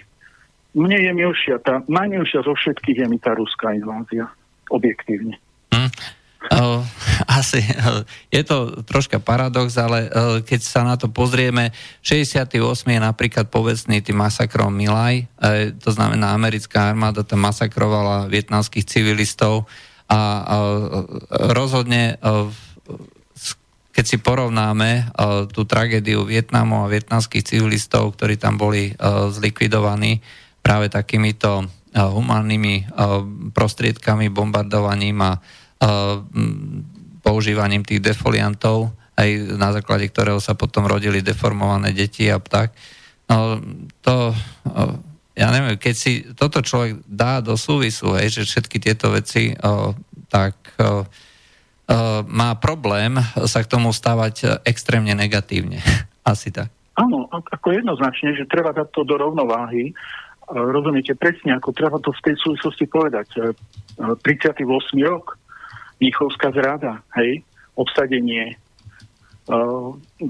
Mne je milšia, tá najmilšia zo všetkých je mi tá ruská invázia. Objektívne. Hmm. Uh, asi uh, je to troška paradox, ale uh, keď sa na to pozrieme, 68. je napríklad povestný tým masakrom Milaj, to znamená americká armáda tam masakrovala vietnamských civilistov, a, rozhodne, keď si porovnáme tú tragédiu Vietnamu a vietnamských civilistov, ktorí tam boli zlikvidovaní práve takýmito humánnymi prostriedkami, bombardovaním a používaním tých defoliantov, aj na základe ktorého sa potom rodili deformované deti a tak. No, to ja neviem, keď si toto človek dá do súvisu, hej, že všetky tieto veci, o, tak o, o, má problém sa k tomu stávať extrémne negatívne. *laughs* Asi tak. Áno, ako jednoznačne, že treba dať to do rovnováhy. Rozumiete presne, ako treba to v tej súvislosti povedať. 38. rok, Mnichovská zrada, hej, obsadenie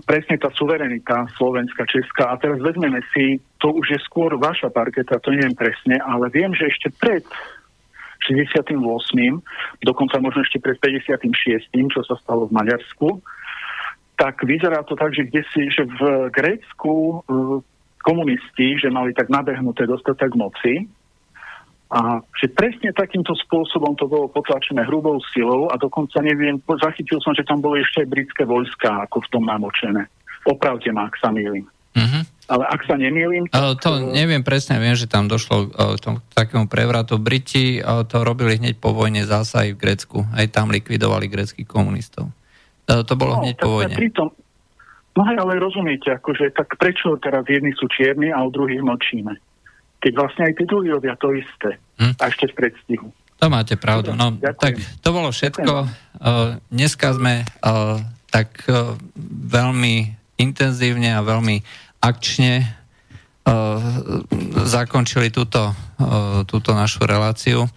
presne tá suverenita Slovenska, Česká. A teraz vezmeme si, to už je skôr vaša parketa, to neviem presne, ale viem, že ešte pred 68. dokonca možno ešte pred 56., čo sa stalo v Maďarsku, tak vyzerá to tak, že si, že v Grécku uh, komunisti, že mali tak nabehnuté dostatok moci, a že presne takýmto spôsobom to bolo potlačené hrubou silou a dokonca neviem, zachytil som, že tam boli ešte aj britské vojska ako v tom namočené. Opravte ma, ak sa milím. Uh-huh. Ale ak sa nemýlim... Tak... To neviem presne, viem, že tam došlo k takému prevratu. Briti to robili hneď po vojne zasa aj v Grécku. Aj tam likvidovali greckých komunistov. To bolo no, hneď po vojne. Pritom, no aj, ale rozumiete, akože tak prečo teraz jedni sú čierni a u druhých mlčíme? Keď vlastne aj tí robia to isté. Hm? A ešte v predstihu. To máte pravdu. No, tak to bolo všetko. Uh, dneska sme uh, tak uh, veľmi intenzívne a veľmi akčne uh, zakončili túto, uh, túto našu reláciu.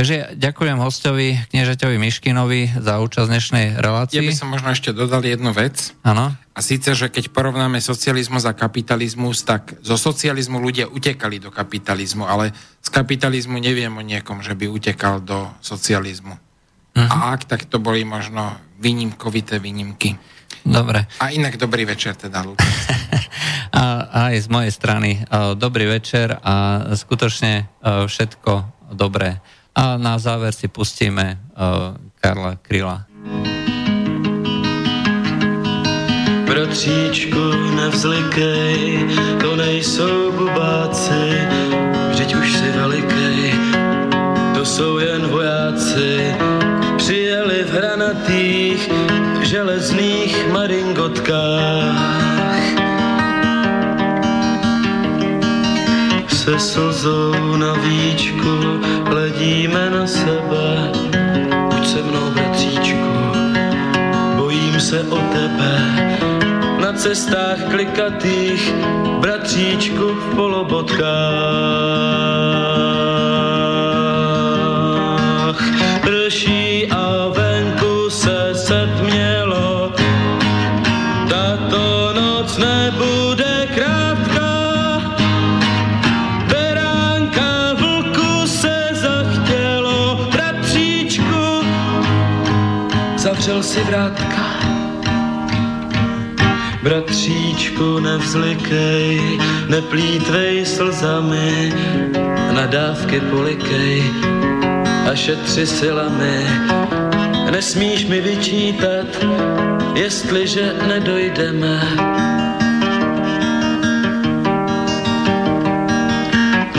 Takže ďakujem hostovi, kniežaťovi Miškinovi za účasť dnešnej relácii. Ja by som možno ešte dodal jednu vec. Áno. A síce, že keď porovnáme socializmus a kapitalizmus, tak zo socializmu ľudia utekali do kapitalizmu, ale z kapitalizmu neviem o niekom, že by utekal do socializmu. Uh-huh. A ak, tak to boli možno výnimkovité výnimky. Dobre. A inak dobrý večer teda, *laughs* a aj z mojej strany dobrý večer a skutočne všetko dobré. A na záver si pustíme uh, Karla Kryla. Bratříčku, nevzlikej, to nejsou bubáci, vždyť už si velikej, to jsou jen vojáci, přijeli v hranatých železných maringotkách se slzou na víčku hledíme na sebe. Buď se mnou, bratříčku, bojím se o tebe. Na cestách klikatých, bratříčku v polobotkách. Si vrátka Bratříčku, nevzlikej, neplítvej slzami, nadávky polikej a šetři silami. Nesmíš mi vyčítat, jestliže nedojdeme.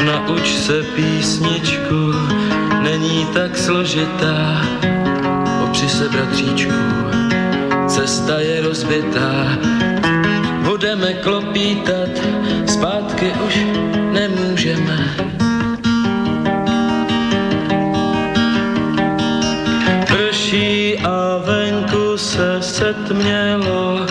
Nauč se písničku, není tak složitá, opři se bratříčku, cesta je rozbitá, budeme klopítat, zpátky už nemůžeme. Prší a venku se setmělo,